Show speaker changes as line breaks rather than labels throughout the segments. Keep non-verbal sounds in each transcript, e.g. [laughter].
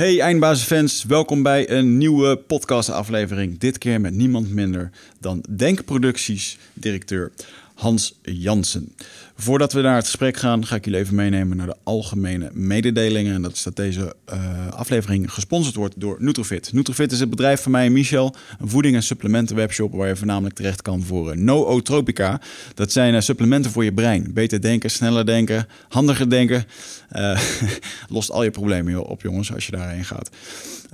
Hey eindbazenfans, welkom bij een nieuwe podcastaflevering. Dit keer met niemand minder dan Denkproducties directeur Hans Jansen. Voordat we naar het gesprek gaan, ga ik jullie even meenemen naar de algemene mededelingen. En dat is dat deze uh, aflevering gesponsord wordt door Nutrofit. Nutrofit is het bedrijf van mij en Michel. Een voeding- en supplementen webshop waar je voornamelijk terecht kan voor uh, no-otropica. Dat zijn uh, supplementen voor je brein. Beter denken, sneller denken, handiger denken. [laughs] lost al je problemen op jongens als je daarheen gaat.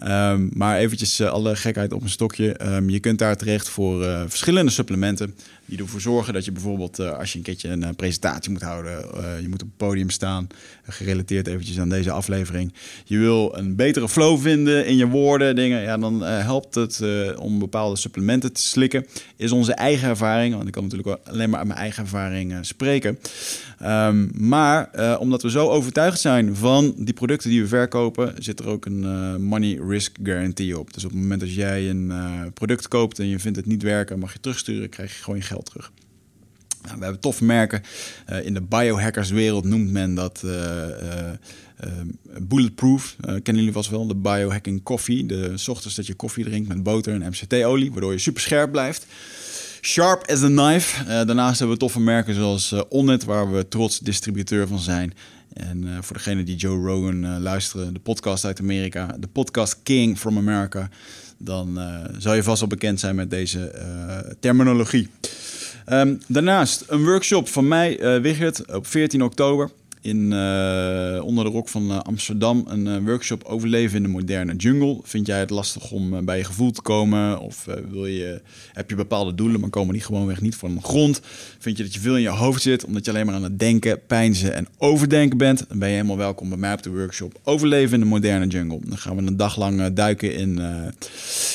Um, maar eventjes alle gekheid op een stokje. Um, je kunt daar terecht voor verschillende supplementen die ervoor zorgen dat je bijvoorbeeld als je een keertje een presentatie moet houden. Je moet op het podium staan. gerelateerd eventjes aan deze aflevering. Je wil een betere flow vinden in je woorden, dingen. Ja, dan helpt het om bepaalde supplementen te slikken. Is onze eigen ervaring. Want ik kan natuurlijk alleen maar uit mijn eigen ervaring spreken. Um, maar omdat we zo overtuigd zijn van die producten die we verkopen, zit er ook een money risk guarantee op. Dus op het moment dat jij een product koopt en je vindt het niet werken, mag je terugsturen, krijg je gewoon je geld terug. Nou, we hebben toffe merken. Uh, in de biohackerswereld noemt men dat uh, bulletproof. kennen jullie vast wel, de biohacking koffie. De ochtends dat je koffie drinkt met boter en MCT-olie, waardoor je super scherp blijft. Sharp as a knife. daarnaast hebben we toffe merken zoals Onnet, waar we trots distributeur van zijn. En voor degene die Joe Rogan luisteren, de podcast uit Amerika, de podcast King from America, dan zal je vast wel bekend zijn met deze terminologie. Um, daarnaast een workshop van mij, Wigert, op 14 oktober in, uh, onder de rok van uh, Amsterdam een uh, workshop overleven in de moderne jungle. Vind jij het lastig om bij je gevoel te komen? Of wil je, heb je bepaalde doelen, maar komen die gewoonweg niet van de grond? Vind je dat je veel in je hoofd zit, omdat je alleen maar aan het denken, pijnzen en overdenken bent? Dan ben je helemaal welkom bij mij op de workshop Overleven in de moderne jungle. Dan gaan we een dag lang duiken in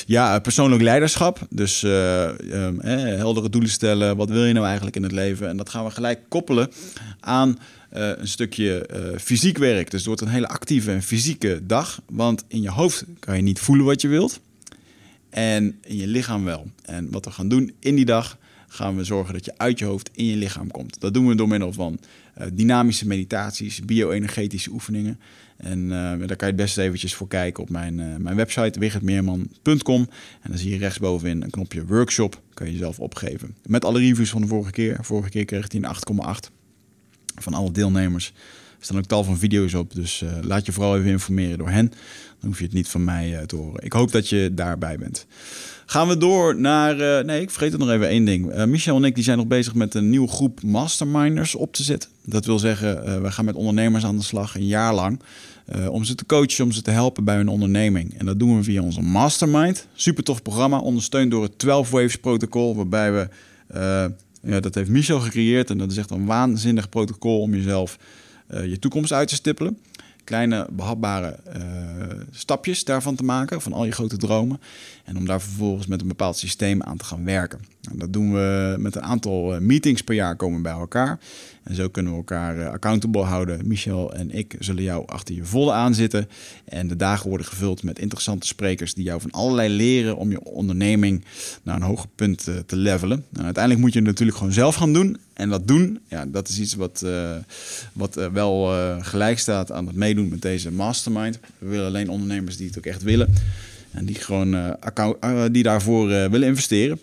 ja, persoonlijk leiderschap. Dus um, heldere doelen stellen. Wat wil je nou eigenlijk in het leven? En dat gaan we gelijk koppelen aan uh, een stukje uh, fysiek werk. Dus het wordt een hele actieve en fysieke dag. Want in je hoofd kan je niet voelen wat je wilt. En in je lichaam wel. En wat we gaan doen in die dag, gaan we zorgen dat je uit je hoofd in je lichaam komt. Dat doen we door middel van uh, dynamische meditaties, bio-energetische oefeningen. En daar kan je het best eventjes voor kijken op mijn, mijn website wichertmeerman.com. En dan zie je rechtsbovenin een knopje workshop. Kan je jezelf opgeven. Met alle reviews van de vorige keer. Vorige keer kreeg hij een 8,8 van alle deelnemers. Er staan ook tal van video's op, dus uh, laat je vooral even informeren door hen. Dan hoef je het niet van mij uh, te horen. Ik hoop dat je daarbij bent. Gaan we door naar. Uh, nee, ik vergeet er nog even één ding. Michel en ik die zijn nog bezig met een nieuwe groep masterminders op te zetten. Dat wil zeggen, we gaan met ondernemers aan de slag een jaar lang. om ze te coachen, om ze te helpen bij hun onderneming. En dat doen we via onze mastermind. Super tof programma, ondersteund door het 12 Waves protocol. Waarbij we ja, dat heeft Michel gecreëerd en dat is echt een waanzinnig protocol om jezelf uh, je toekomst uit te stippelen. Kleine behapbare uh, stapjes daarvan te maken, van al je grote dromen. En om daar vervolgens met een bepaald systeem aan te gaan werken. En dat doen we met een aantal eh, meetings per jaar komen bij elkaar. En zo kunnen we elkaar eh, accountable houden. Michel en ik zullen jou achter je volle aanzitten. En de dagen worden gevuld met interessante sprekers die jou van allerlei leren om je onderneming naar een hoger punt eh, te levelen. En uiteindelijk moet je het natuurlijk gewoon zelf gaan doen. En dat doen, ja, dat is iets wat, uh, wat wel gelijk staat aan het meedoen met deze mastermind. We willen alleen ondernemers die het ook echt willen. En die gewoon die daarvoor willen investeren.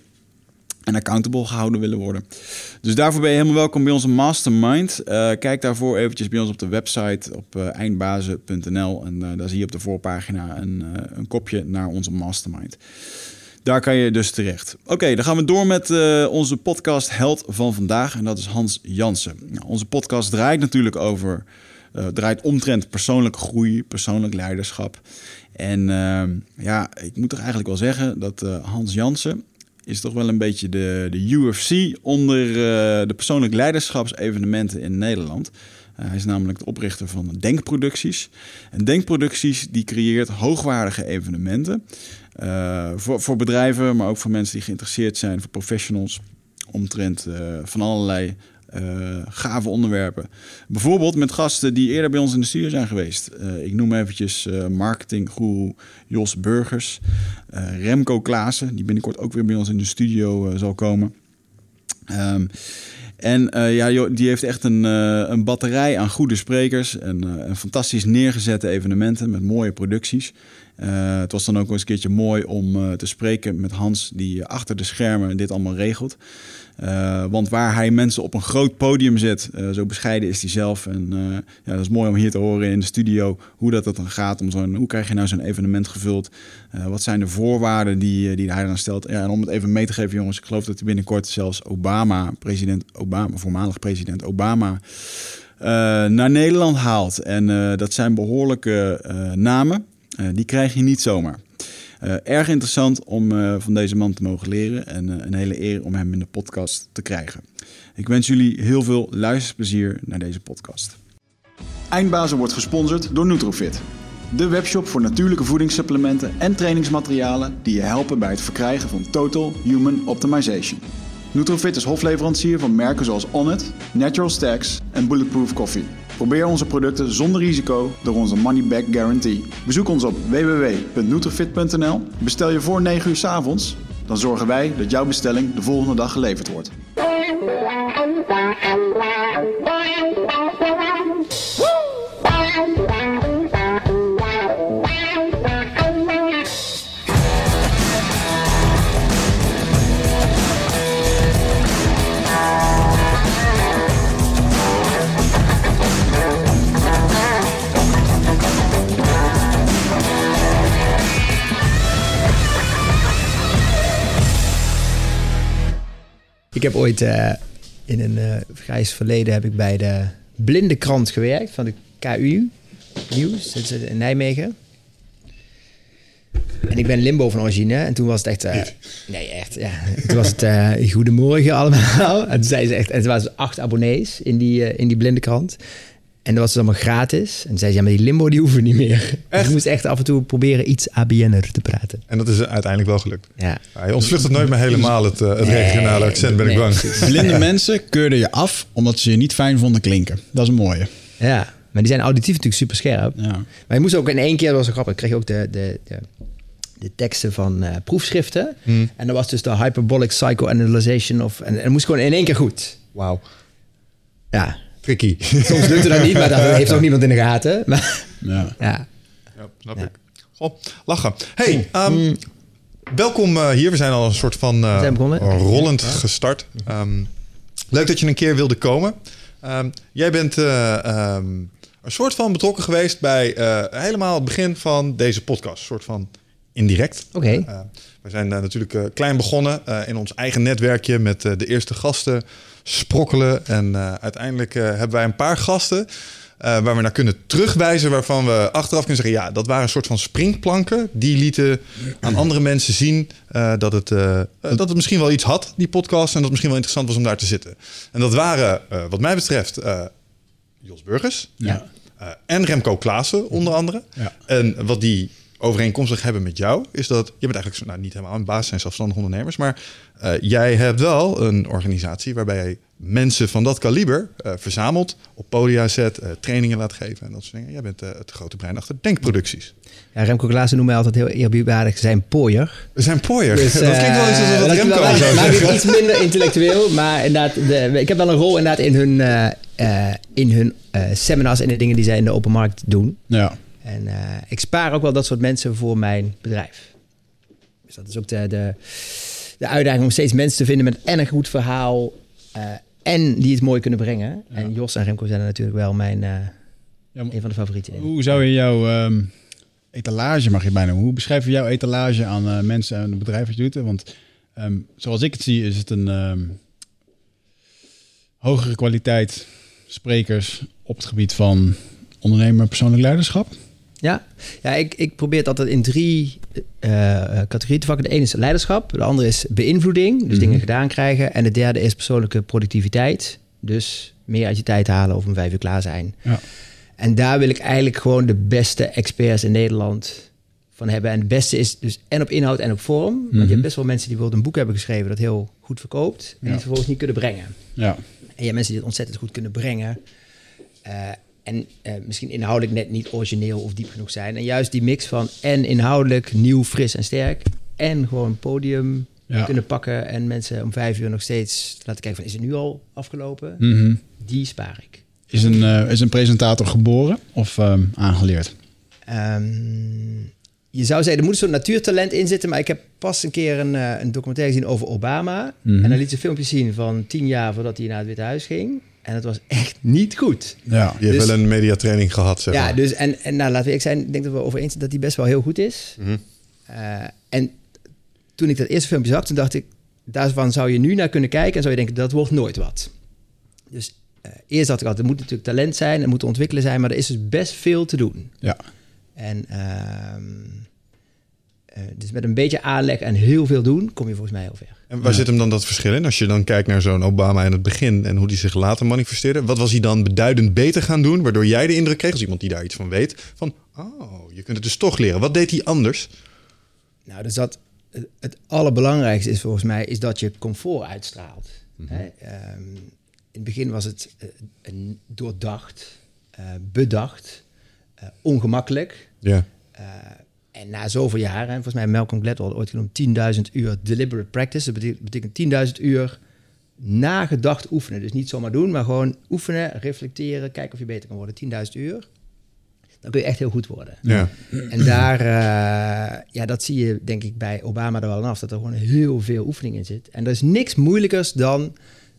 En accountable gehouden willen worden. Dus daarvoor ben je helemaal welkom bij onze mastermind. kijk daarvoor eventjes bij ons op de website op eindbazen.nl. En daar zie je op de voorpagina een, een kopje naar onze mastermind. Daar kan je dus terecht. Oké, dan gaan we door met onze podcast Held van vandaag. En dat is Hans Jansen. Nou, onze podcast draait natuurlijk over... draait omtrent persoonlijke groei, persoonlijk leiderschap. En ja, ik moet toch eigenlijk wel zeggen dat Hans Jansen is toch wel een beetje de, de UFC onder uh, de persoonlijk leiderschapsevenementen in Nederland. hij is namelijk de oprichter van Denkproducties. En Denkproducties die creëert hoogwaardige evenementen voor, voor bedrijven, maar ook voor mensen die geïnteresseerd zijn, voor professionals, omtrent van allerlei uh, gave onderwerpen. Bijvoorbeeld met gasten die eerder bij ons in de studio zijn geweest. Uh, ik noem eventjes uh, marketinggoeroe Jos Burgers. Remco Klaassen, die binnenkort ook weer bij ons in de studio zal komen. Um, En ja, die heeft echt een, een batterij aan goede sprekers en, uh, en fantastisch neergezette evenementen met mooie producties. het was dan ook eens een keertje mooi om te spreken met Hans, die achter de schermen dit allemaal regelt. Uh, want waar hij mensen op een groot podium zet, uh, zo bescheiden is hij zelf. En uh, ja, dat is mooi om hier te horen in de studio hoe dat, dat dan gaat. Om zo'n, hoe krijg je nou zo'n evenement gevuld? wat zijn de voorwaarden die, die hij eraan stelt? Ja, en om het even mee te geven, jongens, ik geloof dat hij binnenkort zelfs Obama, president Obama, voormalig president Obama, naar Nederland haalt. En dat zijn behoorlijke namen. die krijg je niet zomaar. Uh, erg interessant om uh, van deze man te mogen leren en uh, een hele eer om hem in de podcast te krijgen. Ik wens jullie heel veel luisterplezier naar deze podcast. Eindbazen wordt gesponsord door Nutrofit. De webshop voor natuurlijke voedingssupplementen en trainingsmaterialen die je helpen bij het verkrijgen van Total Human Optimization. Nutrofit is hofleverancier van merken zoals Onnit, Natural Stacks en Bulletproof Coffee. Probeer onze producten zonder risico door onze money back guarantee. Bezoek ons op www.nutrifit.nl. Bestel je voor 9 uur s avonds, dan zorgen wij dat jouw bestelling de volgende dag geleverd wordt.
Ik heb ooit uh, in een uh, grijs verleden heb ik bij de blinde krant gewerkt van de KU Nieuws in Nijmegen. En ik ben limbo van origine. En toen was het echt... Uh, [laughs] nee, echt. Ja. Toen was het uh, goedemorgen allemaal. [laughs] En toen zei ze echt... En er waren acht abonnees in die, uh, in die blinde krant. En dat was dus allemaal gratis. En zei ze, ja, maar die limbo die hoeven niet meer. Dus ik moest echt af en toe proberen iets ABN'er te praten.
En dat is uiteindelijk wel gelukt. Ja. ja je ontvlucht het nooit meer helemaal, het, uh, het nee, regionale accent, ben nee, ik bang.
Blinde mensen keurden je af omdat ze je niet fijn vonden klinken. Dat is een mooie.
Ja, maar die zijn auditief natuurlijk super scherp. Ja. Maar je moest ook in één keer, dat was zo grappig, kreeg je ook de, de, de, de teksten van uh, proefschriften. Hmm. En dat was dus de hyperbolic psychoanalyzation of... En, en moest gewoon in één keer goed.
Wauw.
Ja,
tricky.
Soms lukt het dan niet, maar dat [laughs] heeft ook niemand in de gaten. [laughs] Maar, ja. ja.
ja snap ik. Goh, lachen. Hey, um, welkom uh, hier. We zijn al een soort van uh, rollend gestart. Um, leuk dat je een keer wilde komen. Um, jij bent uh, een soort van betrokken geweest bij helemaal het begin van deze podcast. Een soort van indirect.
Oké. Okay.
we zijn natuurlijk klein begonnen in ons eigen netwerkje met de eerste gasten sprokkelen. En uh, uiteindelijk uh, hebben wij een paar gasten uh, waar we naar kunnen terugwijzen, waarvan we achteraf kunnen zeggen: ja, dat waren een soort van springplanken. Die lieten aan andere mensen zien dat, het, dat het misschien wel iets had, die podcast, en dat het misschien wel interessant was om daar te zitten. En dat waren, wat mij betreft, Jos Burgers ja. en Remco Klaassen, onder andere. Ja. En wat die overeenkomstig hebben met jou, is dat je bent eigenlijk nou, niet helemaal een baas, zijn zelfstandige ondernemers, maar uh, jij hebt wel een organisatie waarbij jij mensen van dat kaliber uh, verzamelt, op podia zet, uh, trainingen laat geven en dat soort dingen. Jij bent het grote brein achter denkproducties.
Ja, Remco Klaassen noemt mij altijd heel eerbiedwaardig zijn pooier.
Zijn pooier? Dus, [laughs] dat klinkt wel iets als wat Remco
wel, maar iets minder intellectueel, maar inderdaad, de, ik heb wel een rol inderdaad in hun, in hun seminars en de dingen die zij in de open markt doen. Ja. En uh, ik spaar ook wel dat soort mensen voor mijn bedrijf. Dus dat is ook de, de, de uitdaging om steeds mensen te vinden met en een goed verhaal uh, en die het mooi kunnen brengen. Ja. En Jos en Remco zijn er natuurlijk wel mijn, uh, ja, een van de favorieten in.
Hoe zou je jouw um, etalage, mag je bijna hoe beschrijf je jouw etalage aan mensen en bedrijven je doet? Want um, zoals ik het zie is het een um, hogere kwaliteit sprekers op het gebied van ondernemer persoonlijk leiderschap.
Ja, ja ik, ik probeer het altijd in drie uh, categorieën te vakken. De ene is leiderschap, de andere is beïnvloeding, dus mhm. dingen gedaan krijgen. En de derde is persoonlijke productiviteit, dus meer uit je tijd halen of om vijf uur klaar zijn. Ja. En daar wil ik eigenlijk gewoon de beste experts in Nederland van hebben. En het beste is dus en op inhoud en op vorm. Want je hebt mhm. best wel mensen die bijvoorbeeld een boek hebben geschreven dat heel goed verkoopt, en die het vervolgens niet kunnen brengen. Ja. En je hebt mensen die het ontzettend goed kunnen brengen. Uh, en uh, misschien inhoudelijk net niet origineel of diep genoeg zijn. En juist die mix van en inhoudelijk nieuw, fris en sterk. En gewoon podium
Ja.
kunnen pakken en mensen om vijf uur nog steeds laten kijken van is het nu al afgelopen?
Mhm.
Die spaar ik.
Is, een, eh, is een presentator geboren of ehm, aangeleerd?
Ehm, je zou zeggen, er moet zo'n natuurtalent in zitten, maar ik heb pas een keer een, eh, een documentaire gezien over Obama.
Mhm.
En dan liet ze filmpjes zien van tien jaar voordat hij naar het Witte Huis ging. En het was echt niet goed.
Ja.
Je hebt
Dus-
wel een mediatraining gehad, zeg
Ja, dus en, en nou, laten we ik zijn, ik denk dat we over eens zijn dat hij best wel heel goed is.
Mhm.
Eh, en toen ik dat eerste filmpje zag, toen dacht ik, daarvan zou je nu naar kunnen kijken en zou je denken, dat wordt nooit wat. Dus eh, eerst dacht ik altijd, er moet natuurlijk talent zijn, er moet ontwikkelen zijn, maar er is dus best veel te doen.
Ja.
En ehm, eh, dus met een beetje aanleg en heel veel doen, kom je volgens mij heel ver.
En waar zit hem dan dat verschil in? Als je dan kijkt naar zo'n Obama in het begin en hoe die zich later manifesteerde. Wat was hij dan beduidend beter gaan doen, waardoor jij de indruk kreeg, als iemand die daar iets van weet, van, oh, je kunt het dus toch leren. Wat deed hij anders?
Nou, dus dat het- het allerbelangrijkste is volgens mij is dat je comfort uitstraalt. Hè? Ehm, in het begin was het eh, een doordacht, eh, bedacht, ongemakkelijk.
Ja.
En na zoveel jaren, en volgens mij Malcolm Gladwell ooit genoemd 10.000 uur deliberate practice. Dat betekent, betekent 10.000 uur nagedacht oefenen. Dus niet zomaar doen, maar gewoon oefenen, reflecteren, kijken of je beter kan worden. 10.000 uur. Dan kun je echt heel goed worden.
Ja.
En daar, eh, ja, dat zie je denk ik bij Obama er wel aan af, dat er gewoon heel veel oefening in zit. En er is niks moeilijkers dan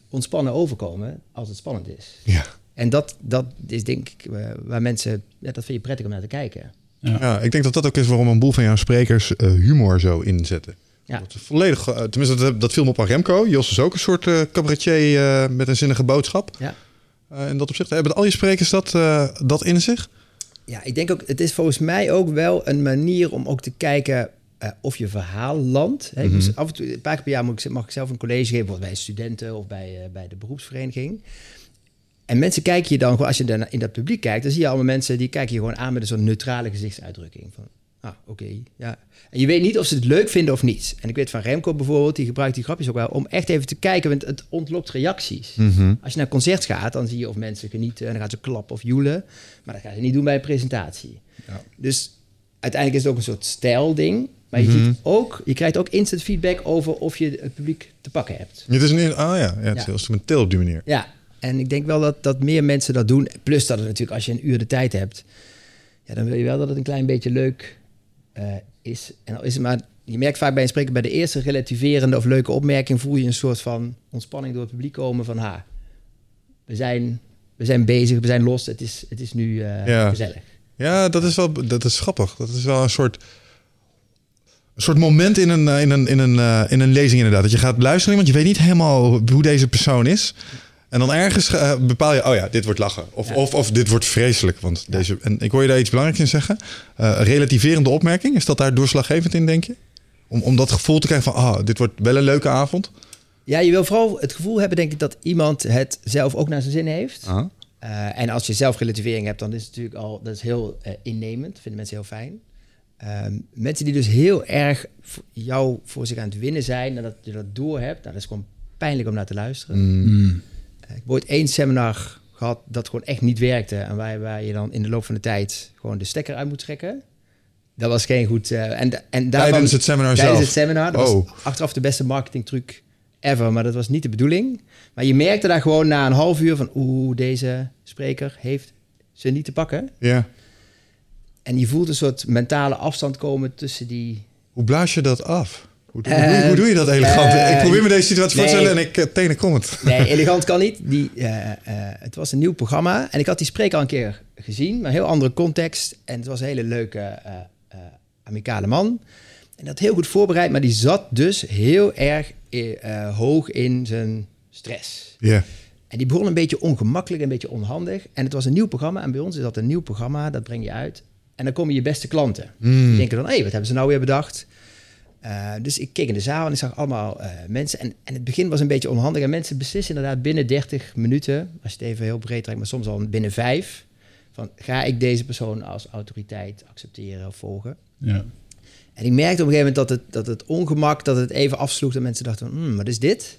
ontspannen overkomen als het spannend is.
Ja.
En dat, dat is denk ik eh, waar mensen, ja, dat vind je prettig om naar te kijken.
Ja, ik denk dat dat ook is waarom een boel van jouw sprekers eh, humor zo inzetten.
Ja.
Dat volledig, eh, tenminste, dat, dat viel me op aan Remco. Jos is ook een soort eh, cabaretier eh, met een zinnige boodschap.
Ja.
Eh, in dat opzicht hebben al je sprekers dat, eh, dat in zich?
Ja, ik denk ook, het is volgens mij ook wel een manier om ook te kijken eh, of je verhaal landt. Hè, moest af en toe, een paar keer per jaar ik, mag ik zelf een college geven, bijvoorbeeld bij studenten of bij, eh, bij de beroepsvereniging. En mensen kijken je dan gewoon, als je dan in dat publiek kijkt, dan zie je allemaal mensen die kijken je gewoon aan met een soort neutrale gezichtsuitdrukking. Van, ah, oké, ja. En je weet niet of ze het leuk vinden of niet. En ik weet van Remco bijvoorbeeld, die gebruikt die grapjes ook wel om echt even te kijken, want het ontlokt reacties. Als je naar een concert gaat, dan zie je of mensen genieten en dan gaan ze klappen of joelen. Maar dat gaan ze niet doen bij een presentatie.
Ja.
Dus uiteindelijk is het ook een soort stijlding. Maar je, ziet ook, je krijgt ook instant feedback over of je het publiek te pakken hebt.
Het is een, ah ja, ja het is heel instrumenteel op die manier.
Ja, en ik denk wel dat, dat meer mensen dat doen. Plus dat het natuurlijk, als je een uur de tijd hebt, ja, dan wil je wel dat het een klein beetje leuk eh, is. En al is het maar, je merkt vaak bij een spreker, bij de eerste relativerende of leuke opmerking voel je een soort van ontspanning door het publiek komen van, ha, we zijn, we zijn bezig, we zijn los, het is, het is nu eh,
Ja.
gezellig.
Ja, dat is wel dat is grappig. Dat is wel een soort, een soort moment in een, eh, in, een, in, een, in een lezing inderdaad. Dat je gaat luisteren, want je weet niet helemaal hoe deze persoon is. En dan ergens eh, bepaal je, oh ja, dit wordt lachen. Of,
Ja.
of, of dit wordt vreselijk. Want deze, en ik hoor je daar iets belangrijks in zeggen. Eh, relativerende opmerking, is dat daar doorslaggevend in, denk je? Om, om dat gevoel te krijgen van, ah, dit wordt wel een leuke avond.
Ja, je wil vooral het gevoel hebben, denk ik, dat iemand het zelf ook naar zijn zin heeft.
Ah.
Eh, en als je zelf relativering hebt, dan is het natuurlijk al dat is heel innemend. Vinden mensen heel fijn. Ehm, mensen die dus heel erg voor jou voor zich aan het winnen zijn, en dat je dat door hebt, nou, dat is gewoon pijnlijk om naar te luisteren.
Mm.
Ik heb ooit één seminar gehad dat gewoon echt niet werkte. En waar, waar je dan in de loop van de tijd gewoon de stekker uit moet trekken. Dat was geen goed. eh, en, en daarvan-
Tijdens het seminar
tijdens
zelf?
het seminar. Dat
Oh.
was achteraf de beste marketingtruc ever, maar dat was niet de bedoeling. Maar je merkte daar gewoon na een half uur van... oeh, deze spreker heeft ze niet te pakken.
Ja.
En je voelt een soort mentale afstand komen tussen die...
Hoe blaas je dat af? Hoe, doe-
Eh,
hoe, doe je dat elegant?
eh,
ik probeer me deze situatie voor te stellen en ik uh, tenen kom het.
Nee, [laughs] elegant kan niet. Die, eh, eh, het was een nieuw programma. En ik had die spreker al een keer gezien, maar een heel andere context. En het was een hele leuke, eh eh, amicale man. En dat heel goed voorbereid, maar die zat dus heel erg eh, eh, hoog in zijn stress.
Ja.
En die begon een beetje ongemakkelijk, een beetje onhandig. En het was een nieuw programma. En bij ons is dat een nieuw programma, dat breng je uit. En dan komen je beste klanten. Die denken dan, hé, hey, wat hebben ze nou weer bedacht? Eh, dus ik keek in de zaal en ik zag allemaal eh, mensen. En, en het begin was een beetje onhandig. En mensen beslissen inderdaad binnen 30 minuten, als je het even heel breed trekt, maar soms al binnen vijf. Van, ga ik deze persoon als autoriteit accepteren of volgen?
Ja.
En ik merkte op een gegeven moment dat het, dat het ongemak, dat het even afsloeg. Dat mensen dachten, hmm, wat is dit?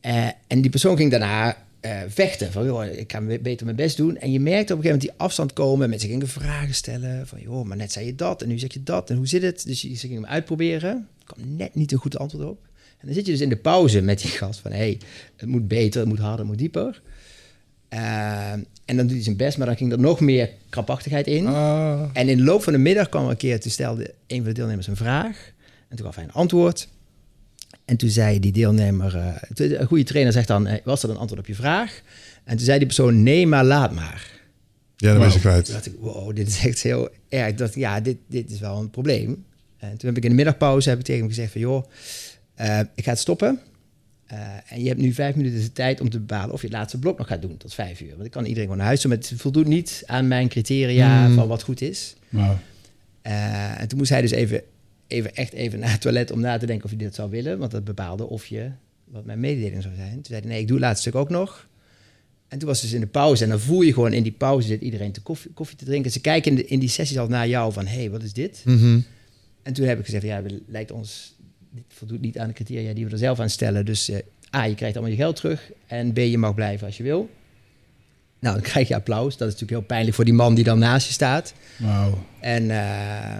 Eh, en die persoon ging daarna eh, vechten. Van, joh, ik ga beter mijn best doen. En je merkte op een gegeven moment die afstand komen. Mensen gingen vragen stellen. Van, joh, maar net zei je dat en nu zeg je dat. En hoe zit het? Dus ze gingen hem uitproberen. kwam net niet een goed antwoord op. En dan zit je dus in de pauze met die gast van... hé, hey, het moet beter, het moet harder, het moet dieper. Uh, en dan doet hij zijn best, maar dan ging er nog meer krampachtigheid in.
Ah.
En in de loop van de middag kwam er een keer... toen stelde een van de deelnemers een vraag. En toen gaf hij een antwoord. En toen zei die deelnemer... Uh, een goede trainer zegt dan... was dat een antwoord op je vraag? En toen zei die persoon... nee, maar laat maar.
Ja, dan
wow.
was ik kwijt.
Toen dacht ik, wow, dit is echt heel erg. Ik dacht, ja, dit, dit is wel een probleem. En toen heb ik in de middagpauze heb ik tegen hem gezegd van... joh, uh, ik ga het stoppen. Uh, en je hebt nu vijf minuten de tijd om te bepalen of je het laatste blok nog gaat doen tot vijf uur. Want ik kan iedereen gewoon naar huis doen, maar het voldoet niet aan mijn criteria mm. van wat goed is.
Wow.
Uh, en toen moest hij dus even, even, echt even naar het toilet om na te denken of hij dit zou willen. Want dat bepaalde of je, wat mijn mededeling zou zijn. Toen zei hij, nee, ik doe het laatste stuk ook nog. En toen was het dus in de pauze. En dan voel je gewoon in die pauze zit iedereen te koffie, koffie te drinken. Ze kijken in, de, in die sessies al naar jou van, hé, hey, wat is dit?
Mm -hmm.
En toen heb ik gezegd, ja, het lijkt ons, dit voldoet niet aan de criteria die we er zelf aan stellen. Dus uh, A, je krijgt allemaal je geld terug. En B, je mag blijven als je wil. Nou, dan krijg je applaus. Dat is natuurlijk heel pijnlijk voor die man die dan naast je staat.
Wow.
En, uh,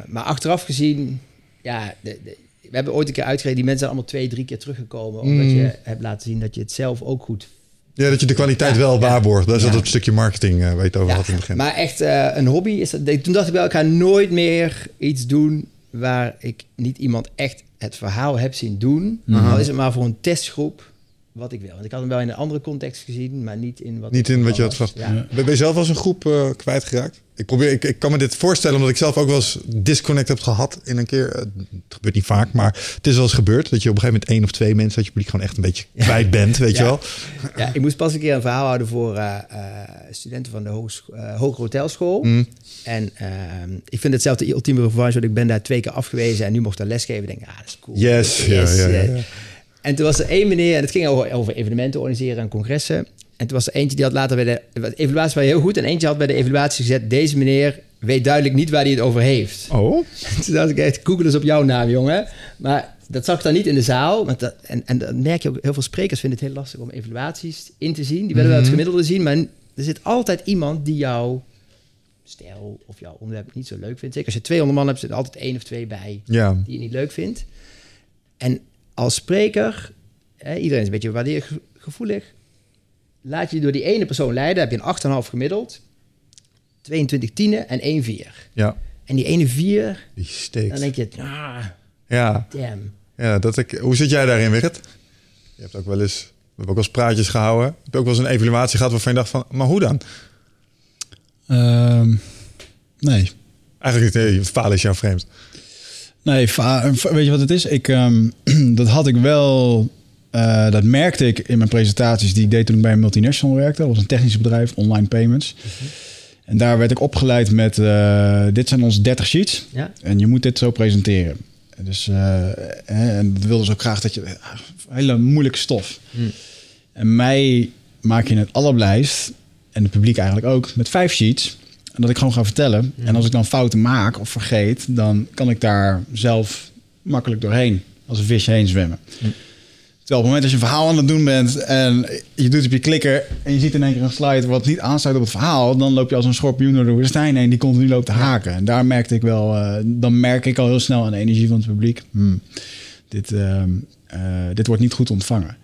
maar achteraf gezien, ja, de, de, we hebben ooit een keer uitgereden. Die mensen zijn allemaal twee, drie keer teruggekomen. Omdat
Mm.
je hebt laten zien dat je het zelf ook goed
Ja, dat je de kwaliteit
Ja,
wel waarborgt. Dat is
Ja.
dat het stukje marketing uh, waar je het over
Ja,
had in het begin.
Maar echt eh, een hobby is dat. Toen dacht ik wel, ik ga nooit meer iets doen waar ik niet iemand echt het verhaal heb zien doen.
Mhm.
Al is het maar voor een testgroep wat ik wil. Want ik had hem wel in een andere context gezien, maar niet in wat
Niet in wat je had.
Ja.
Ben je zelf als een groep uh, kwijtgeraakt? Ik, probeer, ik, ik kan me dit voorstellen omdat ik zelf ook wel eens disconnect heb gehad in een keer. Het gebeurt niet vaak, maar het is wel eens gebeurd dat je op een gegeven moment één of twee mensen dat je publiek gewoon echt een beetje kwijt bent, weet je wel?
Ja, ik moest pas een keer een verhaal houden voor eh, eh, studenten van de Hoogs eh, Hogere Hotelschool.
Mm.
En ehm, ik vind het zelf de ultieme revanche, want ik ben daar twee keer afgewezen en nu mocht ik daar lesgeven. Ik denk, ah, dat is cool.
Yes, ja, ja, ja,
eh.
ja.
En toen was er één meneer, en het ging over, over evenementen organiseren en congressen. En toen was er eentje die had later bij de, de evaluatie was heel goed. En eentje had bij de evaluatie gezet, deze meneer weet duidelijk niet waar hij het over heeft.
Oh? [laughs]
Toen dacht ik echt, Google is op jouw naam, jongen. Maar dat zag ik dan niet in de zaal. Want dat, en, en dan merk je ook, heel veel sprekers vinden het heel lastig om evaluaties in te zien. Die willen wel het
Mhm.
gemiddelde zien, maar er zit altijd iemand die jouw stijl of jouw onderwerp niet zo leuk vindt. Zeker als je 200 man hebt, zit er altijd één of twee bij
Ja.
die je niet leuk vindt. En als spreker, hè, iedereen is een beetje waardeergevoelig. Laat je door die ene persoon leiden, heb je een 8,5 gemiddeld. 22 tienen en 1 vier.
Ja,
En die ene vier,
die steekt.
dan denk je, ah,
Ja,
damn.
ja dat ik, hoe zit jij daarin, Wigert? Je hebt ook wel eens, we hebben ook wel eens praatjes gehouden. Heb je ook wel eens een evaluatie gehad waarvan je dacht van, maar hoe dan?
Ehm, nee.
Eigenlijk nee, falen is jou vreemd.
Nee, weet je wat het is? Ik, ehm, [clears throat] dat had ik wel... eh, dat merkte ik in mijn presentaties die ik deed toen ik bij een multinational werkte. Dat was een technisch bedrijf, online payments. En daar werd ik opgeleid met... eh, dit zijn onze 30 sheets.
Ja?
En je moet dit zo presenteren. En Dus, hè, en dat wilden ze ook graag dat je... Hele moeilijke stof.
Hmm.
En mij maak je het allerblijst, en het publiek eigenlijk ook, met vijf sheets. En dat ik gewoon ga vertellen. En als ik dan fouten maak of vergeet, dan kan ik daar zelf makkelijk doorheen. Als een visje heen zwemmen. Terwijl op het moment dat je een verhaal aan het doen bent en je doet op je klikker en je ziet in één keer een slide wat niet aansluit op het verhaal, dan loop je als een schorpioen door de woestijn heen die continu loopt te haken. En daar merkte ik wel, eh, dan merk ik al heel snel aan de energie van het publiek. Hmm, dit, ehm, eh, dit wordt niet goed ontvangen.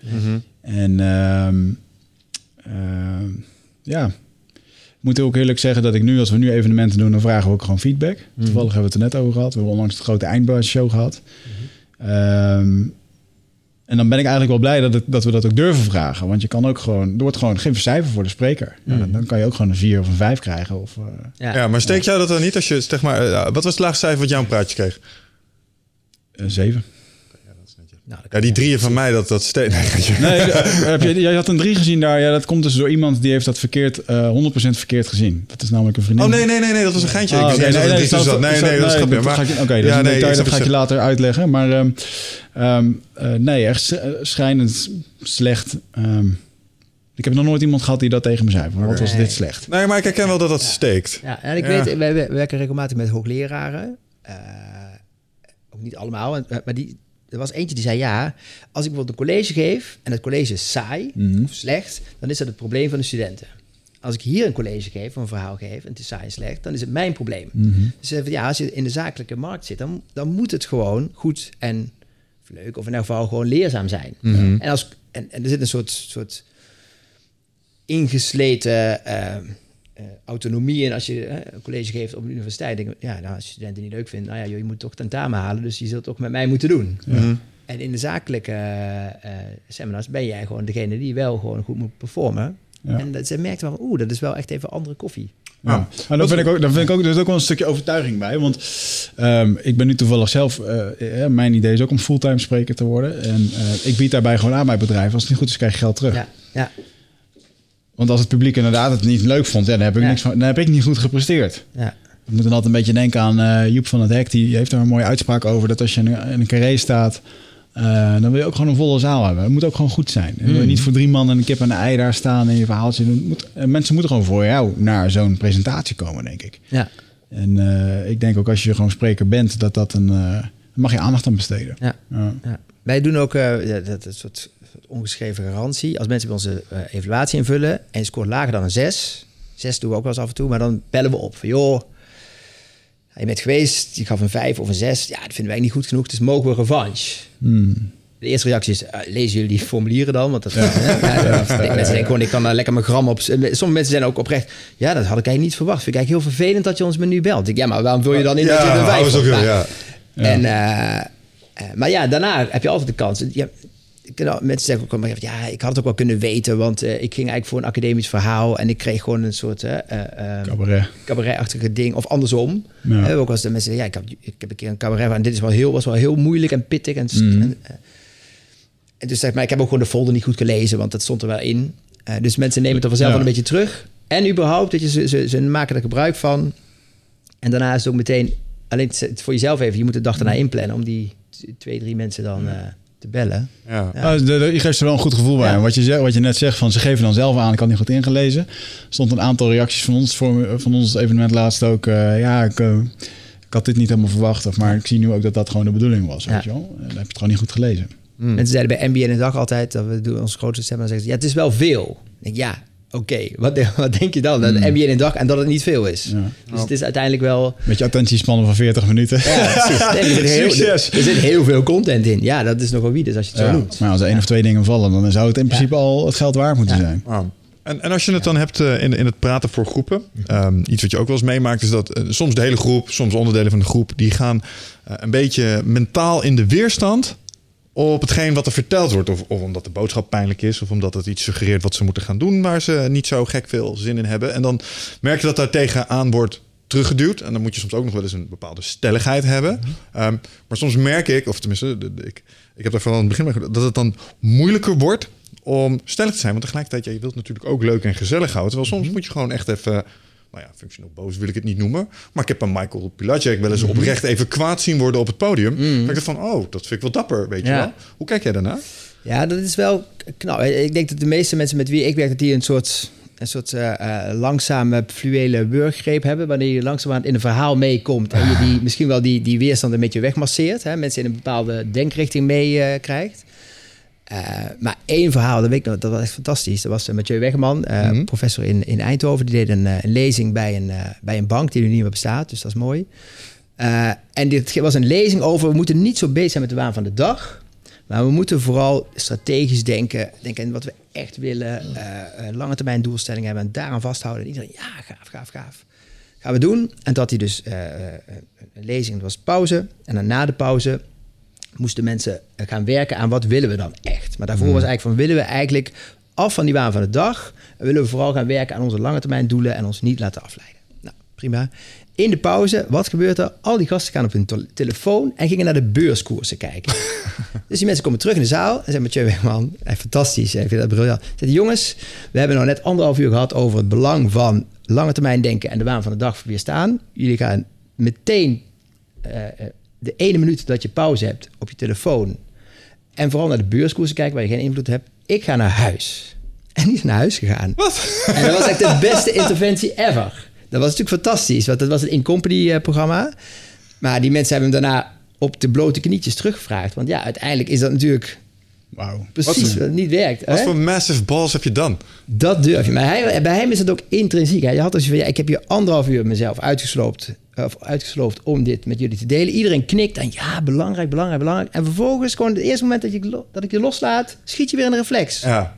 En ehm, ehm, ja, moet ook eerlijk zeggen dat ik nu, als we nu evenementen doen, dan vragen we ook gewoon feedback. Toevallig hebben we het er net over gehad. We hebben onlangs de grote eindbaas-show gehad. Ehm, en dan ben ik eigenlijk wel blij dat, het, dat we dat ook durven vragen. Want je kan ook gewoon, er wordt gewoon geen cijfer voor de spreker. Ja, dan, dan kan je ook gewoon een vier of een vijf krijgen. Of, eh,
Ja.
Ja, maar steek jou dat dan niet als je, zeg maar, eh, wat was het laagste cijfer wat jou een praatje kreeg?
een zeven.
Nou,
Ja, die drieën van mij, dat, dat steekt.
Nee, [laughs] eh, heb je, jij had een drie gezien daar. Ja, dat komt dus door iemand die heeft dat verkeerd, eh 100% verkeerd gezien. Dat is namelijk een vriendin.
Oh nee, nee, nee, nee, dat was een geintje. Dat zat. Nee,
snap-
nee, dat is grapje. Maar
ga ik- Oké, dat
Ja, nee,
detail, dat ga ik je later uitleggen. Maar ehm, ehm, eh, nee, echt sch- schrijnend slecht. Ehm, ik heb nog nooit iemand gehad die dat tegen me zei. Van, wat was
Nee.
dit slecht?
Nee, maar ik herken wel dat dat steekt.
Ja, en ik
Ja.
weet, wij werken regelmatig met hoogleraren. Eh, ook niet allemaal, maar die, er was eentje die zei ja, als ik bijvoorbeeld een college geef en het college is saai
Mhm.
of slecht, dan is dat het probleem van de studenten. Als ik hier een college geef, of een verhaal geef en het is saai en slecht, dan is het mijn probleem.
Mhm.
Dus even, ja, als je in de zakelijke markt zit, dan, dan moet het gewoon goed en leuk, of in elk geval gewoon leerzaam zijn.
Mhm.
En, als, en, en er zit een soort, soort ingesleten eh, eh, autonomie in als je een college geeft op de universiteit. Denk ik, ja, nou, als je studenten niet leuk vindt, nou ja, joh, je moet toch tentamen halen, dus je zult het ook met mij moeten doen.
Mhm.
En in de zakelijke eh, eh, seminars ben jij gewoon degene die wel gewoon goed moet performen.
Ja.
En dat, ze merkte wel, oeh, dat is wel echt even andere koffie.
Ja. Maar dan vind ik ook, dan vind ik ook, er is ook wel een stukje overtuiging bij. Want ehm, ik ben nu toevallig zelf, eh, mijn idee is ook om fulltime spreker te worden. En eh, ik bied daarbij gewoon aan bij bedrijven. Als het niet goed is, krijg je geld terug.
Ja, ja,
Want als het publiek inderdaad het niet leuk vond, ja, dan, heb ik
Ja.
niks van, dan heb ik niet goed gepresteerd.
ja.
Ik moet dan altijd een beetje denken aan eh, Joep van het Hek. Die heeft daar een mooie uitspraak over. Dat als je in een, in een carré staat, eh, dan wil je ook gewoon een volle zaal hebben. Het moet ook gewoon goed zijn. Wil je
Hmm.
niet voor drie man en een kip en een ei daar staan en je verhaaltje doen. Het Moet, eh, mensen moeten gewoon voor jou naar zo'n presentatie komen, denk ik.
ja.
En ik denk ook als je gewoon spreker bent, dat dat een... mag je aandacht aan besteden.
Ja.
Ja.
Wij doen ook ja, dat soort, soort ongeschreven garantie. Als mensen bij onze eh, evaluatie invullen en je scoort lager dan een 6, 6 doen we ook wel eens af en toe, maar dan bellen we op van joh, je bent geweest, je gaf een 5 of een 6, ja, dat vinden wij niet goed genoeg, dus mogen we revanche.
Hmm.
De eerste reactie is, eh, lezen jullie die formulieren dan? Want dat, ja, [laughs] dat- mensen denken gewoon, ik kan daar lekker mijn gram op... Sommige mensen zijn ook oprecht, ja, dat had ik eigenlijk niet verwacht. Vind ik eigenlijk heel vervelend dat je ons menu belt. Ik, ja, maar waarom wil je dan in dat je
Ja, ja.
En, eh, maar ja, daarna heb je altijd de kans. Ja, mensen zeggen ook wel, ja, ik had het ook wel kunnen weten, want eh, ik ging eigenlijk voor een academisch verhaal en ik kreeg gewoon een soort eh, eh,
Cabaret.
cabaretachtige ding, of andersom.
Ja.
Ook als de mensen, ja, ik heb, ik heb een keer een cabaret en dit is wel heel, was wel heel moeilijk en pittig en,
Mhm.
en, eh, en dus zeg maar, ik heb ook gewoon de folder niet goed gelezen, want dat stond er wel in. Dus mensen nemen het er vanzelf
Ja.
wel een beetje terug. En überhaupt, dat je, ze, ze, ze maken er gebruik van. En daarna is het ook meteen, alleen het voor jezelf even, je moet de dag daarna inplannen om die twee, drie mensen dan eh, te bellen.
Ja.
Ja.
Ah, de- de- je geeft er wel een goed gevoel bij.
Ja.
En Wat, je zegt, wat je net zegt, van ze geven dan zelf aan, ik had niet goed ingelezen. Er stond een aantal reacties van ons, voor, van ons evenement laatst ook. eh, ja, ik, eh, ik had dit niet helemaal verwacht. Of, maar ik zie nu ook dat dat gewoon de bedoeling was.
Ja.
Weet je wel? En dan heb je het gewoon niet goed gelezen.
Mensen zeiden bij NBA in de dag altijd, dat we doen ons grootste seminar, zeggen ze, ja, het is wel veel. Ik denk, ja, oké, wat, de- [laughs] wat denk je dan? Dat NBA in de dag en dat het niet veel is.
Ja.
Dus het is uiteindelijk wel...
Met je attentiespannen van 40 minuten.
Ja, [laughs] precies. Nee, er, zit heel,
Succes.
er zit heel veel content in. Ja, dat is nogal wie, dus als je het zo noemt.
Maar als er één of twee dingen vallen, dan zou het in principe al het geld waard moeten
Ja.
zijn.
En, en als je het dan hebt eh, in, in het praten voor groepen, ehm, iets wat je ook wel eens meemaakt, is dat eh, soms de hele groep, soms onderdelen van de groep, die gaan eh, een beetje mentaal in de weerstand op hetgeen wat er verteld wordt. Of, of omdat de boodschap pijnlijk is, of omdat het iets suggereert wat ze moeten gaan doen waar ze niet zo gek veel zin in hebben. En dan merk je dat daar tegenaan wordt teruggeduwd. En dan moet je soms ook nog wel eens een bepaalde stelligheid hebben. Ehm, maar soms merk ik, of tenminste, ik, ik heb daar van aan het begin mee dat het dan moeilijker wordt om stellig te zijn. Want tegelijkertijd, ja, je wilt natuurlijk ook leuk en gezellig houden. Terwijl soms moet je gewoon echt even, nou ja, functioneel boos wil ik het niet noemen. Maar ik heb een Michael Pilacic wel eens oprecht even kwaad zien worden op het podium. Maar ik dacht van, oh, dat vind ik wel dapper, weet je wel. Hoe kijk jij daarna?
Ja, dat is wel knap. Ik denk dat de meeste mensen met wie ik werk, dat die een soort, een soort eh, eh, langzame fluwele wurggreep hebben. Wanneer je langzaamaan in een verhaal meekomt en je die, [laughs] misschien wel die, die weerstand een beetje wegmasseert. Hè? Mensen in een bepaalde denkrichting meekrijgt. krijgt. Eh, maar één verhaal, dat weet ik nog, dat was echt fantastisch. Dat was uh, Mathieu Wegman, eh,
Mhm.
professor in, in Eindhoven. Die deed een, eh, een lezing bij een, eh, bij een bank die nu niet meer bestaat. Dus dat is mooi. Eh, en dit was een lezing over, we moeten niet zo bezig zijn met de waan van de dag. Maar we moeten vooral strategisch denken. Denken aan wat we echt willen. eh, eh, lange termijn doelstellingen hebben. En daaraan vasthouden. En iedereen, ja, gaaf, gaaf, gaaf. Gaan we doen. En dat hij dus eh, eh, een lezing, dat was pauze. En dan na de pauze moesten mensen eh, gaan werken aan wat willen we dan echt. Maar daarvoor was eigenlijk van, willen we eigenlijk af van die waan van de dag. En willen we vooral gaan werken aan onze lange termijn doelen. En ons niet laten afleiden. Nou, prima. In de pauze, wat gebeurt er? Al die gasten gaan op hun telefoon en gingen naar de beurskoersen kijken. [laughs] dus die mensen komen terug in de zaal en zeggen: Mathieu Wegman, fantastisch, ik vind dat briljant. Zeggen, jongens, we hebben nou net anderhalf uur gehad over het belang van lange termijn denken en de waan van de dag weerstaan. Jullie gaan meteen eh, eh, de ene minuut dat je pauze hebt op je telefoon en vooral naar de beurskoersen kijken waar je geen invloed hebt. Ik ga naar huis. En die is naar huis gegaan.
Wat?
En dat was echt de beste interventie ever. Dat was natuurlijk fantastisch, want dat was een in-company eh, programma. Maar die mensen hebben hem daarna op de blote knietjes teruggevraagd. Want ja, uiteindelijk is dat natuurlijk
Wauw.
Precies, wat, niet werkt.
Wat
hè?
voor massive balls heb je dan?
Dat durf je. Maar hij, bij hem is het ook intrinsiek. Hè? Je had dus van, ja, ik heb hier anderhalf uur mezelf uitgesloopt, of uitgesloofd om dit met jullie te delen. Iedereen knikt en ja, belangrijk, belangrijk, belangrijk. En vervolgens, gewoon het eerste moment dat, je, dat ik je loslaat, schiet je weer in een reflex.
Ja,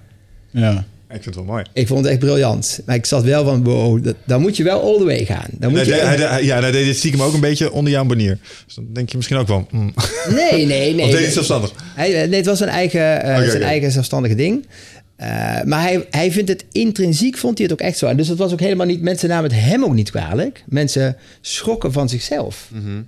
Ja.
Ik vind het wel mooi.
Ik vond het echt briljant. Maar ik zat wel van, wow, dat, dan moet je wel all the way gaan. Dan moet je
hij ja, hij deed dit stiekem ook een beetje onder jouw banier. Dus dan denk je misschien ook wel... mm.
Nee, nee, [laughs] nee.
Of deed het zelfstandig?
Hij, nee, het was zijn eigen, eh, zijn
oké.
eigen zelfstandige ding. Eh, maar hij, hij vindt het intrinsiek, vond hij het ook echt zo. En Dus het was ook helemaal niet, mensen namen het hem ook niet kwalijk. Mensen schrokken van zichzelf.
Mhm.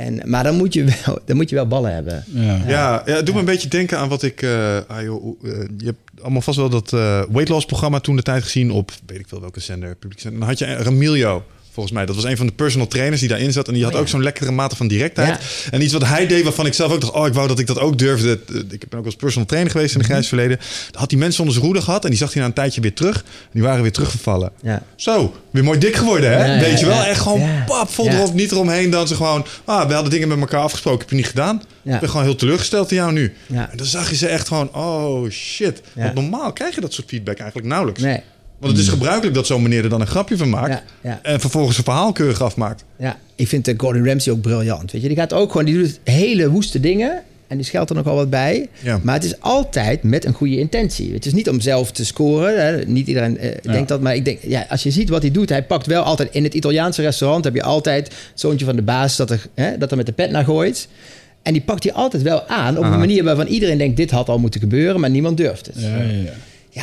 En, maar dan moet, je wel, dan moet je wel ballen hebben.
Ja.
Ja, ja, het doet me een beetje denken aan wat ik... eh, ah, joh, eh, je hebt allemaal vast wel dat eh weight loss programma toen de tijd gezien op... weet ik veel welke zender, publiek zender. Dan had je Ramilio, volgens mij. Dat was een van de personal trainers die daarin zat. En die had
Oh, ja.
ook zo'n lekkere mate van directheid.
Ja.
En iets wat hij deed waarvan ik zelf ook dacht... oh, ik wou dat ik dat ook durfde. Eh, Ik ben ook als personal trainer geweest in
Mhm.
het grijs verleden. Dan had die mensen onder zijn roede gehad. En die zag hij na een tijdje weer terug. En die waren weer teruggevallen.
Ja.
Zo, weer mooi dik geworden, hè? Weet je wel? Echt gewoon pap, vol erop, niet eromheen. Dan ze gewoon, ah, we hadden dingen met elkaar afgesproken, heb je niet gedaan. Ik ben gewoon heel teleurgesteld in jou nu. En dan zag je ze echt gewoon, oh shit. Want normaal krijg je dat soort feedback eigenlijk nauwelijks.
Nee.
Want het is gebruikelijk dat zo'n meneer er dan een grapje van maakt.
Ja, ja.
En vervolgens een verhaal keurig afmaakt.
Ja, ik vind eh, Gordon Ramsay ook briljant. Weet je, die gaat ook gewoon, die doet hele woeste dingen. En die scheldt er nog wel wat bij.
Ja.
Maar het is altijd met een goede intentie. Het is niet om zelf te scoren. Hè. Niet iedereen eh, denkt dat. Maar ik denk, ja, als je ziet wat hij doet. Hij pakt wel altijd in het Italiaanse restaurant. Heb je altijd het zoontje van de baas dat er, hè, dat er met de pet naar gooit. En die pakt hij altijd wel aan. Op
Aha.
een manier waarvan iedereen denkt: dit had al moeten gebeuren. Maar niemand durft het.
Ja, ja, ja.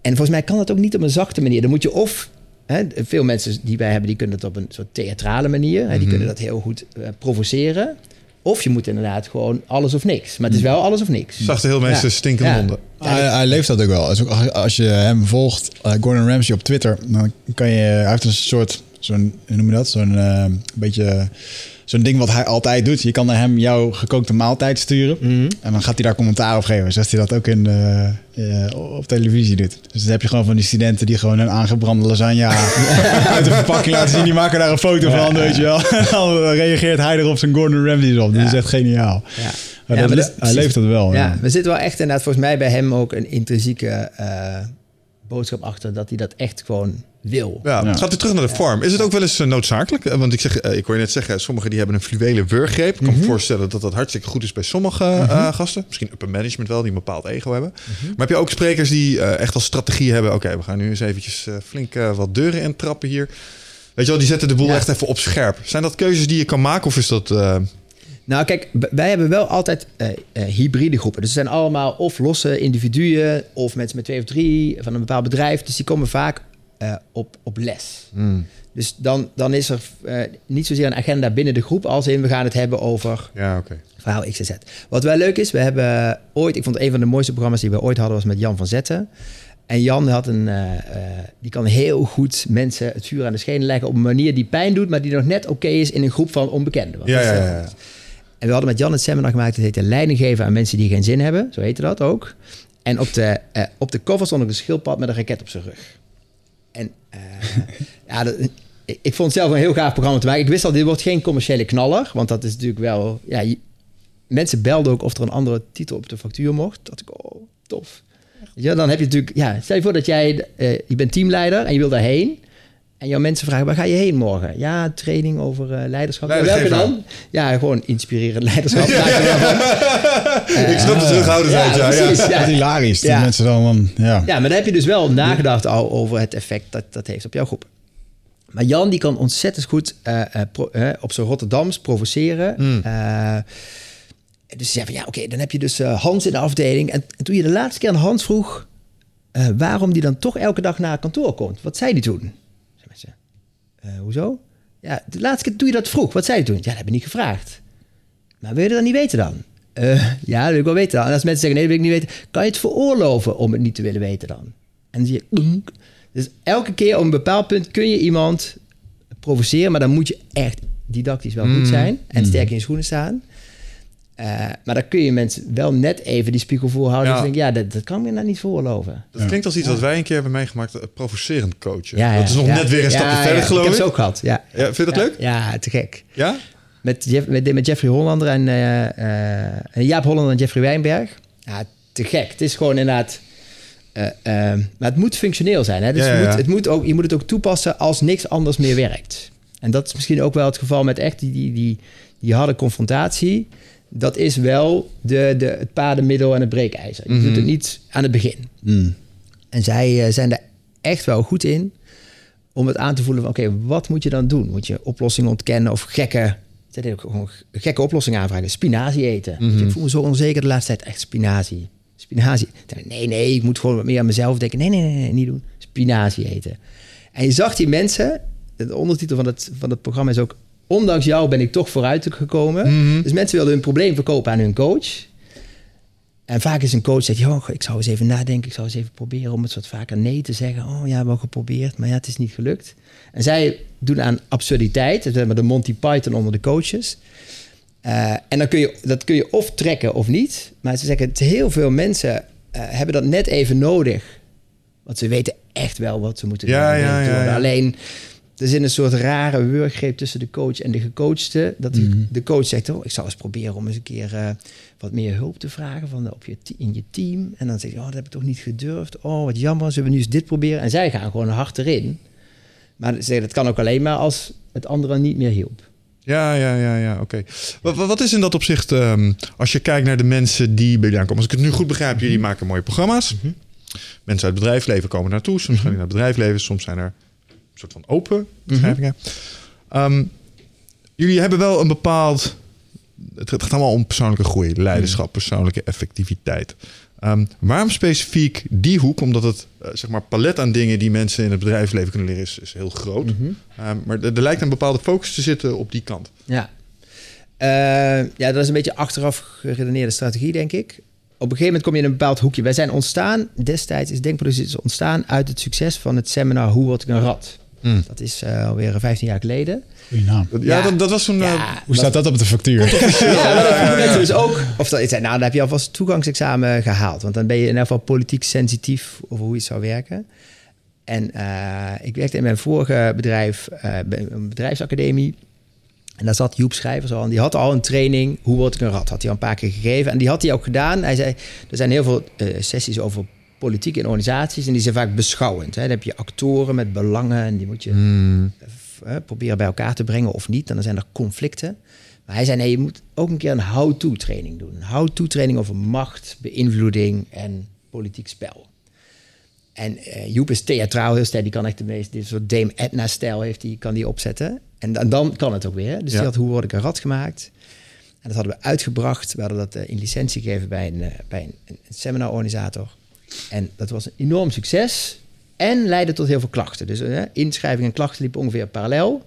En volgens mij kan dat ook niet op een zachte manier. Dan moet je of... Hè, veel mensen die wij hebben, die kunnen het op een soort theatrale manier. Hè, die kunnen dat heel goed eh, provoceren. Of je moet inderdaad gewoon alles of niks. Maar het is wel alles of niks.
Zag de heel mensen
Ja.
stinkende
Ja.
monden.
Hij, hij leeft dat ook wel. Dus ook als- als je hem volgt, eh, Gordon Ramsay op Twitter, dan kan je, hij heeft een soort, zo'n, hoe noem je dat? Zo'n eh, beetje, zo'n ding wat hij altijd doet. Je kan naar hem jouw gekookte maaltijd sturen. En dan gaat hij daar commentaar op geven. Zoals hij dat ook in, eh, op televisie doet. Dus dan heb je gewoon van die studenten die gewoon een aangebrande lasagne [laughs] uit de verpakking laten zien. Die maken daar een foto van, weet je wel. [laughs] En dan reageert hij er op zijn Gordon Ramsay op. Dat is
Ja.
echt geniaal.
Ja.
Maar
Ja,
dat
maar
hij leeft dat wel.
Ja,
ja.
we zitten wel echt inderdaad volgens mij bij hem ook een intrinsieke eh, boodschap achter dat hij dat echt gewoon wil.
Ja,
Ja.
Gaat u terug naar de vorm. Is het ook wel eens eh, noodzakelijk? Eh, Want ik, zeg, eh, ik hoor je net zeggen, sommigen die hebben een fluwelen wurggreep. Ik kan
Mhm.
me voorstellen dat dat hartstikke goed is bij sommige eh, gasten. Misschien upper management wel, die een bepaald ego hebben.
Mhm.
Maar heb je ook sprekers die eh, echt als strategie hebben... oké, we gaan nu eens eventjes flink wat deuren intrappen hier. Weet je wel, die zetten de boel
Ja.
echt even op scherp. Zijn dat keuzes die je kan maken of is dat... eh,
Nou, kijk, wij hebben wel altijd hybride groepen. Dus het zijn allemaal of losse individuen of mensen met twee of drie van een bepaald bedrijf. Dus die komen vaak eh, op, op les. Dus dan, dan is er eh, niet zozeer een agenda binnen de groep als in we gaan het hebben over
ja,
verhaal X en Z. Wat wel leuk is, we hebben ooit, ik vond een van de mooiste programma's die we ooit hadden was met Jan van Zetten. En Jan had een, eh, die kan heel goed mensen het vuur aan de schenen leggen op een manier die pijn doet, maar die nog net oké is in een groep van onbekenden.
Ja, ja, ja,
en we hadden met Jan het seminar gemaakt, dat heette Leiding geven aan mensen die geen zin hebben. Zo heette dat ook. En op de, op de cover stond ook een schildpad met een raket op zijn rug. En eh, [laughs] ja, dat, ik, ik vond het zelf een heel gaaf programma te maken. Ik wist al, dit wordt geen commerciële knaller. Want dat is natuurlijk wel... Ja, je- mensen belden ook of er een andere titel op de factuur mocht. Dat ik, oh, tof. Je, dan heb je natuurlijk... Ja, stel je voor dat jij... eh, je bent teamleider en je wil daarheen. En jouw mensen vragen, waar ga je heen morgen? Ja, training over eh, leiderschap. Ja, welke dan? Ja, gewoon inspirerend leiderschap. [laughs] [laughs] Er
ik snap de terughoudendheid, ja. ja,
precies, ja.
Wat hilarisch. Die
Ja.
mensen dan, dan ja.
Ja, maar dan heb je dus wel nagedacht al over het effect dat dat heeft op jouw groep. Maar Jan die kan ontzettend goed eh, eh, pro- eh, op zijn Rotterdams provoceren.
Mm.
Eh, dus zei van ja, oké, dan heb je dus eh, Hans in de afdeling. En, en toen je de laatste keer aan Hans vroeg eh, waarom die dan toch elke dag naar kantoor komt, wat zei die toen? Eh, hoezo? Ja, de laatste keer toen je dat vroeg, wat zei hij toen? Ja, dat heb ik niet gevraagd. Maar wil je dat dan niet weten dan? Eh, [laughs] ja, dat wil ik wel weten dan. En als mensen zeggen, nee, dat wil ik niet weten... kan je het veroorloven om het niet te willen weten dan? En dan zie je... Dus elke keer op een bepaald punt kun je iemand provoceren... maar dan moet je echt didactisch wel goed zijn... en sterk in je schoenen staan. Eh, maar dan kun je mensen wel net even die spiegel voorhouden...
Ja.
en denken, ja, dat, dat kan ik me nou niet veroorloven.
Dat klinkt als iets wat wij een keer hebben meegemaakt. provocerend coachen.
Ja, ja,
dat is nog
ja.
net weer een
Ja,
stapje
ja,
verder, geloof
ik.
ik.
heb ze ook gehad, ja.
Ja, vind je dat
Ja,
leuk?
Ja, te gek.
Ja?
Met, Jeff, met, met Jeffrey Hollander en, eh, eh, en Jaap Hollander en Jeffrey Wijnberg. Ja, te gek. Het is gewoon inderdaad... maar het moet functioneel zijn. Hè? Dus
Ja,
het
ja,
moet, het moet ook, je moet het ook toepassen als niks anders meer werkt. En dat is misschien ook wel het geval met echt die, die, die, die harde confrontatie. Dat is wel de, de, het paardenmiddel en het breekijzer. Je
Mhm.
doet het niet aan het begin.
Mm.
En zij eh, zijn er echt wel goed in om het aan te voelen van... oké, wat moet je dan doen? Moet je oplossingen ontkennen of gekke... Ook gewoon gekke oplossingen aanvragen. Spinazie eten.
Mhm.
Ik voel me zo onzeker de laatste tijd. Echt spinazie. Spinazie. Nee, nee, ik moet gewoon wat meer aan mezelf denken. Nee, nee, nee, nee, niet doen. Spinazie eten. En je zag die mensen... De ondertitel van het, van het programma is ook... Ondanks jou ben ik toch vooruit gekomen.
Mhm.
Dus mensen wilden hun probleem verkopen aan hun coach. En vaak is een coach zegt, joh, ik zou eens even nadenken, ik zou eens even proberen om het wat vaker nee te zeggen. Oh ja, wel geprobeerd, maar ja, het is niet gelukt. En zij doen aan absurditeit, dat is maar de Monty Python onder de coaches. Eh, en dan kun je, dat kun je of trekken of niet. Maar ze zeggen, het- heel veel mensen eh, hebben dat net even nodig. Want ze weten echt wel wat ze moeten
Ja,
doen.
ja, ja.
Alleen, er zit een soort rare wurggreep tussen de coach en de gecoachte. Dat die, de coach zegt, oh, ik zou eens proberen om eens een keer eh, wat meer hulp te vragen van de, op je, in je team. En dan zeg je, oh, dat heb ik toch niet gedurfd. Oh, wat jammer, zullen we nu eens dit proberen? En zij gaan gewoon hard erin. Maar ze zeggen, dat kan ook alleen maar als het andere niet meer hielp.
Ja, ja, ja, ja, oké. Wat, wat is in dat opzicht, ehm, als je kijkt naar de mensen die bij jullie aankomen? Als ik het nu goed begrijp, jullie maken mooie programma's. Mensen uit het bedrijfsleven komen naartoe. Soms gaan die naar het bedrijfsleven, soms zijn er soort van open beschrijvingen. Ehm, jullie hebben wel een bepaald... Het gaat allemaal om persoonlijke groei, leiderschap, persoonlijke effectiviteit. Ehm, waarom specifiek die hoek? Omdat het eh, zeg maar palet aan dingen die mensen in het bedrijfsleven kunnen leren is, is heel groot. Ehm, maar er, lijkt een bepaalde focus te zitten op die kant.
Ja. Eh, ja, dat is een beetje achteraf geredeneerde strategie, denk ik. Op een gegeven moment kom je in een bepaald hoekje. Wij zijn ontstaan, destijds is Denkproductie is ontstaan uit het succes van het seminar Hoe word ik een rat?
Hmm.
Dat is eh, alweer 15 jaar geleden.
Goeie naam.
Ja,
Ja.
Dat, dat was toen... eh,
Ja,
Hoe staat dat op de factuur? [laughs]
ja, dat mensen dus ook. Of dat, nou, dan heb je alvast toegangsexamen gehaald. Want dan ben je in ieder geval politiek sensitief over hoe het zou werken. En eh, ik werkte in mijn vorige bedrijf, eh, bij een bedrijfsacademie. En daar zat Joep Schrijvers al. En die had al een training, hoe word ik een rat? Had hij al een paar keer gegeven. En die had hij ook gedaan. Hij zei, er zijn heel veel eh, sessies over politiek in organisaties. En die zijn vaak beschouwend. Hè. Dan heb je actoren met belangen. En die moet je
hmm,
eh, proberen bij elkaar te brengen of niet. En dan zijn er conflicten. Maar hij zei, nee, je moet ook een keer een how-to training doen. Een how-to training over macht, beïnvloeding en politiek spel. En eh, Joep is theatraal heel sterk. Die kan echt de meest, dit soort Dame Edna-stijl heeft, die kan die opzetten. En dan, dan kan het ook weer. Dus
Ja.
die had Hoe word ik een rat gemaakt. En dat hadden we uitgebracht. We hadden dat eh, in licentie gegeven bij een, bij een, een seminarorganisator. En dat was een enorm succes. En leidde tot heel veel klachten. Dus eh, inschrijving en klachten liepen ongeveer parallel.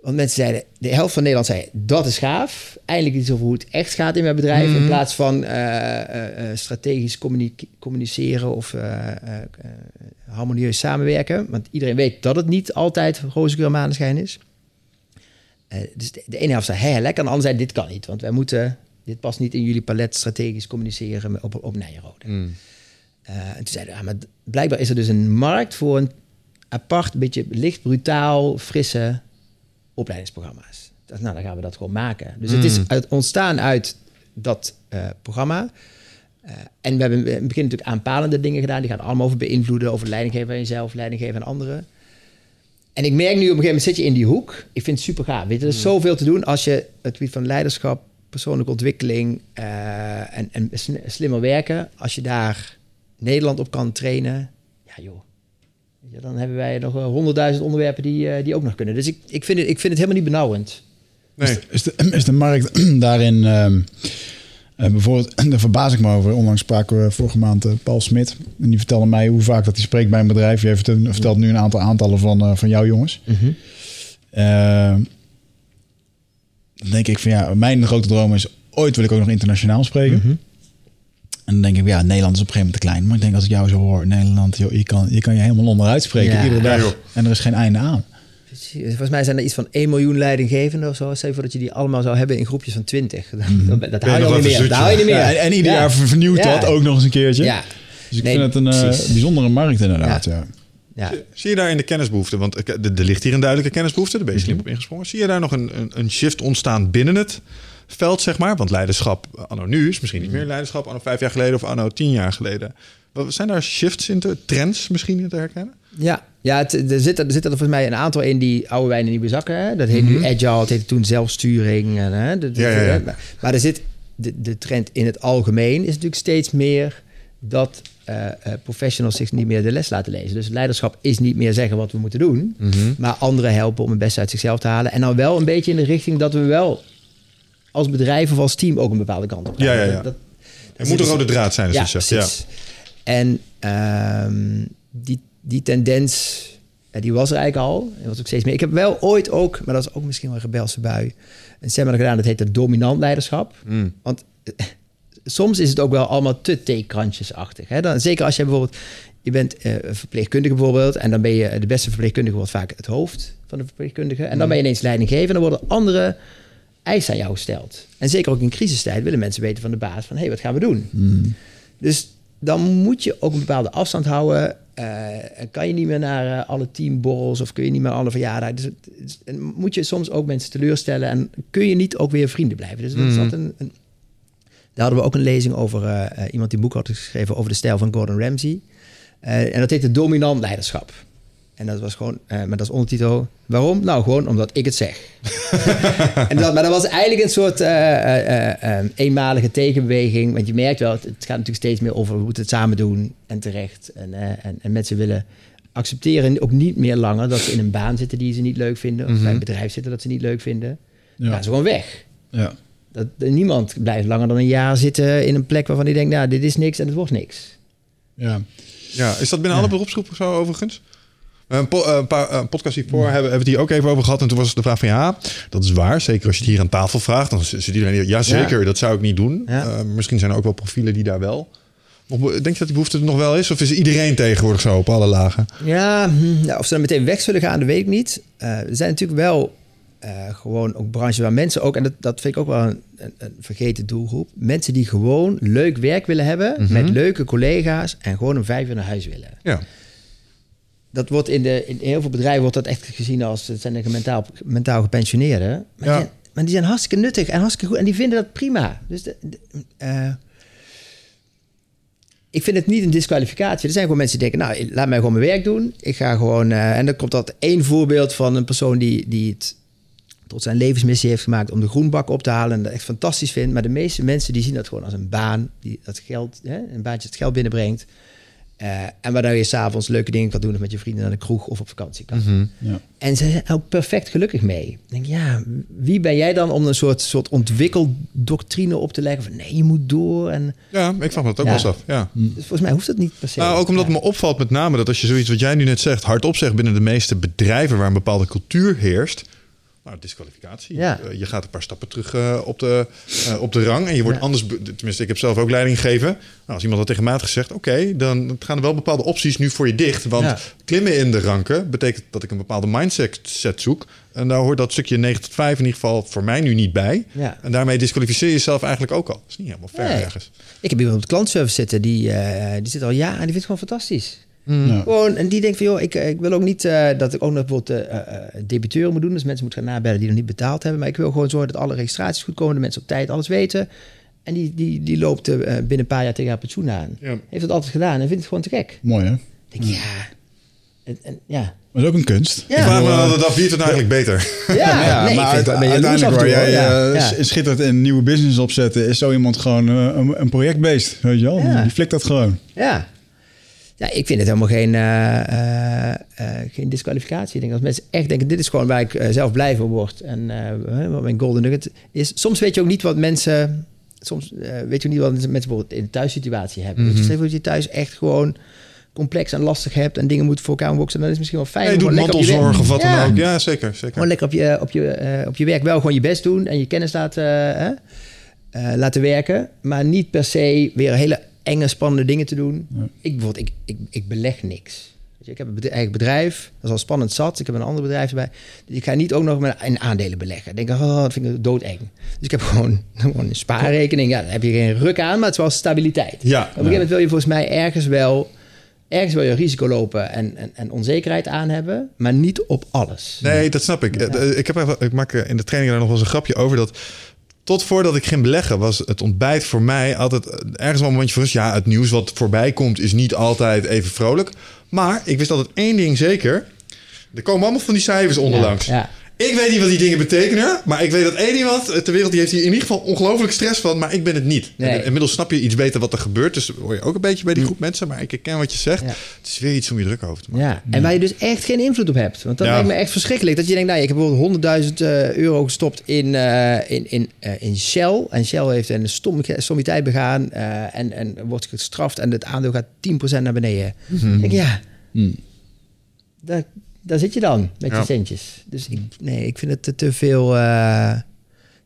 Want mensen zeiden, de helft van Nederland zei, dat is gaaf. Eindelijk iets over hoe het echt gaat in mijn bedrijf. In plaats van eh, eh, strategisch communi- communiceren of harmonieus samenwerken. Want iedereen weet dat het niet altijd roze geur maneschijn is. Dus de, de ene helft zei, hé, lekker. En de andere zei, dit kan niet. Want wij moeten, dit past niet in jullie palet strategisch communiceren op, op Nijenrode.
hmm.
Eh, en toen zeiden we, ja, maar blijkbaar is er dus een markt voor een apart, beetje licht brutaal, frisse opleidingsprogramma's. Dacht, nou, dan gaan we dat gewoon maken. Dus het is uit, ontstaan uit dat eh, programma. Eh, en we hebben in het begin natuurlijk aanpalende dingen gedaan. Die gaan allemaal over beïnvloeden, over leiding geven aan jezelf, leiding geven aan anderen. En ik merk nu op een gegeven moment zit je in die hoek. Ik vind het super gaaf. Weet je, er is zoveel te doen als je het gebied van leiderschap, persoonlijke ontwikkeling eh, en, en slimmer werken. Als je daar Nederland op kan trainen. Ja joh. Je, dan hebben wij nog honderdduizend onderwerpen die, eh, die ook nog kunnen. Dus ik, ik, vind het, ik vind het helemaal niet benauwend.
Nee.
Is de, is de markt [clears throat] daarin... ehm, eh, bijvoorbeeld, [clears throat] daar verbaas ik me over. Onlangs spraken we vorige maand Paul Smit. En die vertelde mij hoe vaak dat hij spreekt bij een bedrijf. Je vertelt, vertelt nu een aantal aantallen van, eh, van jouw jongens. Eh, dan denk ik van ja, mijn grote droom is... ooit wil ik ook nog internationaal spreken. En dan denk ik, ja, Nederland is op een gegeven moment te klein. Maar ik denk als ik jou zo hoor, Nederland, joh, je, kan, je kan je helemaal onderuit spreken.
Ja.
Iedere dag.
joh.
en er is geen einde aan.
Volgens mij zijn er iets van 1 miljoen leidinggevenden of zo. Stel je voor dat je die allemaal zou hebben in groepjes van 20. [laughs] Dat, dat, hou je niet meer. Dat hou je niet meer.
Ja, en, en ieder
Ja.
jaar ver- vernieuwt
Ja.
dat ook nog eens een keertje.
Ja.
Dus ik
Nee,
vind het een eh, bijzondere markt inderdaad. Ja.
Ja.
Zie je daar in de kennisbehoefte, want er ligt hier een duidelijke kennisbehoefte, de
Mhm.
BC op ingesprongen. Zie je daar nog een, een, een shift ontstaan binnen het veld, zeg maar. Want leiderschap anno nu is misschien niet meer leiderschap anno vijf jaar geleden of anno tien jaar geleden. Wat- Zijn daar shifts in, te, trends misschien in te herkennen?
Ja, ja het, er, zitten, er zitten er volgens mij een aantal in die oude wijn in nieuwe zakken. Hè? Dat heet nu agile, het heette toen zelfsturing. En, hè? Dat-
Mhm. Ja, ja, ja.
Maar, maar er zit de, de trend in het algemeen is natuurlijk steeds meer dat eh, eh, professionals zich niet meer de les laten lezen. Dus leiderschap is niet meer zeggen wat we moeten doen,
Mhm.
maar anderen helpen om het beste uit zichzelf te halen. En dan wel een beetje in de richting dat we wel als bedrijf of als team ook een bepaalde kant op gaan.
Ja, ja, ja.
Dat- dat-
Er moet een rode draad zijn,
ja,
je zegt. Ja.
En ehm, die, die tendens, die was er eigenlijk al. En was ook steeds meer. Ik heb wel ooit ook, maar dat is ook misschien wel een rebelse bui, een seminar gedaan. Dat heette dominant leiderschap.
Mm.
Want [laughs] soms is het ook wel allemaal te theekrantjesachtig. Hè? Dan, zeker als je bijvoorbeeld, je bent een verpleegkundige bijvoorbeeld, en dan ben je de beste verpleegkundige wordt vaak het hoofd van de verpleegkundige. En dan ben je ineens leidinggever en dan worden andere eisen aan jou gesteld. En zeker ook in crisistijd willen mensen weten van de baas van, hé, hey, wat gaan we doen? Dus dan moet je ook een bepaalde afstand houden. Eh, kan je niet meer naar eh, alle teamborrels of kun je niet meer alle verjaardagen. Dus, moet je soms ook mensen teleurstellen en kun je niet ook weer vrienden blijven. Dus dat is
Mhm.
altijd een, hadden we ook een lezing over eh, eh, iemand die een boek had geschreven over de stijl van Gordon Ramsay. Eh, en dat heette dominant leiderschap. En dat was gewoon, maar dat is ondertitel. Waarom? Nou, gewoon omdat ik het zeg. [laughs] en dat, maar dat was eigenlijk een soort eenmalige tegenbeweging. Want je merkt wel, het, het gaat natuurlijk steeds meer over we moeten het samen doen en terecht. En, en, en mensen willen accepteren ook niet meer langer dat ze in een baan zitten die ze niet leuk vinden. Of bij een bedrijf zitten dat ze niet leuk vinden. Dan
Ja.
gaan ze gewoon weg.
Ja.
Dat, niemand blijft langer dan een jaar zitten in een plek waarvan hij denkt, nou, dit is niks en het wordt niks.
Ja.
Ja, is dat binnen alle beroepsgroepen zo overigens? Een, po- een paar een podcast hiervoor hebben, hebben we het hier ook even over gehad. En toen was de vraag van ja, dat is waar. Zeker als je het hier aan tafel vraagt. Dan zit iedereen hier. Ja, zeker.
Ja.
Dat zou ik niet doen.
Ja.
Eh, misschien zijn er ook wel profielen die daar wel. Denk je dat die behoefte er nog wel is? Of is iedereen tegenwoordig zo op alle lagen?
Ja, hm, nou, of ze dan meteen weg zullen gaan, dat weet ik niet. Eh, er zijn natuurlijk wel eh, gewoon ook branches waar mensen ook... en dat, dat vind ik ook wel een, een, een vergeten doelgroep... mensen die gewoon leuk werk willen hebben... met leuke collega's en gewoon om vijf uur naar huis willen.
Ja.
Dat wordt in, de, in heel veel bedrijven wordt dat echt gezien als... het zijn de mentaal, mentaal gepensioneerden. Maar,
Ja.
die, zijn- maar die zijn hartstikke nuttig en hartstikke goed... en die vinden dat prima. Dus de, de- eh, ik vind het niet een disqualificatie. Er zijn gewoon mensen die denken, nou, laat mij gewoon mijn werk doen. Ik ga gewoon... eh, en dan komt dat één voorbeeld van een persoon die, die het tot zijn levensmissie heeft gemaakt om de groenbak op te halen en dat echt fantastisch vindt. Maar de meeste mensen die zien dat gewoon als een baan, die dat geld, hè, een baantje dat geld binnenbrengt. Eh, en waardoor je s'avonds leuke dingen kan doen of met je vrienden naar de kroeg of op vakantie kan.
Ja.
En ze zijn ook perfect gelukkig mee. Ik denk, ja, wie ben jij dan om een soort, soort ontwikkeldoctrine op te leggen van nee, je moet door. En
ja, ik vraag me dat ook
Ja.
wel eens af. Ja.
dus volgens mij hoeft dat niet per se.
Nou, ook omdat
Ja.
me opvalt met name dat als je zoiets wat jij nu net zegt... hardop zegt binnen de meeste bedrijven waar een bepaalde cultuur heerst... Nou, disqualificatie.
Ja.
Eh, je gaat een paar stappen terug eh, op, de, eh, op de rang en je wordt
Ja.
anders... Tenminste, ik heb zelf ook leiding gegeven. Nou, als iemand dat tegen had gezegd... oké, dan gaan er wel bepaalde opties nu voor je dicht. Want
Ja.
klimmen in de ranken betekent dat ik een bepaalde mindset set zoek. En daar hoort dat stukje 9 tot 5 in ieder geval voor mij nu niet bij.
Ja.
En daarmee disqualificeer je jezelf eigenlijk ook al. Dat is niet helemaal
Nee.
ergens.
Ik heb iemand op de klantservice zitten, die, die zit al jaren en die vindt het gewoon fantastisch.
Ja.
Gewoon, en die denkt van, joh, ik, eh, ik wil ook niet eh, dat ik ook nog bijvoorbeeld eh eh, debiteuren moet doen. Dus mensen moeten gaan nabellen die nog niet betaald hebben. Maar ik wil gewoon zorgen dat alle registraties goed komen, de mensen op tijd alles weten. En die, die, die loopt binnen een paar jaar tegen haar pensioen aan.
Ja.
Heeft dat altijd gedaan en vindt het gewoon te gek.
Mooi hè?
Ik denk, ja. En, en, ja.
Maar dat is ook een kunst.
Ja.
Ik vraag me af, wie het eigenlijk beter?
Ja, [laughs]
Ja,
nee,
maar uit- uiteindelijk waar jij.
Ja,
schittert in een nieuwe business opzetten, is zo iemand gewoon een, een projectbeest. Weet je wel?
Ja.
Die flikt dat gewoon.
Ja. Ja, ik vind het helemaal geen, eh, eh, eh, geen disqualificatie. Ik denk als mensen echt denken, dit is gewoon waar ik zelf blij van word. En wat mijn golden nugget is. Soms weet je ook niet wat mensen... Soms weet je ook niet wat mensen bijvoorbeeld in een thuissituatie hebben.
Mhm.
Dus stel je voor dat je thuis echt gewoon complex en lastig hebt... en dingen moeten voor elkaar boksen. Dan is het misschien wel fijn... Om
doet mantelzorg of wat dan
Ja.
ook. Ja, zeker. zeker.
Gewoon lekker op je, op, je, op je werk wel gewoon je best doen en je kennis laten, laten werken. Maar niet per se weer hele enge, spannende dingen te doen. Ik bijvoorbeeld, ik, ik, ik beleg niks. Weet je, ik heb een bed- eigen bedrijf, dat is al spannend zat. Ik heb een ander bedrijf erbij. Dus ik ga niet ook nog met in aandelen beleggen. Ik denk, oh, dat vind ik doodeng. Dus ik heb [laughs] gewoon, gewoon een spaarrekening. Ja, daar heb je geen ruk aan, maar het is wel stabiliteit.
Ja.
Op een gegeven moment wil je volgens mij ergens wel... Ergens wil je risico lopen en, en, en onzekerheid aan hebben, maar niet op alles.
Nee, dat snap ik. Eh, Ik, heb, even- ik maak in de training daar nog wel eens een grapje over dat tot voordat ik ging beleggen was het ontbijt voor mij altijd ergens wel een momentje van rust. Ja, het nieuws wat voorbij komt is niet altijd even vrolijk. Maar ik wist altijd één ding zeker. Er komen allemaal van die cijfers onderlangs.
Ja, ja.
Ik weet niet wat die dingen betekenen, maar ik weet dat één iemand ter wereld die heeft hier in ieder geval ongelooflijk stress van, maar ik ben het niet.
Nee.
En inmiddels snap je iets beter wat er gebeurt, dus hoor je ook een beetje bij die groep mensen, maar ik herken wat je zegt.
Ja.
Het is weer iets om je druk over te maken.
Ja, en waar je dus echt geen invloed op hebt. Want dat
Ja.
lijkt me echt verschrikkelijk. Dat je denkt, nou, ik heb bijvoorbeeld 100.000 eh, euro gestopt in, eh, in, in, eh, in Shell. En Shell heeft een stom, stommiteit begaan eh, en, en wordt gestraft. En het aandeel gaat 10% naar beneden. Ik denk, ja, daar, daar zit je dan met
Ja.
je centjes. Dus ik, nee, ik vind het te, te veel... eh,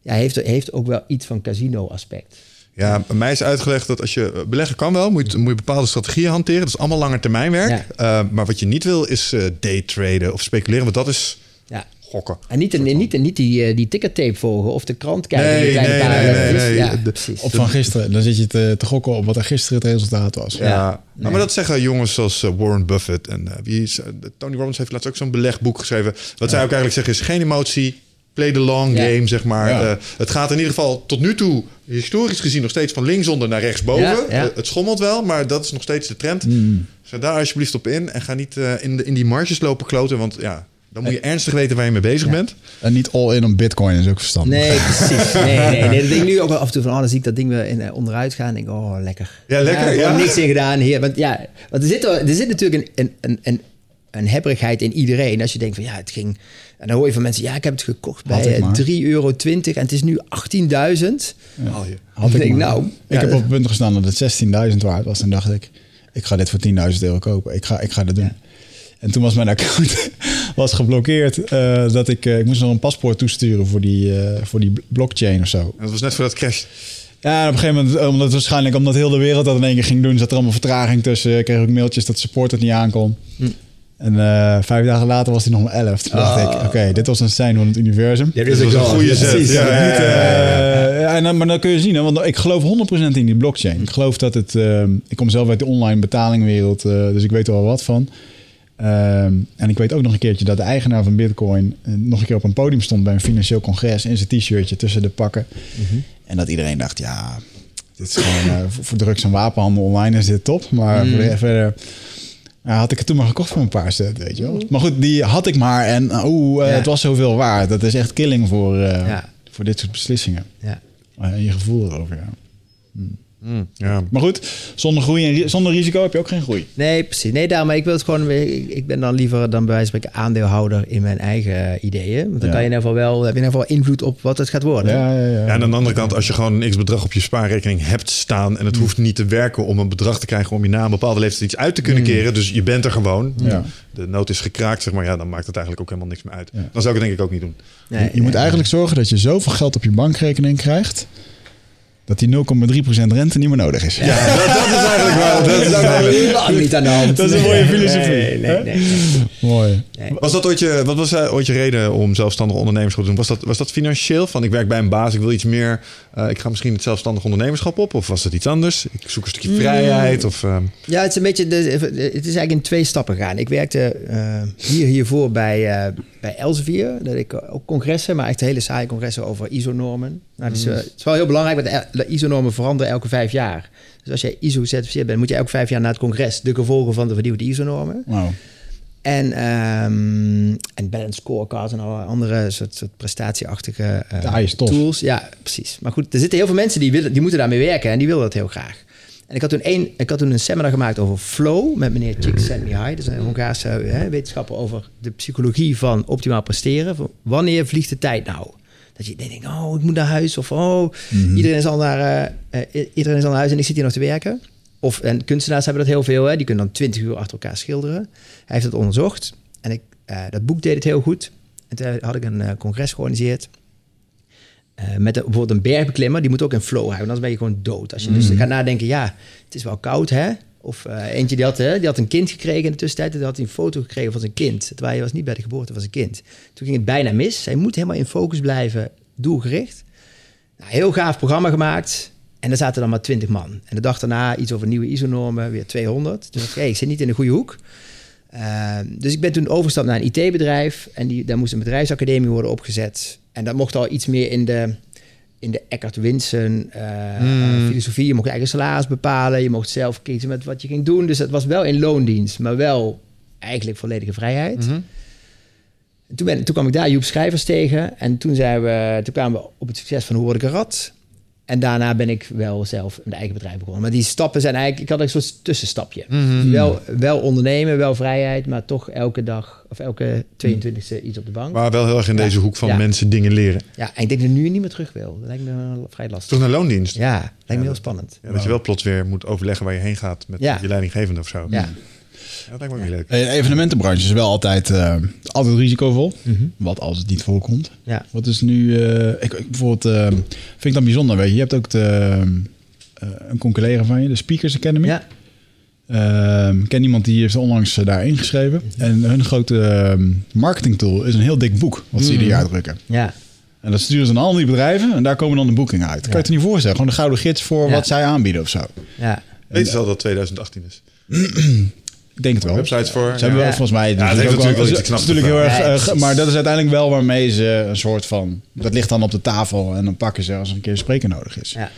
ja, heeft, heeft ook wel iets van casino-aspect.
Ja, mij is uitgelegd dat als je eh, beleggen kan wel, moet je, moet je bepaalde strategieën hanteren. Dat is allemaal langer termijnwerk.
Ja.
Eh, maar wat je niet wil is eh daytraden of speculeren, want dat is
Ja.
Gokken.
En niet, niet, niet die, eh, die tickettape volgen of de krant kijken.
Nee,
die kleine
nee,
palen.
nee,
Dat
nee,
is-
nee.
Ja, precies.
Of van gisteren. Dan zit je te, te gokken op wat er gisteren het resultaat was.
Ja,
Ja.
Nou, maar dat zeggen jongens zoals eh, Warren Buffett en eh, wie is, Tony Robbins heeft laatst ook zo'n belegboek geschreven. Wat zij ook eigenlijk zeggen is geen emotie, play the long
Ja.
game, zeg maar.
Ja.
Eh, het gaat in ieder geval tot nu toe, historisch gezien, nog steeds van linksonder naar rechtsboven.
Ja, ja.
Het schommelt wel, maar dat is nog steeds de trend.
Mm.
Zet daar alsjeblieft op in en ga niet in, de, in die marges lopen kloten, want ja, dan moet je ernstig weten waar je mee bezig
Ja.
bent.
En niet all in op bitcoin is ook verstandig.
Nee, [laughs] precies. Nee, nee, nee. Dat denk ik nu ook wel af en toe van, oh, dan zie ik dat ding weer in, eh, onderuit gaan. En denk ik, oh, lekker.
Ja, lekker,
gewoon
ja.
niks in gedaan hier. Want ja, want er zit, er, er zit natuurlijk een, een, een, een, een hebberigheid in iedereen. Als je denkt van, ja, het ging... En dan hoor je van mensen, ja, ik heb het gekocht
Had
bij
ik
eh,
maar.
3,20 euro en het is nu 18.000.
Haal je.
Had
Ik denk, nou,
ik
ja,
heb
dat-
op het punt gestaan dat het 16.000 waard was. En dacht ik, ik ga dit voor 10.000 euro kopen. Ik ga, ik ga dat doen. En toen was mijn account [laughs] was geblokkeerd. eh, dat ik, eh, ik moest nog een paspoort toesturen voor die, eh, voor die blockchain of zo.
En dat was net voor dat crash.
Ja, en op een gegeven moment, omdat waarschijnlijk omdat heel de wereld dat in één keer ging doen, zat er allemaal vertraging tussen. Ik kreeg ook mailtjes dat support het niet aankon. En eh, vijf dagen later was hij nog maar 11. Toen dacht ik, oké, dit was een sein van het universum.
There
Dit
is
een goede zet. Ja, ja,
Niet,
ja, ja.
eh, ja, en dan, maar dan kun je zien, hè, want ik geloof 100% in die blockchain. Ik geloof dat het. ehm, ik kom zelf uit de online betalingwereld, eh, dus ik weet er wel wat van. Ehm, en ik weet ook nog een keertje dat de eigenaar van Bitcoin eh, nog een keer op een podium stond bij een financieel congres in zijn t-shirtje tussen de pakken. En dat iedereen dacht, ja, dit is gewoon eh, voor, drugs en wapenhandel online is dit top. Maar voor de, verder ja, had ik het toen maar gekocht voor een paar cent, weet je wel. Maar goed, die had ik maar en eh, oeh, eh,
Ja.
het was zoveel waard. Dat is echt killing voor, eh,
Ja.
voor dit soort beslissingen.
Ja.
En je gevoel erover, ja.
Ja.
Maar goed, zonder groei en zonder risico heb je ook geen groei.
Nee, precies. Nee, daarom, maar ik wil het gewoon... Ik, ik ben dan liever dan bij wijze van spreken aandeelhouder in mijn eigen ideeën. Want dan
Ja.
kan je in ieder geval wel, heb je in ieder geval invloed op wat het gaat worden.
Ja, ja, ja.
Ja, en aan de andere kant, als je gewoon een x-bedrag op je spaarrekening hebt staan... en het hoeft niet te werken om een bedrag te krijgen... om je na een bepaalde leeftijd iets uit te kunnen keren. Dus je bent er gewoon.
Ja.
De nood is gekraakt, zeg maar. Ja, dan maakt het eigenlijk ook helemaal niks meer uit.
Ja.
Dan zou ik het denk ik ook niet doen.
Nee,
je je moet eigenlijk zorgen dat je zoveel geld op je bankrekening krijgt... dat die 0,3% rente niet meer nodig is.
Ja, dat, dat is eigenlijk wel... [laughs] Dat is eigenlijk-
niet aan de hand.
Dat is een mooie filosofie,
Nee, nee, nee.
Mooi.
Was dat ooit je, wat was eh, ooit je reden om zelfstandig ondernemerschap te doen? Was dat, was dat financieel? Van ik werk bij een baas, ik wil iets meer. eh, ik ga misschien het zelfstandig ondernemerschap op. Of was het iets anders? Ik zoek een stukje vrijheid. Of, eh,
Ja, het is een beetje. De, het is eigenlijk in twee stappen gegaan. Ik werkte eh, hier hiervoor bij, uh, bij Elsevier. Dat ik ook congressen, maar echt hele saaie congressen over ISO-normen. Nou, dus, uh, het is wel heel belangrijk, want de ISO-normen veranderen elke vijf jaar. Dus als jij ISO-certificeerd bent, moet je elke vijf jaar naar het congres de gevolgen van de vernieuwde ISO-normen.
Wow.
En, um, en balance scorecards en alle andere soort, soort prestatieachtige uh, tools. Ja, precies. Maar goed, er zitten heel veel mensen die, willen, die moeten daarmee werken en die willen dat heel graag. En ik had toen, een, ik had toen een seminar gemaakt over flow met meneer Csikszentmihalyi. Dat is een Hongaarse hè, wetenschapper over de psychologie van optimaal presteren. Van wanneer vliegt de tijd nou? Dat je denkt, oh, ik moet naar huis. Of oh, mm-hmm. iedereen, is al naar, uh, uh, iedereen is al naar huis en ik zit hier nog te werken. Of en kunstenaars hebben dat heel veel. Hè? Die kunnen dan twintig uur achter elkaar schilderen. Hij heeft het onderzocht. En ik, uh, dat boek deed het heel goed. En toen had ik een uh, congres georganiseerd. Uh, met een, bijvoorbeeld een bergbeklimmer. Die moet ook in flow houden. Anders ben je gewoon dood. Als je mm. dus gaat nadenken. Ja, het is wel koud hè. Of eentje die had, hè, die had een kind gekregen in de tussentijd. En had hij een foto gekregen van zijn kind. Terwijl hij was niet bij de geboorte van zijn kind. Toen ging het bijna mis. Hij moet helemaal in focus blijven. Doelgericht. Nou, heel gaaf programma gemaakt. En er zaten dan maar 20 man. En de dag daarna iets over nieuwe ISO-normen, weer 200. Dus dacht ik, hey, ik zit niet in de goede hoek. Uh, dus ik ben toen overgestapt naar een IT-bedrijf. En die, daar moest een bedrijfsacademie worden opgezet. En dat mocht al iets meer in de, in de Eckhart Winsen eh,
Hmm.
filosofie. Je mocht je eigen salaris bepalen. Je mocht zelf kiezen met wat je ging doen. Dus het was wel in loondienst, maar wel eigenlijk volledige vrijheid. En Toen, ben, toen kwam ik daar Joep Schrijvers tegen. En toen, zijn we, toen kwamen we op het succes van Hoe word ik een rat. En daarna ben ik wel zelf een eigen bedrijf begonnen. Maar die stappen zijn eigenlijk... Ik had een soort tussenstapje.
Mhm.
Dus wel, wel ondernemen, wel vrijheid... maar toch elke dag of elke 22e iets op de bank.
Maar wel heel erg in
Ja.
deze hoek van
Ja.
mensen dingen leren.
Ja, en ik denk dat ik nu niet meer terug wil. Dat lijkt me wel vrij lastig.
Toch naar loondienst.
Ja, lijkt me heel spannend.
Dat je wel plots weer moet overleggen waar je heen gaat met je leidinggevende of zo.
Ja.
Ja, dat lijkt me ook niet leuk.
De evenementenbranche is wel altijd, eh, altijd risicovol.
Mhm.
Wat als het niet voorkomt.
Ja.
Wat is nu... eh, ik, ik bijvoorbeeld eh, vind ik dan bijzonder, weet je. Je hebt ook de, eh, een collega van je, de Speakers Academy.
Ja.
Ehm, ik ken iemand die heeft onlangs daar ingeschreven. En hun grote ehm, marketingtool is een heel dik boek. Wat ze ieder jaar drukken.
Ja.
En dat sturen ze aan al die bedrijven. En daar komen dan de boekingen uit. Kan je het niet voorstellen? Gewoon de gouden gids voor
Ja.
wat zij aanbieden of zo.
Ja.
Weet je al dat 2018 is? [clears throat]
Ik denk het wel.
Websites voor.
Ze hebben wel volgens mij.
natuurlijk wel
het is
knaps
natuurlijk heel erg.
Ja,
eh, maar dat is uiteindelijk wel waarmee ze een soort van. Dat ligt dan op de tafel en dan pakken ze als er een keer een spreker nodig is.
Ja.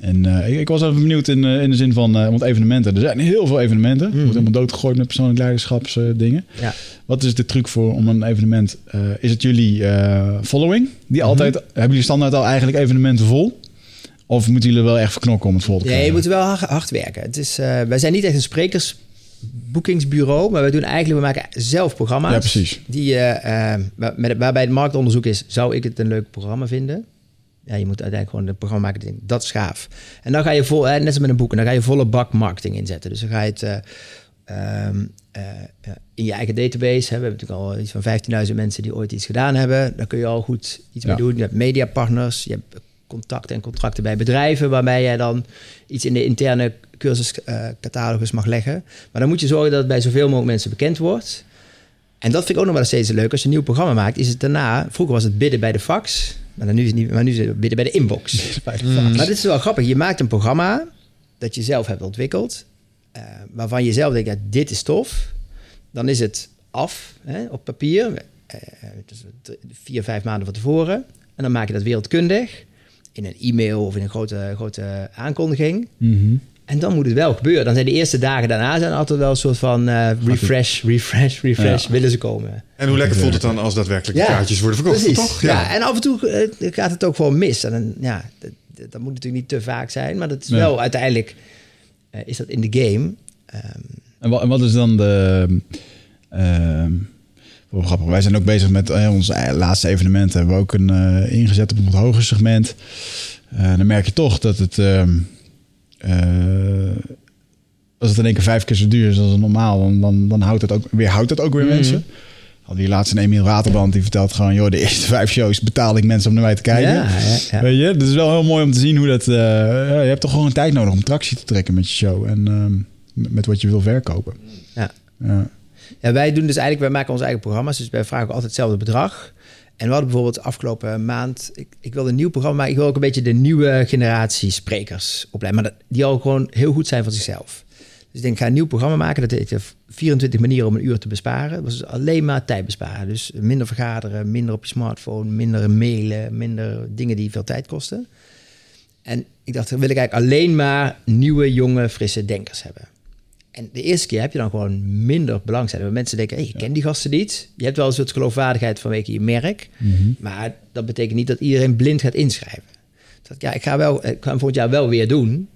En eh, ik, ik was even benieuwd in, eh, in de zin van. eh, want evenementen. Er zijn heel veel evenementen. Er wordt helemaal doodgegooid met persoonlijk leiderschapsdingen.
Ja.
Wat is de truc voor om een evenement? eh, is het jullie eh, following? Die altijd. Hebben jullie standaard al eigenlijk evenementen vol? Of moeten jullie wel echt verknokken om het vol te krijgen?
je moet wel hard, hard werken. Het is, eh, wij zijn niet echt een sprekersboekingsbureau, maar wij doen eigenlijk, we maken zelf programma's.
Ja, precies.
Die, waar- met, waarbij het marktonderzoek is, zou ik het een leuk programma vinden? Ja, je moet uiteindelijk gewoon een programma maken, dat is gaaf. En dan ga je vol, eh, net als met een boek, en dan ga je volle bak marketing inzetten. Dus dan ga je het eh, ehm, eh, eh, in je eigen database. Hè. We hebben natuurlijk al iets van 15.000 mensen die ooit iets gedaan hebben. Daar kun je al goed iets mee doen. Je hebt mediapartners, je hebt contacten en contracten bij bedrijven, waarbij jij dan iets in de interne cursuscatalogus mag leggen. Maar dan moet je zorgen dat het bij zoveel mogelijk mensen bekend wordt. En dat vind ik ook nog wel steeds leuk. Als je een nieuw programma maakt, is het daarna... Vroeger was het bidden bij de fax. Maar, dan nu is het niet, maar nu is het bidden bij de inbox. Maar dit is wel grappig. Je maakt een programma dat je zelf hebt ontwikkeld. eh, waarvan je zelf denkt, ja, dit is tof. Dan is het af hè, op papier. eh, dus vier, vijf maanden van tevoren. En dan maak je dat wereldkundig. In een e-mail of in een grote, grote aankondiging.
Mhm.
En dan moet het wel gebeuren. Dan zijn de eerste dagen daarna zijn altijd wel een soort van eh, refresh, refresh, refresh.
Ja.
Willen ze komen.
En hoe lekker voelt het dan als daadwerkelijk de kaartjes worden verkocht?
precies.
Toch?
Ja. en af en toe eh, gaat het ook gewoon mis. En dan, ja, dat, dat moet natuurlijk niet te vaak zijn. Maar dat is
Ja.
wel uiteindelijk... eh, is dat in de game. Ehm,
En wat, en wat is dan de. ehm, wel grappig. Wij zijn ook bezig met eh, onze e- laatste evenementen. Hebben we ook een eh, ingezet op wat hoger segment. Eh, dan merk je toch dat het. ehm, eh, als het in één keer vijf keer zo duur is als normaal, dan, dan, dan houdt het ook weer, houdt het ook weer
Mhm.
mensen. Hadden hier laatst een Emiel die vertelt gewoon, joh, de eerste vijf shows betaal ik mensen om naar mij te kijken.
Ja, ja, ja.
Weet je, het is wel heel mooi om te zien hoe dat. eh, je hebt toch gewoon tijd nodig om tractie te trekken met je show en ehm, met met wat je wil verkopen.
ja.
Ja.
Wij doen dus eigenlijk, wij maken onze eigen programma's, dus wij vragen altijd hetzelfde bedrag. En we hadden bijvoorbeeld afgelopen maand, ik, ik wil een nieuw programma, maar ik wil ook een beetje de nieuwe generatie sprekers opleiden, maar die al gewoon heel goed zijn van zichzelf. Dus ik denk, ik ga een nieuw programma maken, dat heet eh, 24 manieren om een uur te besparen. Dat was dus alleen maar tijd besparen. Dus minder vergaderen, minder op je smartphone, minder mailen, minder dingen die veel tijd kosten. En ik dacht, dan wil ik eigenlijk alleen maar nieuwe, jonge, frisse denkers hebben. En de eerste keer heb je dan gewoon minder belangstelling. Want mensen denken, hey, ik ken die gasten niet. Je hebt wel een soort geloofwaardigheid vanwege je merk. Maar dat betekent niet dat iedereen blind gaat inschrijven. Dat, ja, ik ga, wel, ik ga hem volgend jaar wel weer doen.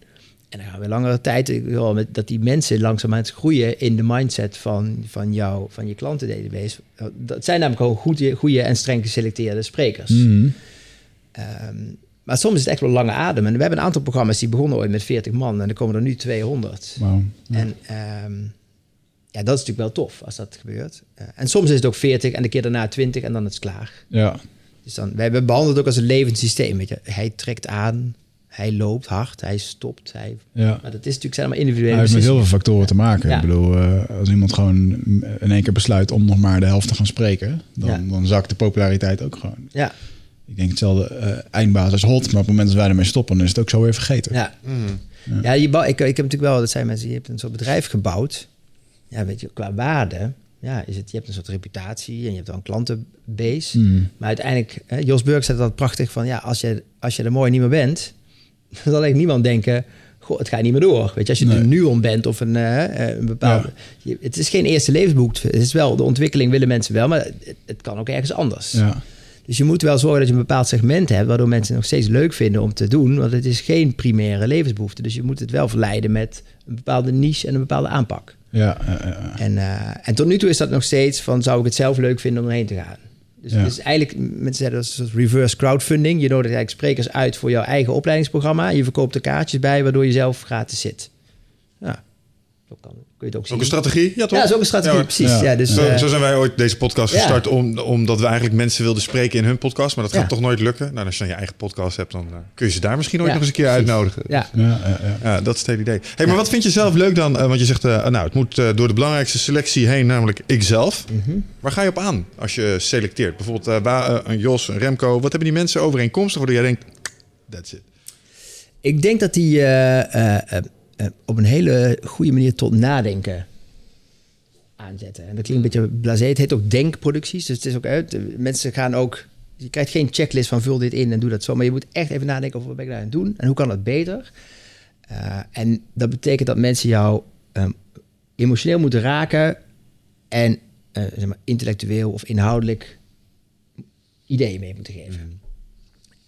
En dan gaan we langere tijd... met- dat die mensen langzamerhand groeien... in de mindset van, van, jou, van je klantendatabase. Dat zijn namelijk gewoon goede, goede en streng geselecteerde sprekers.
Mhm.
Ehm, maar soms is het echt wel lange adem. En we hebben een aantal programma's die begonnen ooit met 40 man... en er komen er nu 200.
Wauw.
En ehm, ja, dat is natuurlijk wel tof als dat gebeurt. Eh, en soms is het ook 40 en de keer daarna 20 en dan is het klaar.
Ja.
Dus dan, wij hebben behandeld het ook als een levend systeem. Weet je. Hij trekt aan, hij loopt hard, hij stopt. Hij,
ja.
maar dat is natuurlijk zijn allemaal individuele
Hij heeft met heel veel factoren te maken.
Ja.
Ik bedoel, eh, als iemand gewoon in één keer besluit om nog maar de helft te gaan spreken, dan,
Ja.
dan zakt de populariteit ook gewoon.
Ja,
Ik denk hetzelfde, eh eindbaas is hot, maar op het moment dat wij ermee stoppen, dan is het ook zo weer vergeten.
ja.
Mhm.
ja je bouw, ik, ik heb natuurlijk wel, dat zijn mensen, je hebt een soort bedrijf gebouwd. Ja, weet je, qua waarde. Ja, is het, je hebt een soort reputatie en je hebt wel een klantenbase.
Mm.
Maar uiteindelijk, hè, Jos Burg zegt dat prachtig van, ja, als je, als je er mooi niet meer bent, [laughs] dan zal eigenlijk niemand denken, goh, het gaat niet meer door. Weet je, als je
Nee.
er nu om bent of een, eh, een bepaalde... je- het is geen eerste levensboek. Het is wel, de ontwikkeling willen mensen wel, maar het, het kan ook ergens anders.
Ja.
Dus je moet wel zorgen dat je een bepaald segment hebt, waardoor mensen het nog steeds leuk vinden om te doen, want het is geen primaire levensbehoefte. Dus je moet het wel verleiden met een bepaalde niche en een bepaalde aanpak.
Ja, ja, ja, ja.
En, eh, en tot nu toe is dat nog steeds van, zou ik het zelf leuk vinden om erheen te gaan? Dus,
Ja.
dus eigenlijk, mensen zeggen dat is een soort reverse crowdfunding. Je nodigt eigenlijk sprekers uit voor jouw eigen opleidingsprogramma. Je verkoopt er kaartjes bij, waardoor je zelf gratis zit. Ja, zo kan, kun je het ook zien.
Ook een strategie? Ja, toch?
ja, dat is ook een strategie,
Ja,
precies.
Ja.
Ja. dus,
Zo,
eh,
zo zijn wij ooit deze podcast
ja.
gestart, om, omdat we eigenlijk mensen wilden spreken in hun podcast. Maar dat gaat
Ja.
toch nooit lukken. Nou, als je dan je eigen podcast hebt, dan eh, kun je ze daar misschien ooit
Ja,
nog eens een keer
precies.
uitnodigen.
ja.
Ja, ja, ja.
Ja, dat is het hele idee. Hey, maar wat vind je zelf leuk dan? Eh, want je zegt, eh, nou, het moet eh, door de belangrijkste selectie heen, namelijk ikzelf.
Mhm.
Waar ga je op aan als je selecteert? Bijvoorbeeld eh, waar, eh, een Jos, een Remco. Wat hebben die mensen overeenkomstig waardoor jij denkt, that's it.
Ik denk dat die eh, op een hele goede manier tot nadenken aanzetten. En dat klinkt een beetje blasé. Het heet ook denkproducties. Dus het is ook uit. Mensen gaan ook. Je krijgt geen checklist van vul dit in en doe dat zo. Maar je moet echt even nadenken over wat ben ik daar aan het doen en hoe kan dat beter. Eh, en dat betekent dat mensen jou ehm, emotioneel moeten raken en eh, zeg maar, intellectueel of inhoudelijk ideeën mee moeten geven.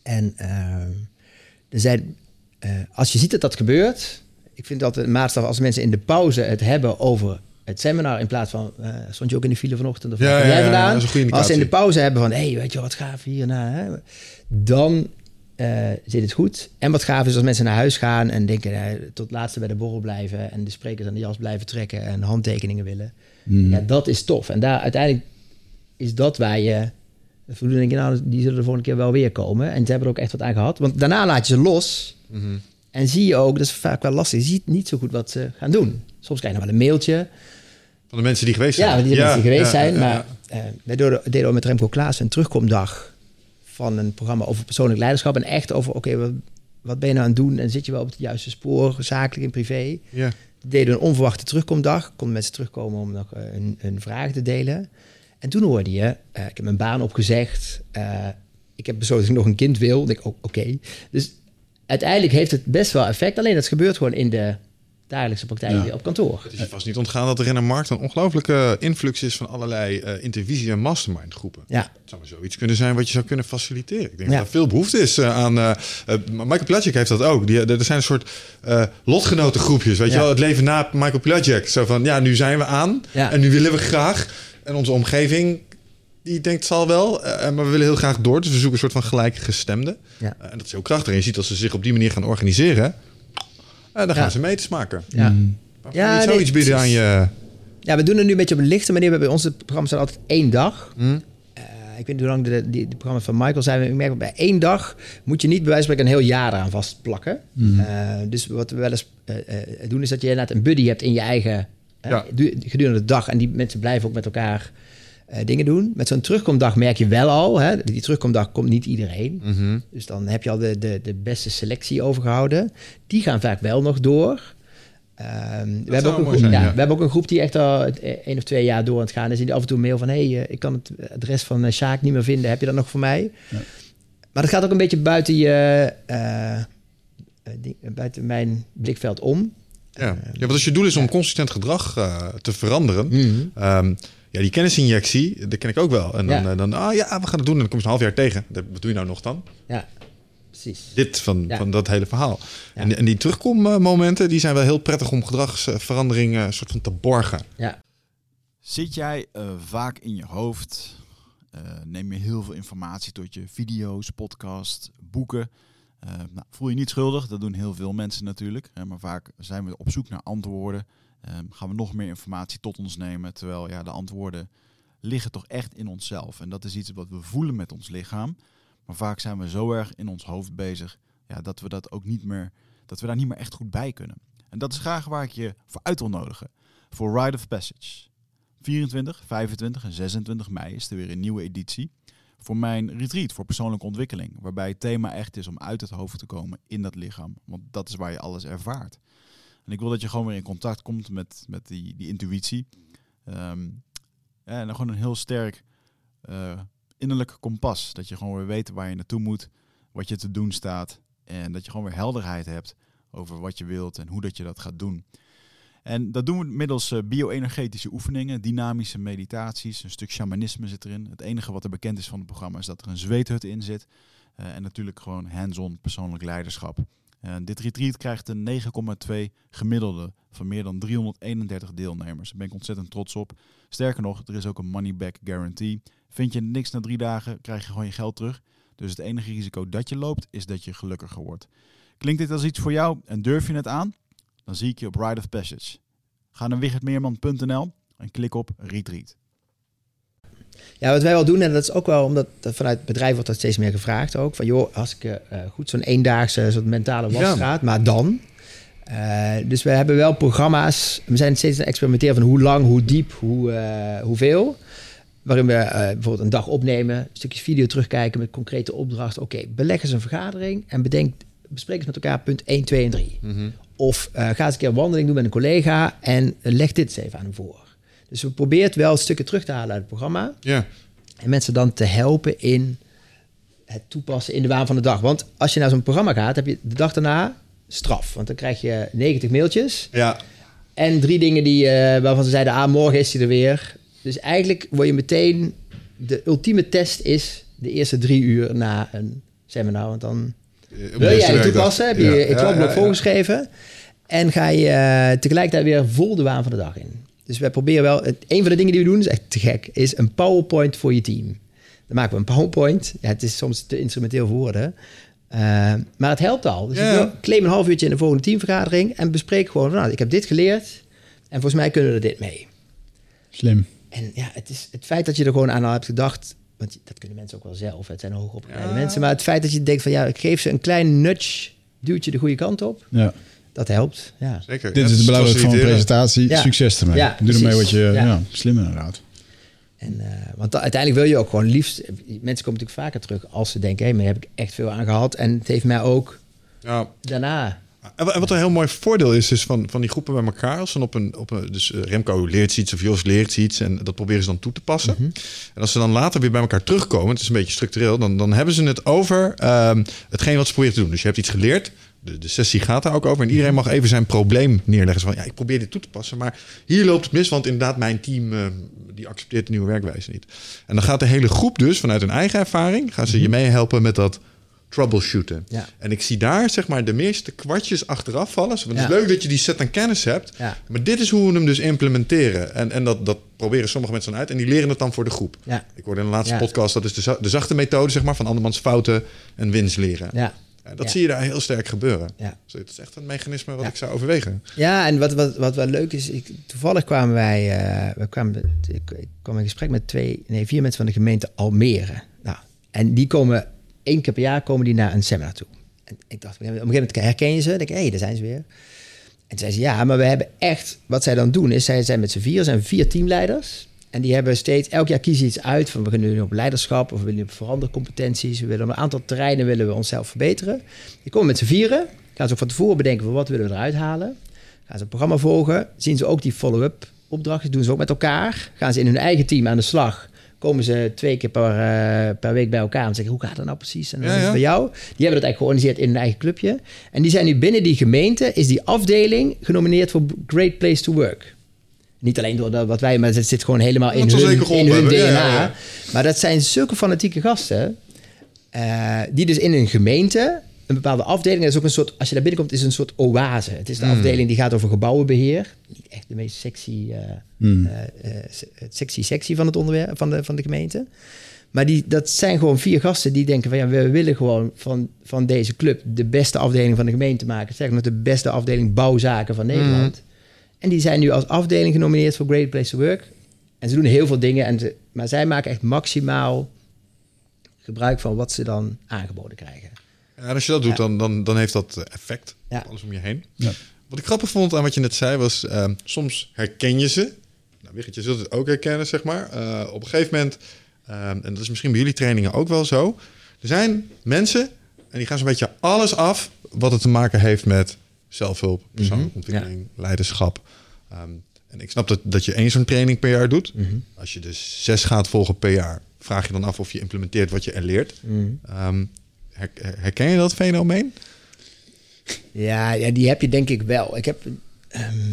En ehm, er zijn, als je ziet dat dat gebeurt, ik vind dat een maatstaf als mensen in de pauze het hebben over het seminar in plaats van, eh, stond je ook in de file vanochtend of
Ja, ja,
jij
ja,
vandaan?
dat is een goede
als ze in de pauze hebben van, hé, hey, weet je wat gaaf hierna, hè? dan eh, zit het goed. En wat gaaf is als mensen naar huis gaan en denken, eh, tot laatste bij de borrel blijven en de sprekers aan de jas blijven trekken en handtekeningen willen.
Mm.
Ja, dat is tof. En daar uiteindelijk is dat waar je voldoende denk je, nou, die zullen de volgende keer wel weer komen. En ze hebben er ook echt wat aan gehad. Want daarna laat je ze los. En zie je ook, dat is vaak wel lastig, je ziet niet zo goed wat ze gaan doen. Soms krijg je nog wel een mailtje.
Van de mensen die geweest zijn.
Ja, die mensen die geweest
ja,
zijn.
ja,
maar eh, wij deden ook met Remco Klaas een terugkomdag van een programma over persoonlijk leiderschap. En echt over, oké, wat, wat ben je nou aan het doen? En zit je wel op het juiste spoor, zakelijk en privé?
Ja.
deden een onverwachte terugkomdag. Konden mensen terugkomen om nog eh, hun, hun vragen te delen. En toen hoorde je, eh, ik heb mijn baan opgezegd. ik heb besloten dat ik nog een kind wil. Ik denk, oh, oké. Dus uiteindelijk heeft het best wel effect. Alleen dat gebeurt gewoon in de dagelijkse praktijk
Ja.
hier op kantoor.
Het is je vast niet ontgaan dat er in een markt een ongelooflijke influx is van allerlei eh intervisie- en mastermind groepen.
Ja,
Het zou maar zoiets kunnen zijn wat je zou kunnen faciliteren. Ik denk
Ja.
dat er veel behoefte is eh, aan... eh Michael Pilacic heeft dat ook. Die, er zijn een soort eh lotgenotengroepjes. Weet je wel, het leven na Michael Pilacic. Zo van, ja, nu zijn we aan.
Ja.
En nu willen we graag. En onze omgeving, die denkt het zal wel. eh, maar we willen heel graag door. Dus we zoeken een soort van gelijkgestemde.
Ja.
Eh, en dat is heel krachtig. En je ziet als ze zich op die manier gaan organiseren... eh, dan gaan
Ja.
ze meters maken.
ja.
Mm.
Ja, nee,
zoiets bieden aan je...
ja, we doen het nu een beetje op een lichte manier. We hebben bij onze programma's zijn altijd één dag.
Hm?
Eh, ik weet niet hoe lang de, die, de programma's van Michael zijn. Ik merk dat bij één dag moet je niet bij wijze van spreken een heel jaar aan vastplakken. Eh, dus wat we wel eens eh, eh, doen is dat je inderdaad een buddy hebt in je eigen eh,
Ja.
du- gedurende de dag. En die mensen blijven ook met elkaar eh, dingen doen. Met zo'n terugkomdag merk je wel al. Hè, die terugkomdag komt niet iedereen.
Mhm.
Dus dan heb je al de, de, de beste selectie overgehouden. Die gaan vaak wel nog door. Ehm, we, hebben ook een groep,
zijn,
ja,
ja.
we hebben ook een groep die echt al het, eh, één of twee jaar door aan het gaan is. En die af en toe een mail van... hé, hey, eh, ik kan het adres van uh, Sjaak niet meer vinden. Heb je dat nog voor mij?
Ja.
Maar dat gaat ook een beetje buiten je... buiten mijn blikveld om.
Ja. ja, want als je doel is om consistent gedrag te veranderen...
Mhm.
Ehm, ja, die kennisinjectie, dat ken ik ook wel. En dan,
Ja.
eh, dan ah ja, we gaan het doen. En dan kom je een half jaar tegen. Dat- Wat doe je nou nog dan?
Ja, precies.
Dit van,
Ja.
van dat hele verhaal.
Ja.
En, en die terugkommomenten, die zijn wel heel prettig om gedragsverandering eh, soort van te borgen.
Ja,
Zit jij eh, vaak in je hoofd? Eh, neem je heel veel informatie tot je video's, podcasts, boeken? Eh, nou, voel je niet schuldig, dat doen heel veel mensen natuurlijk. Hè, maar vaak zijn we op zoek naar antwoorden. Ehm, gaan we nog meer informatie tot ons nemen. Terwijl ja, de antwoorden liggen toch echt in onszelf. En dat is iets wat we voelen met ons lichaam. Maar vaak zijn we zo erg in ons hoofd bezig ja, dat we dat ook niet meer, dat we daar niet meer echt goed bij kunnen. En dat is graag waar ik je voor uit wil nodigen. Voor Rite of Passage. 24, 25 en 26 mei is er weer een nieuwe editie. Voor mijn retreat voor persoonlijke ontwikkeling. Waarbij het thema echt is om uit het hoofd te komen in dat lichaam. Want dat is waar je alles ervaart. En ik wil dat je gewoon weer in contact komt met, met die, die intuïtie. Ehm, En dan gewoon een heel sterk uh, innerlijk kompas. Dat je gewoon weer weet waar je naartoe moet, wat je te doen staat. En dat je gewoon weer helderheid hebt over wat je wilt en hoe dat je dat gaat doen. En dat doen we middels uh, bio-energetische oefeningen, dynamische meditaties, een stuk shamanisme zit erin. Het enige wat er bekend is van het programma is dat er een zweethut in zit. Uh, en natuurlijk gewoon hands-on persoonlijk leiderschap. Uh, dit retreat krijgt een 9,2 gemiddelde van meer dan 331 deelnemers. Daar ben ik ontzettend trots op. Sterker nog, er is ook een money back guarantee. Vind je niks na drie dagen, krijg je gewoon je geld terug. Dus het enige risico dat je loopt, is dat je gelukkiger wordt. Klinkt dit als iets voor jou en durf je het aan? Dan zie ik je op Ride of Passage. Ga naar wichertmeerman.nl en klik op Retreat.
Ja, wat wij wel doen, en dat is ook wel omdat dat vanuit het bedrijf wordt dat steeds meer gevraagd ook. Van joh, als ik uh, goed zo'n eendaagse soort mentale wasstraat, ja. maar dan. Uh, dus we hebben wel programma's. We zijn steeds aan het experimenteren van hoe lang, hoe diep, hoe, uh, hoeveel. Waarin we bijvoorbeeld een dag opnemen, stukjes video terugkijken met concrete opdrachten. Oké, okay, beleg eens een vergadering en bedenk, bespreek eens met elkaar punt 1, 2 en 3. Mm -hmm. Of ga eens een keer een wandeling doen met een collega en leg dit eens even aan hem voor. Dus we proberen wel stukken terug te halen uit het programma.
Ja.
En mensen dan te helpen in het toepassen in de waan van de dag. Want als je naar zo'n programma gaat, heb je de dag daarna straf. Want dan krijg je 90 mailtjes.
Ja.
En drie dingen die, uh, waarvan ze zeiden, ah, morgen is hij er weer. Dus eigenlijk word je meteen... De ultieme test is de eerste drie uur na een seminar. Want dan wil jij het toepassen. Heb je ja. je klapblok ja, ja, voorgeschreven. En ga je uh, tegelijkertijd weer vol de waan van de dag in. Dus wij proberen wel... Het, een van de dingen die we doen, is echt te gek... is een PowerPoint voor je team. Dan maken we een PowerPoint. Ja, het is soms te instrumenteel voor woorden. Uh, maar het helpt al. Dus ja. claim een half uurtje in de volgende teamvergadering... en bespreek gewoon, nou, ik heb dit geleerd... en volgens mij kunnen we er dit mee.
Slim.
En ja, het, is het feit dat je er gewoon aan hebt gedacht... want dat kunnen mensen ook wel zelf, het zijn hoogopgeleide ja. mensen... maar het feit dat je denkt van, ja, ik geef ze een klein nudge... duwtje de goede kant op...
Ja
dat helpt. Ja.
Zeker.
Dit
ja,
is het belangrijk van een presentatie.
Ja.
Succes ermee.
Ja,
Doe ermee wat je ja. ja slim inderdaad.
En, uh, want uiteindelijk wil je ook gewoon liefst... Mensen komen natuurlijk vaker terug als ze denken... hé, maar daar heb ik echt veel aan gehad. En het heeft mij ook
ja.
daarna...
En wat een heel mooi voordeel is, is van, van die groepen bij elkaar. Als ze op een, op een, dus Remco leert iets of Jos leert iets en dat proberen ze dan toe te passen.
Mhm.
Mm -hmm. En als ze dan later weer bij elkaar terugkomen, het is een beetje structureel, dan, dan hebben ze het over um, hetgeen wat ze proberen te doen. Dus je hebt iets geleerd, de, de, sessie gaat daar ook over. En iedereen mag even zijn probleem neerleggen. Van ja, ik probeer dit toe te passen. Maar hier loopt het mis. Want inderdaad, mijn team uh, die accepteert de nieuwe werkwijze niet. En dan gaat de hele groep dus vanuit hun eigen ervaring. Gaan ze mm -hmm. je meehelpen met dat troubleshooten.
Ja.
En ik zie daar zeg maar de meeste kwartjes achteraf vallen. Want het ja. is leuk dat je die set aan kennis hebt.
Ja.
Maar dit is hoe we hem dus implementeren. En, en dat, dat proberen sommige mensen dan uit. En die leren het dan voor de groep. Ik hoorde in de laatste podcast, dat is de, de zachte methode zeg maar, van andermans fouten en winst leren. Ja. Dat zie je daar heel sterk gebeuren.
Ja.
Dus het is echt een mechanisme wat ik zou overwegen.
Ja, en wat, wat, wat wel leuk is, ik, toevallig kwamen wij, uh, we kwamen, ik, ik kwam in gesprek met twee, nee, vier mensen van de gemeente Almere. Nou, en die komen één keer per jaar komen die naar een seminar toe. En ik dacht, op een gegeven moment herken je ze. denk ik, hé, hey, daar zijn ze weer. En toen zei ze, ja, maar we hebben echt... Wat zij dan doen, is zij zijn met z'n vier, zijn vier teamleiders. En die hebben steeds, elk jaar kiezen iets uit van we gaan nu op leiderschap of we willen op verandercompetenties. We willen op een aantal terreinen willen we onszelf verbeteren. Die komen met z'n vieren, gaan ze ook van tevoren bedenken van wat willen we eruit halen. Gaan ze een programma volgen, zien ze ook die follow-up opdrachten, doen ze ook met elkaar. Gaan ze in hun eigen team aan de slag. Komen ze twee keer per, uh, per week bij elkaar en zeggen hoe gaat dat nou precies? En
ja, ja.
bij jou. Die hebben dat eigenlijk georganiseerd in hun eigen clubje. En die zijn nu binnen die gemeente, is die afdeling genomineerd voor Great Place to Work. Niet alleen door dat, wat wij, maar het zit gewoon helemaal in hun, in hun DNA. Ja, ja, maar dat zijn zulke fanatieke gasten. Uh, die dus in een gemeente, een bepaalde afdeling, dat is ook een soort, als je daar binnenkomt, is een soort oase. Het is de mm. afdeling die gaat over gebouwenbeheer. Niet echt de meest sexy, uh, mm. uh, sexy sectie van het onderwerp van de, van de gemeente. Maar die, dat zijn gewoon vier gasten die denken van ja, we willen gewoon van, van deze club de beste afdeling van de gemeente maken. Zeg nog de beste afdeling bouwzaken van Nederland. Mm. En die zijn nu als afdeling genomineerd voor Great Place to Work. En ze doen heel veel dingen, en ze, maar zij maken echt maximaal gebruik van wat ze dan aangeboden krijgen.
Ja, en als je dat doet, ja. dan, dan, dan heeft dat effect
ja.
alles om je heen.
Ja.
Wat ik grappig vond aan wat je net zei, was uh, soms herken je ze. Nou, Wigert, je zult het ook herkennen, zeg maar. Uh, op een gegeven moment, uh, en dat is misschien bij jullie trainingen ook wel zo. Er zijn mensen, en die gaan zo'n beetje alles af wat het te maken heeft met zelfhulp, persoonlijke ontwikkeling, ja. leiderschap. Um, En ik snap dat, dat je één zo'n training per jaar doet.
Mhm.
Als je dus zes gaat volgen per jaar, vraag je dan af of je implementeert wat je er leert.
Mhm.
Ehm, her- herken je dat fenomeen?
Ja, ja, die heb je denk ik wel. Ik heb... ehm,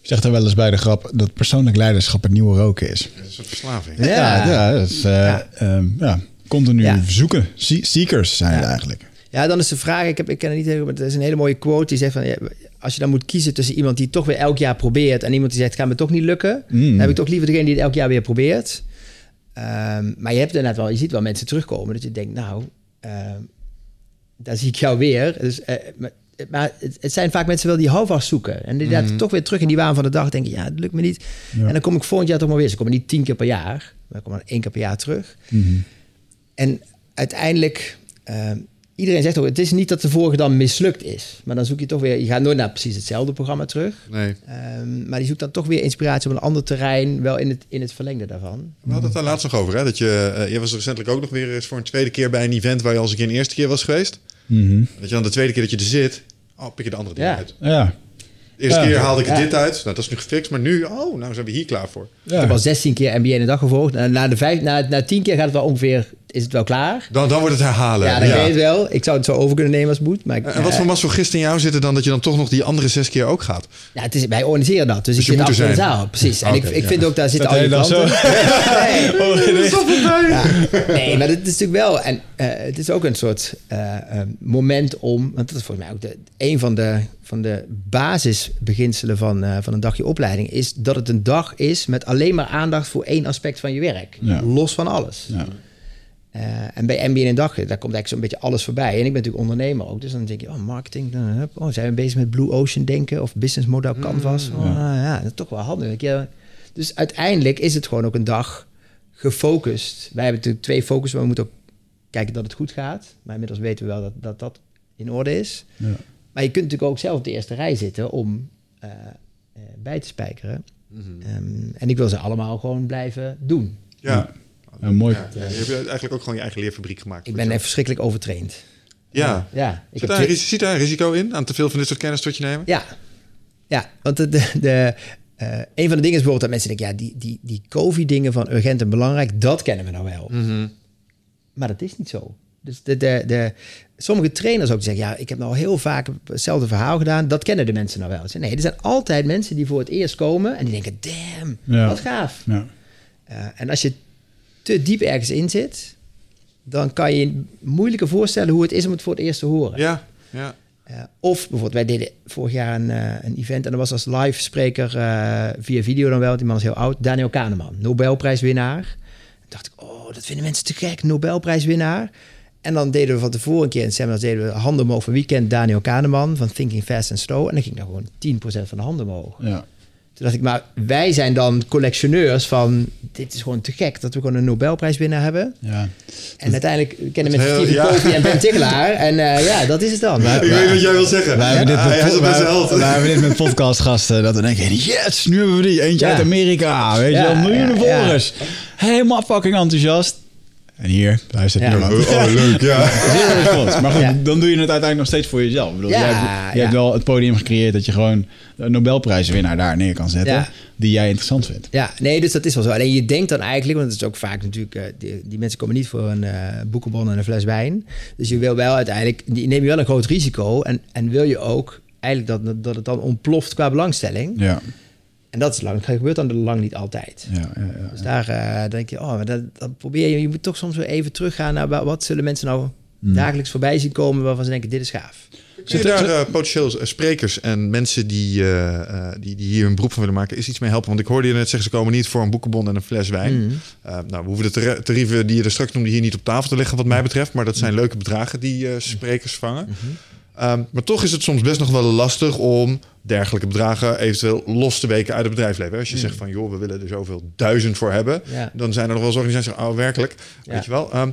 Ik zeg er wel eens bij de grap dat persoonlijk leiderschap het nieuwe roken is.
Dat is een soort verslaving.
Ja.
Ja, ja, dat is, eh,
Ja.
ehm, ja, continu
Ja.
zoeken. Seekers zijn het
Ja.
eigenlijk.
Ja, dan is de vraag, ik, heb, ik ken het niet helemaal, maar het is een hele mooie quote die zegt van, ja, als je dan moet kiezen tussen iemand die toch weer elk jaar probeert en iemand die zegt, gaat me toch niet lukken,
Mm.
dan heb ik toch liever degene die het elk jaar weer probeert. Ehm, maar je hebt inderdaad wel, je ziet wel mensen terugkomen dat je denkt, nou, ehm, daar zie ik jou weer. Dus, eh, maar maar het, het zijn vaak mensen wel die houvast zoeken. En die daar toch weer terug in die waan van de dag denken, ja, het lukt me niet.
Ja.
En dan kom ik volgend jaar toch maar weer. Ze komen niet tien keer per jaar, maar komen maar één keer per jaar terug.
Mhm.
En uiteindelijk, eh, iedereen zegt ook, het is niet dat de vorige dan mislukt is. Maar dan zoek je toch weer, je gaat nooit naar precies hetzelfde programma terug.
Nee.
Ehm, maar die zoekt dan toch weer inspiratie op een ander terrein, wel in het, in het verlengde daarvan.
We hadden het daar laatst nog over. Hè? Dat je, eh, je was recentelijk ook nog weer eens voor een tweede keer bij een event waar je al eens een eerste keer was geweest.
Mhm.
Dat je dan de tweede keer dat je er zit, oh, pik je de andere dingen
Ja.
uit.
Ja.
De eerste
Ja.
keer haalde ik
Ja.
dit uit. Nou, dat is nu gefixt. Maar nu, oh, nou zijn we hier klaar voor.
Ik heb
ja.
al 16 keer NBA in de dag gevolgd. En na, de vijf, na, na 10 keer gaat het wel ongeveer, is het wel klaar.
Dan, dan wordt het herhalen.
Ja, dan weet je het wel. Ik zou het zo over kunnen nemen als het moet. Maar ik,
En wat
ja,
voor masochist in jou zit er dan dat je dan toch nog die andere zes keer ook gaat?
ja, het is, wij organiseren dat. Dus,
Dus
ik
je
zit
er
achter de zaal. Precies. En ik,
Oké,
ik
ja.
vind ook, daar zitten
Dat
al
dan
klanten. [laughs] Nee. [laughs]
Oh,
Ja. Nee, maar het is natuurlijk wel... En eh, het is ook een soort eh, moment om... Want dat is volgens mij ook de, een van de, van de basisbeginselen van, eh, van een dagje opleiding... is dat het een dag is met alleen maar aandacht voor één aspect van je werk.
Ja.
Los van alles.
Ja.
Eh, en bij MBA in een dag, daar komt eigenlijk zo'n beetje alles voorbij. En ik ben natuurlijk ondernemer ook. Dus dan denk je, oh, marketing. dan, hup, oh, zijn we bezig met Blue Ocean denken? Of business model canvas? Oh, ja. dat is toch wel handig. Dus uiteindelijk is het gewoon ook een dag gefocust. Wij hebben natuurlijk twee focussen, maar we moeten ook kijken dat het goed gaat. Maar inmiddels weten we wel dat dat, dat in orde is.
Ja.
Maar je kunt natuurlijk ook zelf op de eerste rij zitten om eh, eh, bij te spijkeren. Ehm, en ik wil ze allemaal gewoon blijven doen.
Ja.
Ja, mooi.
Ja, je hebt eigenlijk ook gewoon je eigen leerfabriek gemaakt.
Ik ben echt verschrikkelijk overtraind.
Ja.
Ja, ik
Zit daar, een zit daar een risico in aan te veel van dit soort kennis tot je nemen?
Ja, ja want de, de, de, eh, een van de dingen is bijvoorbeeld dat mensen denken... ja, die, die, die COVID-dingen van urgent en belangrijk, dat kennen we nou wel.
Mhm.
Maar dat is niet zo. Dus de, de, de, sommige trainers ook zeggen... ja, ik heb nou heel vaak hetzelfde verhaal gedaan. Dat kennen de mensen nou wel. Nee, er zijn altijd mensen die voor het eerst komen... en die denken, damn,
Ja.
wat gaaf.
Ja.
Eh, en als je te diep ergens in zit... dan kan je je moeilijker voorstellen hoe het is om het voor het eerst te horen.
Ja. ja.
Uh, of bijvoorbeeld, wij deden vorig jaar een, uh, een event en dat was als live spreker uh, via video dan wel, die man is heel oud, Daniel Kahneman, Nobelprijswinnaar. Toen dacht ik, oh, dat vinden mensen te gek, Nobelprijswinnaar. En dan deden we van tevoren een keer in seminar, deden we handen omhoog van wie kent Daniel Kahneman van Thinking Fast and Slow. En dan ging daar gewoon 10% van de handen omhoog.
Ja.
Toen dacht ik, maar wij zijn dan collectioneurs van... dit is gewoon te gek dat we gewoon een Nobelprijswinnaar hebben.
Ja.
En uiteindelijk kennen mensen Stephen
ja.
Covey en Ben Tichelaar. En uh, ja, dat is het dan.
Ik weet wat jij wil zeggen.
Wij hebben dit
Ja,
met,
hij is
pod-
op
wij- wij hebben dit met podcastgasten. Dat we denken, yes, nu hebben we die. Eentje
Ja.
uit Amerika. Weet je wel, miljoenen
ja, ja.
volgers. Helemaal fucking enthousiast. En hier, hij zit
Ja.
nu
Oh, oh, leuk, ja. [laughs]
Maar goed,
Ja.
dan doe je het uiteindelijk nog steeds voor jezelf. Ik bedoel,
Ja,
jij hebt, je
ja.
hebt wel het podium gecreëerd dat je gewoon een Nobelprijswinnaar daar neer kan zetten.
Ja.
Die jij interessant vindt.
Ja, nee, dus dat is wel zo. Alleen je denkt dan eigenlijk, want het is ook vaak natuurlijk, eh, die, die mensen komen niet voor een eh boekenbon en een fles wijn. Dus je wil wel uiteindelijk, die neem je wel een groot risico en, en wil je ook eigenlijk dat, dat het dan ontploft qua belangstelling.
Ja,
En dat is lang, dat gebeurt dan lang niet altijd.
ja, ja. ja.
Dus daar eh, denk je, oh, maar dat, dat probeer je, je moet toch soms weer even teruggaan naar wa- wat zullen mensen nou dagelijks voorbij zien komen waarvan ze denken, dit is gaaf.
Zie je daar eh, potentieel eh, sprekers en mensen die, eh, eh, die, die hier een beroep van willen maken, is iets mee helpen? Want ik hoorde je net zeggen, ze komen niet voor een boekenbon en een fles wijn.
Mhm.
Eh, nou, we hoeven de tar- tarieven die je er straks noemde hier niet op tafel te leggen, wat mij betreft. Maar dat zijn leuke bedragen die eh, sprekers vangen. Ehm, maar toch is het soms best nog wel lastig om dergelijke bedragen eventueel los te weken uit het bedrijfsleven. Als je zegt van, joh, we willen er zoveel duizend voor hebben.
Ja.
Dan zijn er nog wel eens organisaties die zeggen, oh, werkelijk.
Ja.
Weet je wel. Ehm,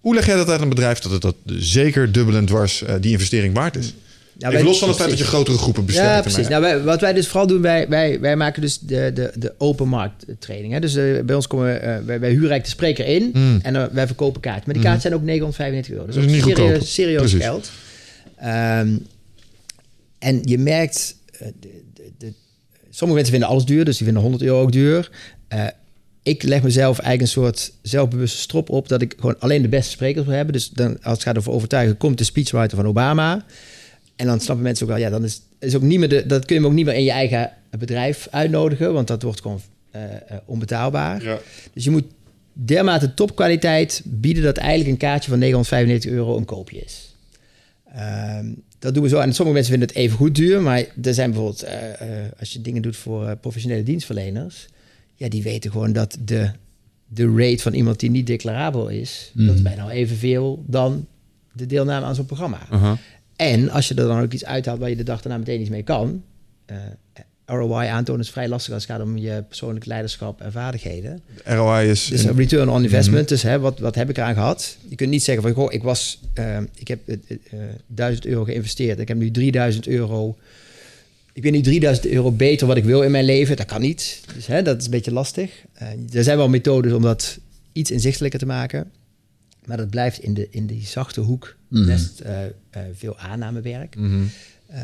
hoe leg jij dat uit een bedrijf dat het dat zeker dubbel en dwars eh, die investering waard is?
Ja,
Even los van het feit dat je grotere groepen bestelt.
Ja, precies. Nou, wij, wat wij dus vooral doen, wij, wij, wij maken dus de, de, de open markt training. Hè? Dus eh, bij ons komen, eh, wij, wij huren eigenlijk de spreker in
Mm.
en eh, wij verkopen kaarten. Maar die kaarten zijn ook 995 euro. Dus
Dat is niet
serieus, serieus geld. Ehm, en je merkt, eh, de, de, de, sommige mensen vinden alles duur, dus die vinden 100 euro ook duur. Eh, ik leg mezelf eigenlijk een soort zelfbewuste strop op dat ik gewoon alleen de beste sprekers wil hebben. Dus dan, als het gaat over overtuigen, komt de speechwriter van Obama. En dan snappen mensen ook wel, ja, dan is, is ook niet meer de, dat kun je hem ook niet meer in je eigen bedrijf uitnodigen, want dat wordt gewoon uh, onbetaalbaar.
Ja.
Dus je moet dermate topkwaliteit bieden dat eigenlijk een kaartje van 995 euro een koopje is. Ehm, dat doen we zo. En sommige mensen vinden het even goed duur, maar er zijn bijvoorbeeld, uh, uh, als je dingen doet voor uh, professionele dienstverleners, ja, die weten gewoon dat de, de rate van iemand die niet declarabel is, mm. dat is bijna evenveel dan de deelname aan zo'n programma.
-huh.
En als je er dan ook iets uithaalt waar je de dag daarna meteen iets mee kan, ROI aantonen is vrij lastig als het gaat om je persoonlijk leiderschap en vaardigheden.
ROI is...
Dus een return on investment. Mm. Dus hè, wat, wat heb ik eraan gehad? Je kunt niet zeggen van, goh, ik was... Uh, ik heb uh, uh, 1000 euro geïnvesteerd. Ik heb nu 3000 euro... Ik ben nu 3000 euro beter wat ik wil in mijn leven. Dat kan niet. Dus hè, dat is een beetje lastig. er zijn wel methodes om dat iets inzichtelijker te maken. Maar dat blijft in, de, in die zachte hoek mm. best veel aannamewerk.
Mm -hmm.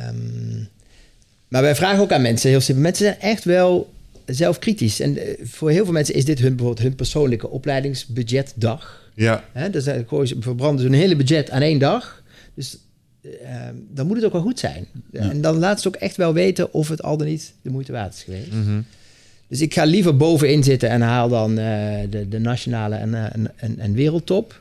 um, maar wij vragen ook aan mensen, heel simpel. Mensen zijn echt wel zelfkritisch. En uh, voor heel veel mensen is dit hun, bijvoorbeeld hun persoonlijke opleidingsbudgetdag.
Ja.
Hè, dus verbranden ze een hele budget aan één dag. Dus uh, dan moet het ook wel goed zijn. Ja. En dan laten ze ook echt wel weten of het al dan niet de moeite waard is geweest.
Mm -hmm.
Dus ik ga liever bovenin zitten en haal dan de, de, nationale en, en, en wereldtop.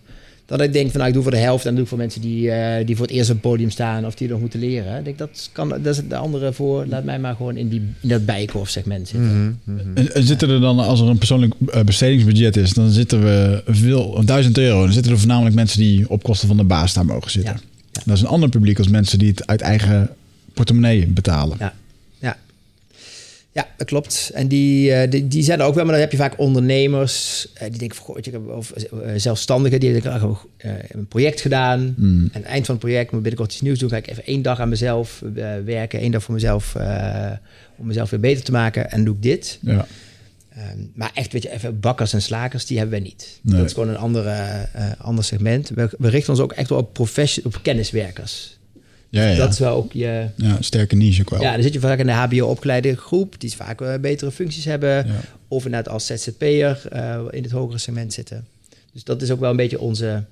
Dat ik denk van nou, ik doe voor de helft en dan doe ik voor mensen die, uh, die voor het eerst op het podium staan of die nog moeten leren. Ik denk dat kan, dat is de andere voor. Laat mij maar gewoon in, die, in dat bijkorf segment zitten.
Mm -hmm,
en, en, zitten er dan, als er een persoonlijk bestedingsbudget is, dan zitten we veel, 1000 euro. Dan zitten er voornamelijk mensen die op kosten van de baas daar mogen zitten.
Ja. Ja.
Dat is een ander publiek als mensen die het uit eigen portemonnee betalen.
Ja. Ja, dat klopt. En die, uh, die, die zijn er ook wel, maar dan heb je vaak ondernemers uh, die denken: goh, ik heb, of uh, zelfstandigen die denken: oh, een project gedaan.
Mm.
En eind van het project moet binnenkort iets nieuws doen. Ga ik even één dag aan mezelf werken, één dag voor mezelf, om mezelf weer beter te maken. En doe ik dit.
Ja.
Um, maar echt, weet je, even bakkers en slakers, die hebben wij niet.
Nee.
Dat is gewoon een andere, ander segment. We, we, richten ons ook echt wel op, op kenniswerkers.
Ja, ja.
Dat is wel ook je...
Ja, sterke niche ook wel.
Ja, dan zit je vaak in de HBO-opgeleide groep... die vaak uh, betere functies hebben. Of inderdaad als ZZP'er uh, in het hogere segment zitten. Dus dat is ook wel een beetje onze...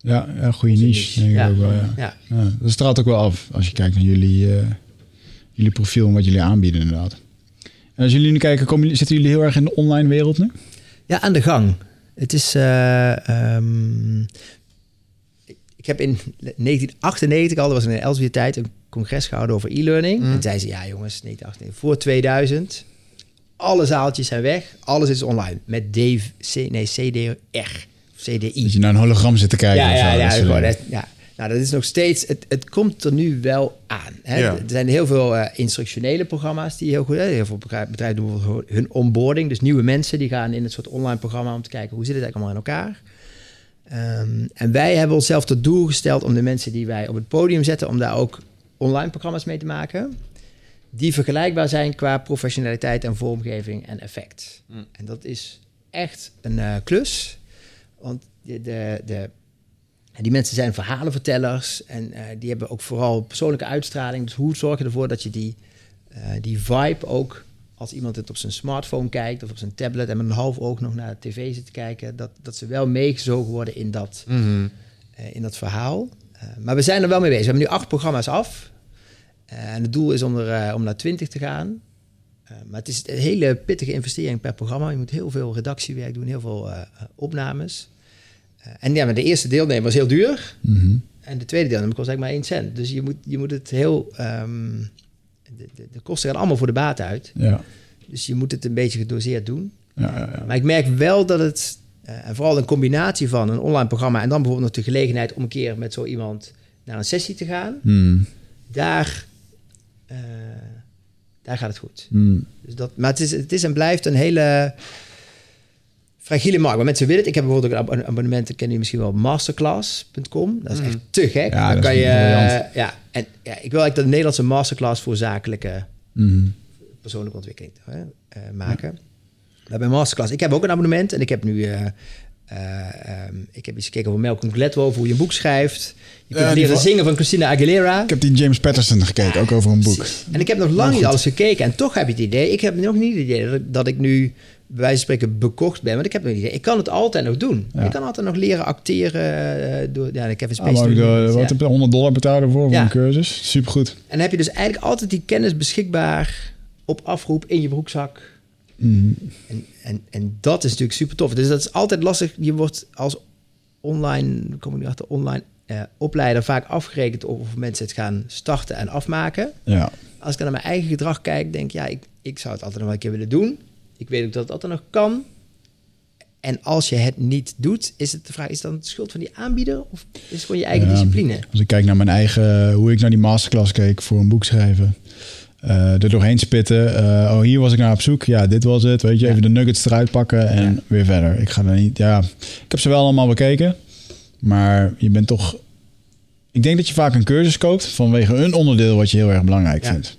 Ja, ja goede niche, niche, denk ik
ja.
ook wel, ja.
Ja.
ja. Dat straalt ook wel af als je kijkt naar jullie, uh, jullie profiel... en wat jullie aanbieden inderdaad. En als jullie nu kijken, komen, zitten jullie heel erg in de online wereld nu?
Ja, aan de gang. Het is... Um, ik heb in 1998 al, dat was in de Elsevier tijd, een congres gehouden over e-learning. Mm. En zei ze, ja jongens, 1998, voor 2000, alle zaaltjes zijn weg, alles is online. Met D, C, nee, CDR, CDI.
Dat je naar een hologram zit te kijken.
Ja, ja,
zo,
ja,
dat
gewoon, dat, ja. Nou, dat is nog steeds, het, het komt er nu wel aan. Hè? Ja. Er zijn heel veel uh, instructionele programma's die heel goed, hè? heel veel bedrijven doen hun onboarding. Dus nieuwe mensen die gaan in het soort online programma om te kijken hoe zit het eigenlijk allemaal in elkaar. Um, en wij hebben onszelf tot doel gesteld om de mensen die wij op het podium zetten, om daar ook online programma's mee te maken. Die vergelijkbaar zijn qua professionaliteit en vormgeving en effect.
Mm.
En dat is echt een uh, klus. Want de, de, de, die mensen zijn verhalenvertellers en uh, die hebben ook vooral persoonlijke uitstraling. Dus hoe zorg je ervoor dat je die, uh, die vibe ook als iemand het op zijn smartphone kijkt of op zijn tablet en met een half oog nog naar de tv zit te kijken, dat, dat ze wel meegezogen worden in dat,
mm -hmm.
uh, in dat verhaal. Uh, maar we zijn er wel mee bezig. We hebben nu acht programma's af. Uh, en het doel is om, er, om naar twintig te gaan. maar het is een hele pittige investering per programma. Je moet heel veel redactiewerk doen, heel veel opnames. en ja, maar de eerste deelnemer was heel duur.
Mm -hmm.
En de tweede deelnemer kost eigenlijk maar één cent. Dus je moet, je moet het heel... Um, de, de, de, kosten gaan allemaal voor de baat uit.
Ja.
Dus je moet het een beetje gedoseerd doen.
Ja, ja, ja.
Maar ik merk wel dat het, uh, en vooral een combinatie van een online programma en dan bijvoorbeeld nog de gelegenheid om een keer met zo iemand naar een sessie te gaan,
mm.
daar, uh, daar gaat het goed.
Mm.
Dus dat, maar het is, het is en blijft een hele fragiele markt. Maar mensen willen het. Ik heb bijvoorbeeld ook een abonnement, ken je misschien wel, masterclass.com. Dat is echt te gek.
Ja,
dan kan je, uh, ja, en ja, ik wil eigenlijk de Nederlandse masterclass voor zakelijke
mm.
persoonlijke ontwikkeling hè, uh, maken. Ja. bij Masterclass, ik heb ook een abonnement en ik heb nu uh, eh, ehm, ik heb iets gekeken over Malcolm Gladwell, over hoe je een boek schrijft. Je kunt leren zingen van Christina Aguilera.
Ik heb die James Patterson gekeken, ook over een boek.
En ik heb nog lang niet alles gekeken. En toch heb je het idee, ik heb nog niet het idee dat ik, dat ik nu bij wijze van spreken bekocht ben. Want ik heb nog idee, ik kan het altijd nog doen.
Ja.
Ik kan altijd nog leren acteren eh, door ja,
Ah, ik,
doe
eh,
ik
wat heb je 100 dollar betaald ervoor voor
Ja.
een cursus? Supergoed.
En dan heb je dus eigenlijk altijd die kennis beschikbaar op afroep in je broekzak.
Mhm.
En, en, en dat is natuurlijk super tof. Dus dat is altijd lastig. Je wordt als online, kom ik nu achter, online eh, opleider vaak afgerekend op of mensen het gaan starten en afmaken.
Ja.
Als ik naar mijn eigen gedrag kijk, denk ik, ja, ik, ik zou het altijd nog wel een keer willen doen. Ik weet ook dat het altijd nog kan. En als je het niet doet, is het de vraag, is het dan de schuld van die aanbieder of is het gewoon je eigen
Ja,
discipline?
Als ik kijk naar mijn eigen, hoe ik naar die masterclass keek voor een boek schrijven. eh, er doorheen spitten. eh, oh, hier was ik naar op zoek. Ja, dit was het. Weet je,
Ja.
even de nuggets eruit pakken en
Ja.
weer verder. Ik ga er niet. Ja, ik heb ze wel allemaal bekeken. Maar je bent toch. Ik denk dat je vaak een cursus koopt vanwege een onderdeel wat je heel erg belangrijk
Ja.
vindt.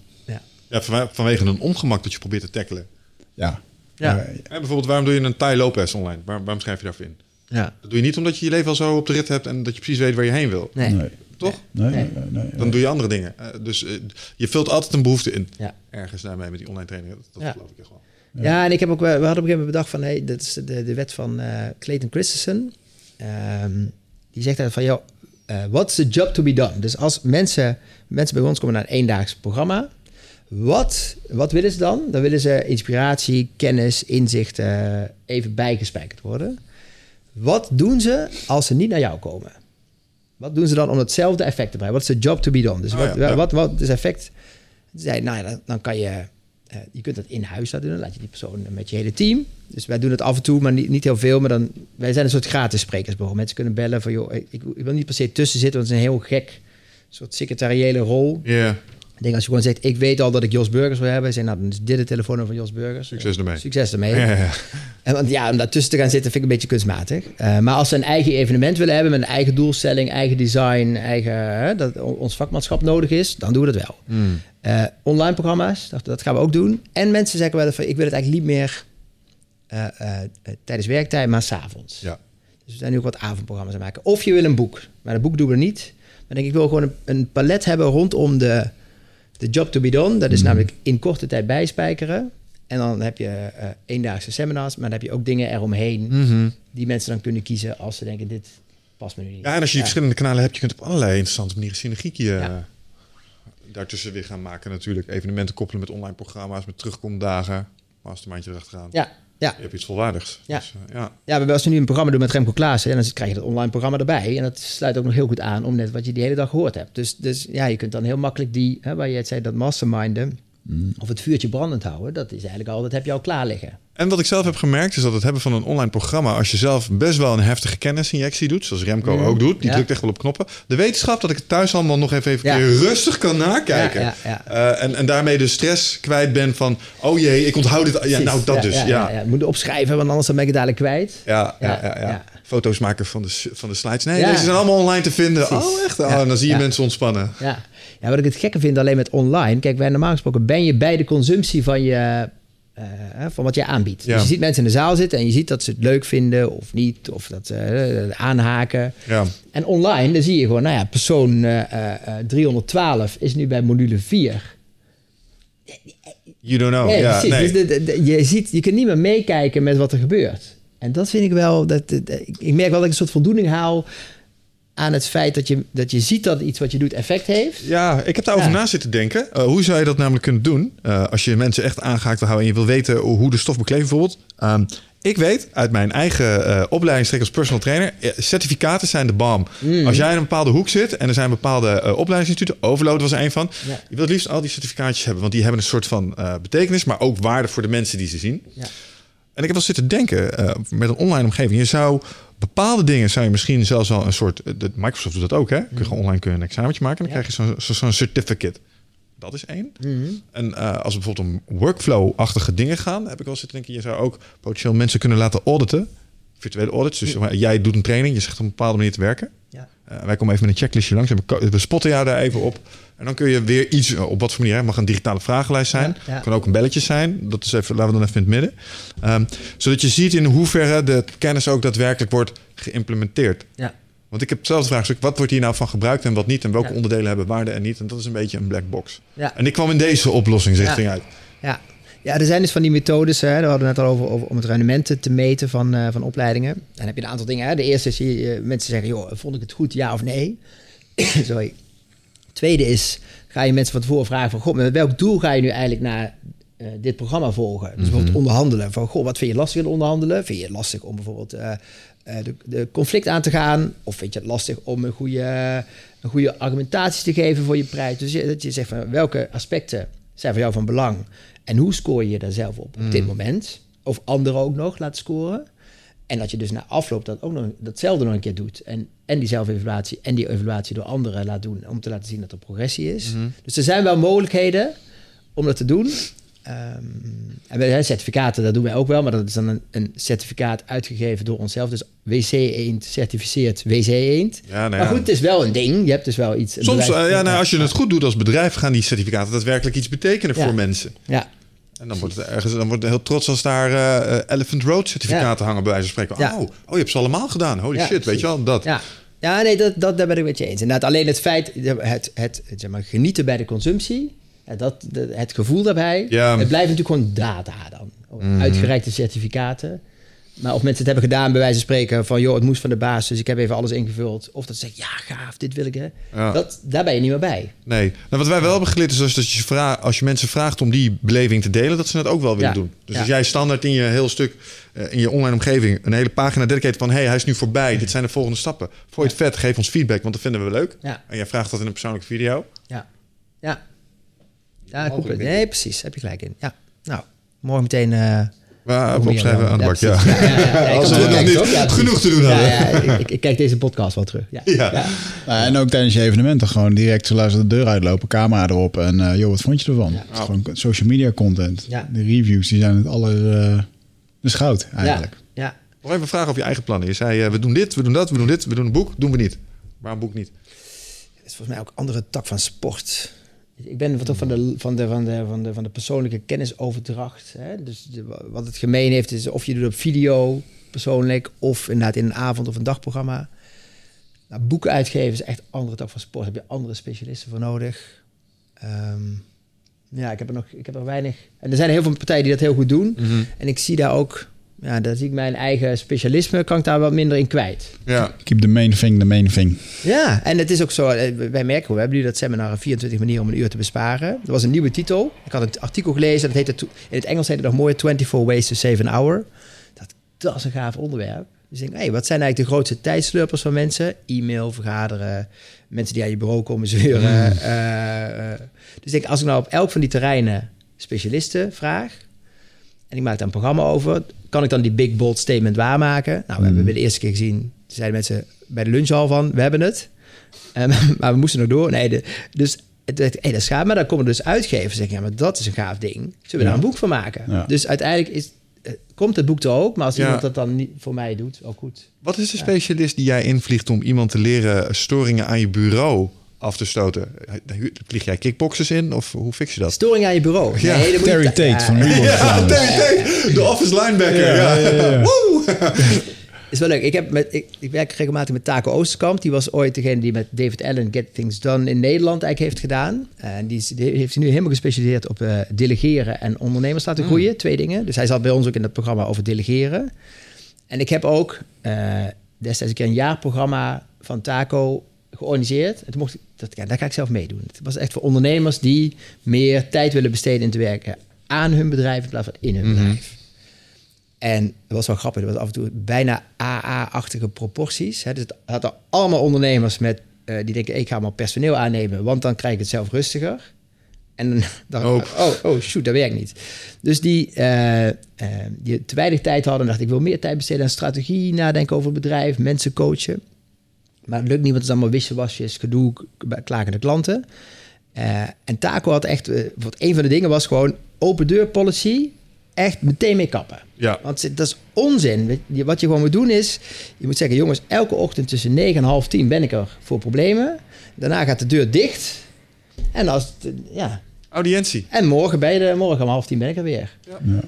Ja, van- vanwege een ongemak dat je probeert te tackelen.
Ja.
Ja.
Ja, bijvoorbeeld, waarom doe je een Thai Lopez online? Waar- waarom schrijf je daarvoor in?
Ja,
Dat doe je niet omdat je je leven al zo op de rit hebt en dat je precies weet waar je heen wil.
nee.
nee.
Toch?
Nee,
Nee.
nee, nee, nee.
Dan doe je andere dingen. Eh, dus eh, je vult altijd een behoefte in.
Ja.
Ergens daarmee met die online training. Dat, dat
Ja.
geloof ik echt wel.
Ja, en ik heb ook, we hadden op een gegeven moment bedacht van, hey, dat is de, de wet van eh, Clayton Christensen. Ehm, die zegt eigenlijk van, joh, eh, what's the job to be done? Dus als mensen, mensen bij ons komen naar een eendaags programma, wat, wat willen ze dan? Dan willen ze inspiratie, kennis, inzichten even bijgespijkerd worden. Wat doen ze als ze niet naar jou komen? Wat doen ze dan om hetzelfde effect te bereiken? Wat is de job to be done? Dus
Oh
wat,
ja, ja.
wat, wat is effect? Zei, nou ja, dan, dan kan je, eh, je kunt dat in huis laten doen. Dan laat je die persoon met je hele team. Dus wij doen het af en toe, maar niet, niet heel veel. Maar dan, wij zijn een soort gratis sprekersbureau. Mensen kunnen bellen van, joh, ik, ik wil niet per se tussen zitten, want het is een heel gek soort secretariële rol.
Ja,
Ik denk als je gewoon zegt, ik weet al dat ik Jos Burgers wil hebben. Zeg, nou, dan is dit het telefoonnummer van Jos Burgers.
succes ermee.
Succes ermee.
Ja, ja, ja.
En want ja, om daartussen te gaan zitten vind ik een beetje kunstmatig. Eh, maar als ze een eigen evenement willen hebben met een eigen doelstelling, eigen design, eigen, hè, dat ons vakmanschap nodig is, dan doen we dat wel.
Hmm.
Eh, online programma's, dat, dat gaan we ook doen. En mensen zeggen wel van, ik wil het eigenlijk niet meer eh, eh, eh, tijdens werktijd, maar s'avonds.
Ja.
Dus we zijn nu ook wat avondprogramma's aan het maken. Of je wil een boek. Maar een boek doen we niet. Maar denk ik wil gewoon een, een palet hebben rondom de, de job to be done. Dat is namelijk in korte tijd bijspijkeren. En dan heb je eh eendaagse seminars. Maar dan heb je ook dingen eromheen
Mhm.
die mensen dan kunnen kiezen als ze denken dit past me nu niet.
Ja, en als je die verschillende kanalen hebt, je kunt op allerlei interessante manieren synergie eh,
Ja.
daartussen weer gaan maken natuurlijk. Evenementen koppelen met online programma's, met terugkomdagen. Mastermindje erachteraan.
Ja, ja.
Je hebt iets volwaardigs.
Ja.
Dus, eh, ja.
Ja, maar als we nu een programma doen met Remco Klaassen... en dan krijg je dat online programma erbij. En dat sluit ook nog heel goed aan om net wat je die hele dag gehoord hebt. Dus, dus ja, je kunt dan heel makkelijk die... Hè, waar je het zei, dat masterminden... of het vuurtje brandend houden... dat is eigenlijk al, dat heb je al klaar liggen.
En wat ik zelf heb gemerkt is dat het hebben van een online programma, als je zelf best wel een heftige kennisinjectie doet, zoals Remco
Mm,
ook doet, die
ja.
drukt echt wel op knoppen. De wetenschap dat ik het thuis allemaal nog even, even
Ja.
rustig kan nakijken.
Ja,
Eh, en, en daarmee de stress kwijt ben van, oh jee, ik onthoud dit. Ja, nou dat dus. Ja, ja.
ja. Moet opschrijven, want anders dan ben ik het dadelijk kwijt.
Ja, ja,
Ja.
Foto's maken van de, van de slides. Nee,
Ja.
deze zijn allemaal online te vinden.
Precies.
Oh, echt? Oh, en dan zie je
ja.
mensen ontspannen.
Ja. Ja, wat ik het gekke vind alleen met online... Kijk, wij normaal gesproken ben je bij de consumptie van je... eh, hè, van wat je aanbiedt.
Ja.
Dus je ziet mensen in de zaal zitten en je ziet dat ze het leuk vinden of niet, of dat ze eh, aanhaken.
Ja.
En online, dan zie je gewoon, nou ja, persoon eh, eh, eh, 312 is nu bij module 4.
You don't know.
nee,
ja, nee.
Dus de, de- de- je, ziet, je kunt niet meer meekijken met wat er gebeurt. En dat vind ik wel, dat, ik merk wel dat ik een soort voldoening haal aan het feit dat je, dat je ziet dat iets wat je doet effect heeft.
Ja, ik heb daarover
Ja.
na zitten denken. Eh, hoe zou je dat namelijk kunnen doen? Eh, als je mensen echt aangehaakt wil houden en je wil weten hoe de stof bekleeft bijvoorbeeld. Ehm, ik weet uit mijn eigen eh opleidingstrek als personal trainer, certificaten zijn de bam.
Mm.
Als jij in een bepaalde hoek zit en er zijn bepaalde eh, opleidingsinstituten, Overload was er een van.
Ja.
Je wilt het liefst al die certificaatjes hebben, want die hebben een soort van betekenis, maar ook waarde voor de mensen die ze zien.
Ja.
En ik heb wel zitten denken eh, met een online omgeving. Je zou bepaalde dingen zou je misschien zelfs wel een soort. eh, de- Microsoft doet dat ook, hè? Kun je gewoon online kun je een examentje maken en dan
Ja.
krijg je zo'n zo, zo'n certificate. Dat is één.
Mhm.
En eh, als we bijvoorbeeld om workflow-achtige dingen gaan, heb ik wel zitten denken, je zou ook potentieel mensen kunnen laten auditen virtuele audits. Dus jij doet een training, je zegt op een bepaalde manier te werken.
Ja.
Wij komen even met een checklistje langs. We, ko- we spotten jou daar even op. En dan kun je weer iets, eh, op wat voor manier, het mag een digitale vragenlijst zijn.
Ja, ja.
kan ook een belletje zijn. Dat is even, laten we dan even in het midden. Ehm, zodat je ziet in hoeverre de kennis ook daadwerkelijk wordt geïmplementeerd.
Ja.
Want ik heb hetzelfde vraagstuk. Wat wordt hier nou van gebruikt en wat niet? En welke
Ja.
onderdelen hebben waarde en niet? En dat is een beetje een black box.
Ja.
En ik kwam in deze oplossingsrichting uit.
Ja. ja, er zijn dus van die methodes, hè, daar hadden we het net al over, over om het rendement te meten van, eh, van opleidingen. Dan heb je een aantal dingen. Hè. De eerste is, je, je- mensen zeggen, joh, vond ik het goed, ja of nee? [coughs] Sorry. Tweede is, ga je mensen van tevoren vragen van, goh, met welk doel ga je nu eigenlijk naar eh, dit programma volgen? Dus bijvoorbeeld onderhandelen. Van, goh, wat vind je lastig in onderhandelen? Vind je het lastig om bijvoorbeeld eh, eh, de, de conflict aan te gaan? Of vind je het lastig om een goede, een goede argumentatie te geven voor je prijs? Dus je, dat je zegt van, welke aspecten zijn voor jou van belang? En hoe scoor je daar zelf op op dit moment? Of anderen ook nog laten scoren? En dat je dus na afloop dat ook nog datzelfde nog een keer doet. En, en die zelfevaluatie en die evaluatie door anderen laat doen. Om te laten zien dat er progressie is. Dus er zijn wel mogelijkheden om dat te doen. Ehm, en hè, certificaten, dat doen wij ook wel. Maar dat is dan een, een certificaat uitgegeven door onszelf. Dus WC Eend certificeert WC Eend.
Ja, nou
Maar goed, het is wel een ding. Je hebt dus wel iets...
Soms,
bedrijf-
eh, ja, nou, als je het goed doet als bedrijf, gaan die certificaten daadwerkelijk iets betekenen
Ja.
voor mensen.
Ja,
En dan wordt het ergens, dan wordt het heel trots als daar eh, Elephant Road certificaten hangen, bij wijze van spreken. Oh, oh, je hebt ze allemaal gedaan. Holy shit, weet je wel, dat.
Ja, ja nee, dat, dat, daar ben ik met je eens. Inderdaad, alleen het feit, het, het, het, zeg maar, genieten bij de consumptie, dat, het gevoel daarbij,
Ja.
het blijft natuurlijk gewoon data dan. Uitgereikte certificaten. Maar of mensen het hebben gedaan, bij wijze van spreken, van joh, het moest van de baas, dus ik heb even alles ingevuld. Of dat ze zeggen, ja, gaaf, dit wil ik, hè.
Ja.
Dat, daar ben je niet meer bij.
Nee. Nou, wat wij wel hebben geleerd is dat je als je mensen vraagt om die beleving te delen, dat ze het ook wel willen
Ja.
doen. Dus
Ja.
als jij standaard in je heel stuk, eh, in je online omgeving, een hele pagina dedicated van, hey, hij is nu voorbij, dit zijn de volgende stappen. Vond je het vet, geef ons feedback, want dat vinden we leuk. En jij vraagt dat in een persoonlijke video.
Ja. Ja. Ja,
Mogelijk, ik.
Nee, precies. Heb je gelijk in. Ja. Nou, morgen meteen... eh, Meer
opschrijven aan de
Ja,
bak, ja.
Ja, ja, ja. Ja,
Als we nog niet?
Ja,
genoeg te doen
ja,
hadden.
ja, ik, ik kijk deze podcast wel terug. Ja.
Ja.
Ja.
Nou, en ook tijdens je evenementen gewoon direct zo luisteren de deur uitlopen, camera erop en eh, joh, wat vond je ervan?
Ja.
Gewoon social media content.
Ja.
De reviews die zijn het aller uh, de schout eigenlijk.
Ja. ja.
Nog even vragen over je eigen plannen. Je zei, eh, we doen dit, we doen dat, we doen dit, we doen een boek. Doen we niet. Waarom boek niet?
Het is volgens mij ook een andere tak van sport. Ik ben van de, van de, van de, van de, van de persoonlijke kennisoverdracht. Hè? Dus de- wat het gemeen heeft, is of je doet op video, persoonlijk, of inderdaad in een avond of een dagprogramma. Nou, boeken uitgeven is echt een andere tak van sport. Daar heb je andere specialisten voor nodig. Ehm, ja, ik heb er nog ik heb er weinig. En er zijn heel veel partijen die dat heel goed doen. En ik zie daar ook, ja, daar zie ik mijn eigen specialisme, kan ik daar wat minder in kwijt.
Ja.
Keep the main thing the main thing.
Ja, en het is ook zo, eh, wij merken, we hebben nu dat seminar 24 manieren om een uur te besparen. Dat was een nieuwe titel. Ik had een artikel gelezen, dat heette, in het Engels heette het nog mooi 24 Ways to Save an Hour. Dat, dat is een gaaf onderwerp. Dus ik denk, hey, wat zijn eigenlijk de grootste tijdslurpers van mensen? E-mail, vergaderen, mensen die aan je bureau komen zeuren. eh, eh. dus ik denk, als ik nou op elk van die terreinen specialisten vraag... en ik maak daar een programma over... kan ik dan die big bold statement waarmaken? Nou, we hebben bij de eerste keer gezien... zeiden mensen bij de lunchhal van... we hebben het, Ehm, [laughs] maar we moesten nog door. Nee, de, dus het, het, hey, dat is gaaf. Maar dan komen dus uitgevers en zeggen... ja, maar dat is een gaaf ding. Zullen we daar een boek van maken?
Ja.
Dus uiteindelijk is, eh, komt het boek er ook... maar als
Ja.
iemand dat dan niet voor mij doet, ook goed.
Wat is de specialist die jij invliegt om iemand te leren storingen aan je bureau af te stoten? Vlieg jij kickboxers in of hoe fix je dat?
Storing aan je bureau.
Ja.
Nee, dan moet je
Terry
ta-
Tate
ja,
van Reebok
Ja,
trouwens.
TNT, de office linebacker. Ja, Woe! [laughs]
is wel leuk. Ik, heb met, ik, ik werk regelmatig met Taco Oosterkamp. Die was ooit degene die met David Allen Get Things Done in Nederland eigenlijk heeft gedaan. En die, is, die heeft zich nu helemaal gespecialiseerd op eh, delegeren en ondernemers laten groeien. Twee dingen. Dus hij zat bij ons ook in het programma over delegeren. En ik heb ook eh, destijds een keer een jaarprogramma van Taco georganiseerd. En toen mocht ik, dat, ja, daar ga ik zelf meedoen. Het was echt voor ondernemers die meer tijd willen besteden in te werken aan hun bedrijf in plaats van in hun bedrijf. En dat was wel grappig. Dat was af en toe bijna AA-achtige proporties. Hè. Dus het hadden allemaal ondernemers met, eh, die denken... ik ga maar personeel aannemen, want dan krijg ik het zelf rustiger. En dan [laughs] dacht ik,
Oh.
oh, oh, shoot, dat werkt niet. Dus die, eh, eh, die te weinig tijd hadden... dacht ik, ik wil meer tijd besteden aan strategie... nadenken over het bedrijf, mensen coachen. Maar het lukt niet, want het is allemaal wisselwasjes... gedoe, klagende klanten. Eh, en Taco had echt... wat een van de dingen was gewoon open deur policy... echt meteen mee kappen.
Ja.
Want dat is onzin. Weet je, Wat je gewoon moet doen is, je moet zeggen, jongens, elke ochtend tussen 9 en half 10 ben ik er voor problemen. Daarna gaat de deur dicht. En als het, ja,
Audiëntie.
en morgen bij de morgen om half tien ben ik er weer.
Ja.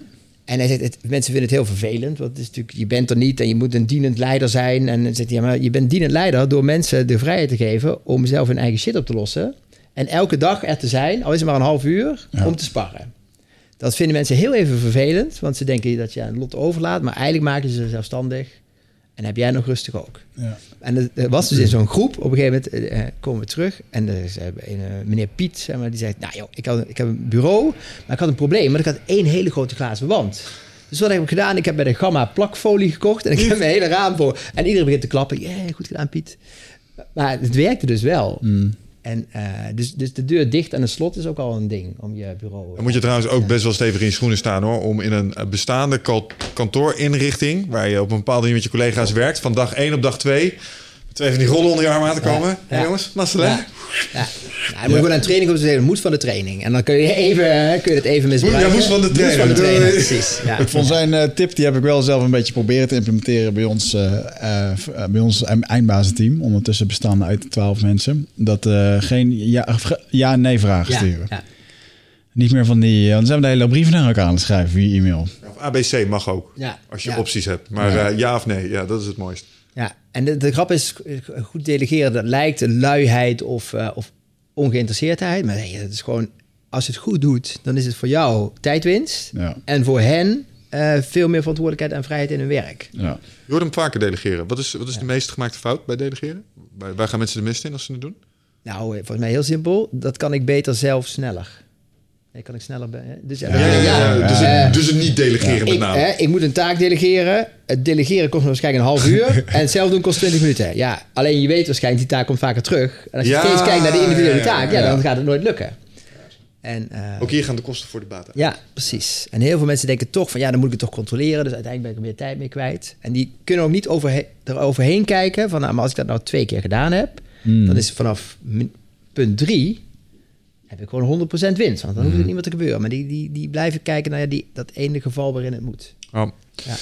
En hij zegt, het, mensen vinden het heel vervelend, want het is natuurlijk, je bent er niet en je moet een dienend leider zijn. En dan zegt hij, ja, maar je bent dienend leider door mensen de vrijheid te geven om zelf hun eigen shit op te lossen. En elke dag er te zijn, al is het maar een half uur,
Ja.
om te sparren. Dat vinden mensen heel even vervelend, want ze denken dat je het lot overlaat. Maar eigenlijk maken ze ze zelfstandig en heb jij nog rustig ook.
Ja.
En er- er was dus in zo'n groep, op een gegeven moment eh, eh, komen we terug. En er is eh, een, meneer Piet, zeg maar, die zegt... Nou joh, ik, had, ik heb een bureau, maar ik had een probleem. Maar ik had één hele grote glazen wand. Dus wat heb ik gedaan? Ik heb bij de Gamma plakfolie gekocht. En ik heb mijn hele raam voor. En iedereen begint te klappen. Ja, goed gedaan Piet. Maar het werkte dus wel.
Mm.
En eh, dus, dus de deur dicht en een slot is ook al een ding om je bureau...
Dan moet je trouwens ook best wel stevig in je schoenen staan hoor. Om in een bestaande kantoorinrichting. waar je op een bepaalde manier met je collega's werkt. van dag 1 op dag 2. Twee van die rollen onder je arm aan te komen.
Ja. Ja.
jongens, hè?
Ja. Ja. Nou, dan moet je gewoon aan training te zeggen, moed van de training. En dan kun je, even, kun je het even misbruiken.
Ja, moed van de
Moed van de
Doei.
precies. Ja.
Ik vond zijn eh, tip, die heb ik wel zelf een beetje proberen te implementeren bij ons, eh, eh, eh, bij ons eindbazenteam. Ondertussen bestaande uit twaalf mensen. Dat eh, geen ja- of ge- ja-nee vragen
Ja,
sturen.
ja.
Niet meer van die, dan zijn we de hele brieven naar elkaar aan het schrijven via e-mail.
Of ABC mag ook.
Ja.
Als je
Ja.
opties hebt. Maar
ja
of nee, ja, dat is het mooiste.
Ja, en de, de grap is, eh, goed delegeren, dat lijkt een luiheid of, eh, of ongeïnteresseerdheid. Maar nee, het is gewoon, als je het goed doet, dan is het voor jou tijdwinst.
Ja.
En voor hen eh, veel meer verantwoordelijkheid en vrijheid in hun werk.
Ja.
Je hoort hem vaker delegeren. Wat is, wat is de meest gemaakte fout bij delegeren? Waar, waar gaan mensen de mist in als ze het doen?
Nou, volgens mij heel simpel. Dat kan ik beter zelf sneller. Nee, kan ik sneller... be- hè? Dus, ja,
Ja, ja, ja, ja.
Dus, het, dus het niet delegeren met
ik,
name.
hè, ik moet een taak delegeren. Het delegeren kost me waarschijnlijk een half uur. [laughs] en het zelf doen kost 20 minuten. Ja, alleen je weet waarschijnlijk, die taak komt vaker terug. En als je
Ja,
steeds kijkt naar de individuele
ja, ja,
taak, ja,
ja.
dan gaat het nooit lukken. En, eh,
Ook hier gaan de kosten voor de baat uit.
ja, precies. En heel veel mensen denken toch van ja, dan moet ik het toch controleren. Dus uiteindelijk ben ik er meer tijd mee kwijt. En die kunnen ook niet overhe eroverheen kijken van nou, maar als ik dat nou twee keer gedaan heb,
Hmm.
dan is vanaf punt drie heb ik gewoon 100% winst. Want dan hoeft het niet meer te gebeuren. Maar die, die, die blijven kijken naar die, dat ene geval waarin het moet.
Oh.
Ja.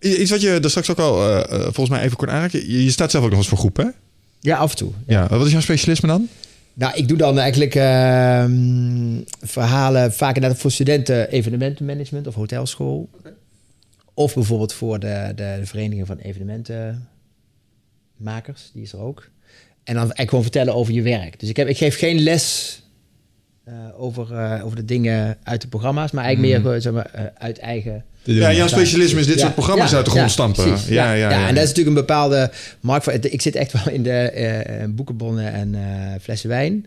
Iets wat je daar straks ook al eh, eh, volgens mij even kort aanraakte. Je, je staat zelf ook nog eens voor groep, hè?
Ja, af en toe.
Ja. Wat is jouw specialisme dan?
Nou, ik doe dan eigenlijk ehm, verhalen vaak inderdaad voor studenten evenementenmanagement of hotelschool. Of bijvoorbeeld voor de, de, de vereniging van evenementenmakers, die is er ook. En dan eigenlijk gewoon vertellen over je werk. Dus ik, heb, ik geef geen les over, eh, over de dingen uit de programma's, maar eigenlijk meer gewoon, zeg maar, eh, uit eigen...
Ja, jouw specialisme is dit
Ja,
soort programma's
ja,
uit de grond
ja,
stampen.
precies.
Ja, ja, ja,
en dat is natuurlijk een bepaalde markt. Voor, ik zit echt wel in de eh, boekenbonnen en eh, flessen wijn.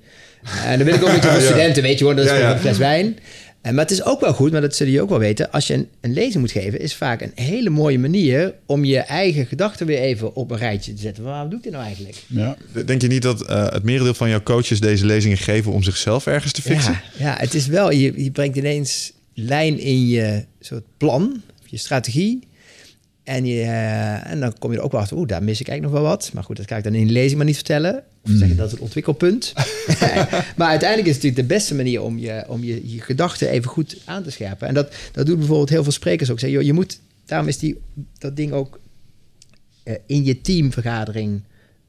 En dan wil ik ook met [laughs] voor
Ja.
studenten, weet je gewoon, dat is
Ja,
gewoon
ja.
een fles wijn. En, maar het is ook wel goed, maar dat zullen jullie ook wel weten. Als je een, een lezing moet geven, is vaak een hele mooie manier om je eigen gedachten weer even op een rijtje te zetten. Waarom doe ik dit nou eigenlijk?
Ja.
Denk je niet dat eh, het merendeel van jouw coaches deze lezingen geven om zichzelf ergens te fixen?
Ja, ja, het is wel, je, je brengt ineens lijn in je soort plan, je strategie. En, je, eh, en dan kom je er ook wel achter, oeh, daar mis ik eigenlijk nog wel wat. Maar goed, dat ga ik dan in de lezing maar niet vertellen. Of zeggen dat is het ontwikkelpunt. [laughs] maar uiteindelijk is het natuurlijk de beste manier om je, om je, je gedachten even goed aan te scherpen. En dat, dat doen bijvoorbeeld heel veel sprekers ook. Zeggen, joh, je moet, daarom is die, dat ding ook eh, in je teamvergadering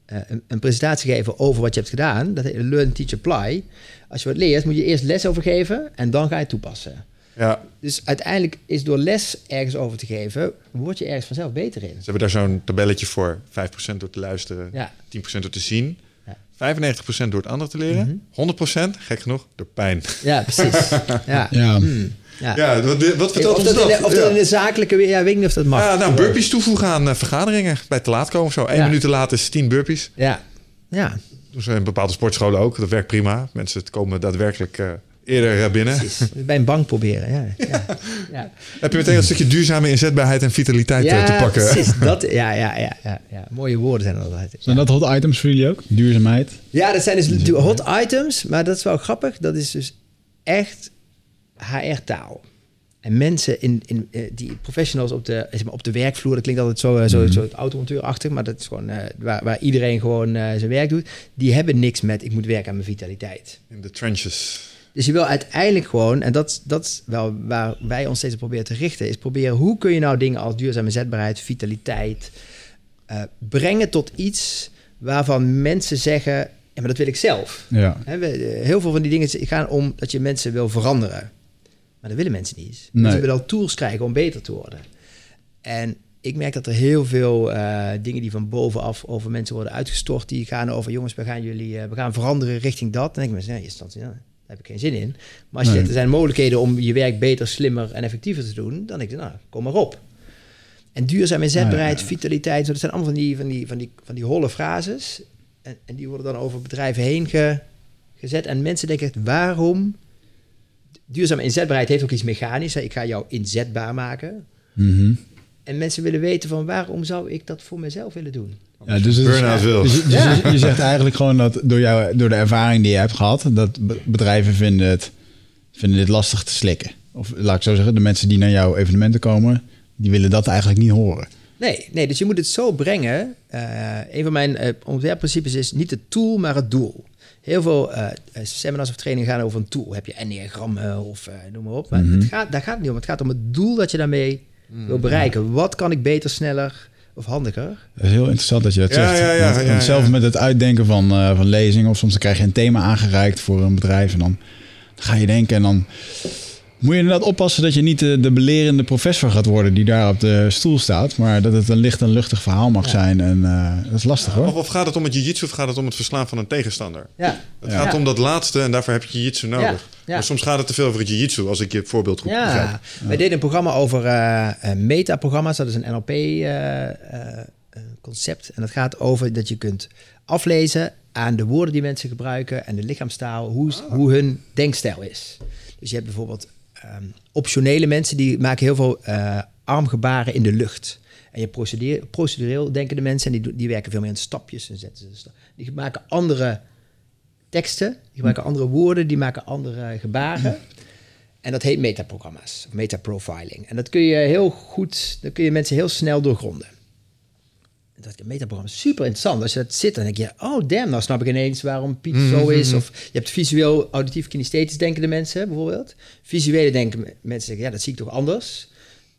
eh, een, een presentatie geven over wat je hebt gedaan. Dat heet Learn, Teach, Apply. Als je wat leert, moet je eerst les over geven en dan ga je het toepassen.
Ja.
Dus uiteindelijk is door les ergens over te geven, word je ergens vanzelf beter in.
Ze hebben daar zo'n tabelletje voor. 5% door te luisteren,
Ja.
10% door te zien,
Ja.
95% door het ander te leren, 100% gek genoeg door pijn.
Ja, precies. [laughs] Ja.
Ja.
Hmm. ja.
Ja, wat, wat vertelt
of
ons
dat, in
dat?
de, of dat
Ja.
in de zakelijke weer, ja, weet niet of dat mag.
Ja, nou, burpees toevoegen aan eh, vergaderingen. Bij te laat komen of zo. Eén
Ja.
minuut te laat is 10 burpees.
Ja. Ja,
Doen ze in bepaalde sportscholen ook. Dat werkt prima. Mensen komen daadwerkelijk eh, eerder binnen.
precies. Bij een bank proberen. Ja, ja. ja. [laughs]
Heb je meteen een stukje duurzame inzetbaarheid en vitaliteit eh, te pakken.
precies. [laughs] Dat, ja, ja, ja, ja, ja. Mooie woorden zijn dat altijd.
Zijn dat hot items voor jullie ook? Duurzaamheid?
Ja, dat zijn dus hot items, maar dat is wel grappig. Dat is dus echt HR-taal. En mensen in, in, eh, die professionals op de, zeg maar, op de werkvloer, dat klinkt altijd zo, eh, zo, zo automonteurachtig, maar dat is gewoon waar, waar iedereen gewoon eh, zijn werk doet. Die hebben niks met ik moet werken aan mijn vitaliteit.
In de trenches.
Dus je wil uiteindelijk gewoon, en dat, dat is wel waar wij ons steeds op proberen te richten, is proberen hoe kun je nou dingen als duurzame zetbaarheid, vitaliteit, eh, brengen tot iets waarvan mensen zeggen, ja, maar dat wil ik zelf.
Ja.
Eh, heel veel van die dingen gaan om dat je mensen wil veranderen. Maar dat willen mensen niet.
Nee.
Willen al tools krijgen om beter te worden. En ik merk dat er heel veel eh, dingen die van bovenaf over mensen worden uitgestort, die gaan over jongens, we gaan jullie, we gaan veranderen richting dat. Denk ik mensen, ja, in eerste instantie, ja, daar heb ik geen zin in. Maar als je
Nee.
er zijn mogelijkheden om je werk beter, slimmer en effectiever te doen, dan denk ik, nou, kom maar op. En duurzaam inzetbaarheid, vitaliteit, dat zijn allemaal van die, van die, van die, van die holle frases. En, en die worden dan over bedrijven heen ge- gezet. En mensen denken waarom? Duurzame inzetbaarheid heeft ook iets mechanisch. hè. Ik ga jou inzetbaar maken.
Mhm.
En mensen willen weten van waarom zou ik dat voor mezelf willen doen?
Ja, dus het is-
Burn-out wil.
Dus, je- dus je, je zegt eigenlijk gewoon dat door, jou, door de ervaring die je hebt gehad, dat be- bedrijven vinden, het, vinden dit lastig te slikken. Of laat ik zo zeggen, de mensen die naar jouw evenementen komen, die willen dat eigenlijk niet horen.
Nee, nee, dus je moet het zo brengen. Eh, een van mijn eh, ontwerpprincipes is niet het tool, maar het doel. Heel veel eh, seminars of trainingen gaan over een tool. Heb je enneagrammen of eh, noem maar op. Maar
Mhm.
het gaat, daar gaat het niet om. Het gaat om het doel dat je daarmee wil bereiken. Wat kan ik beter, sneller of handiger?
Het is heel interessant dat je dat
Ja,
zegt.
ja, ja, ja,
want
ja.
zelf met het uitdenken van, eh, van lezingen, of soms dan krijg je een thema aangereikt voor een bedrijf en dan, dan ga je denken en dan moet je inderdaad oppassen dat je niet de, de belerende professor gaat worden die daar op de stoel staat, maar dat het een licht en luchtig verhaal mag zijn en eh, dat is lastig hoor.
Of, of gaat het om het jiu-jitsu of gaat het om het verslaan van een tegenstander?
Ja,
Het
Ja.
gaat om dat laatste en daarvoor heb je jiu-jitsu nodig.
Ja, ja.
Maar soms gaat het te veel over het jiu-jitsu, als ik je voorbeeld goed begrijp.
ja. wij deden een programma over eh, eh, metaprogramma's. Dat is een NLP-concept. en dat gaat over dat je kunt aflezen aan de woorden die mensen gebruiken en de lichaamstaal, hoe, hoe hun denkstijl is. Dus je hebt bijvoorbeeld ehm, optionele mensen die maken heel veel eh, armgebaren in de lucht. En je procedure- procedureel denkende mensen, en die, die werken veel meer in stapjes. En zetten ze die maken andere teksten, die gebruiken andere woorden, die maken andere gebaren. En dat heet metaprogramma's, of metaprofiling. En dat kun je heel goed, dan kun je mensen heel snel doorgronden. Dat metaprogramma is super interessant. Als je dat zit, dan denk je, oh damn, nou snap ik ineens waarom Piet zo is. Of je hebt visueel, auditief, kinesthetisch denkende mensen bijvoorbeeld. Visuele denken mensen zeggen, ja, dat zie ik toch anders.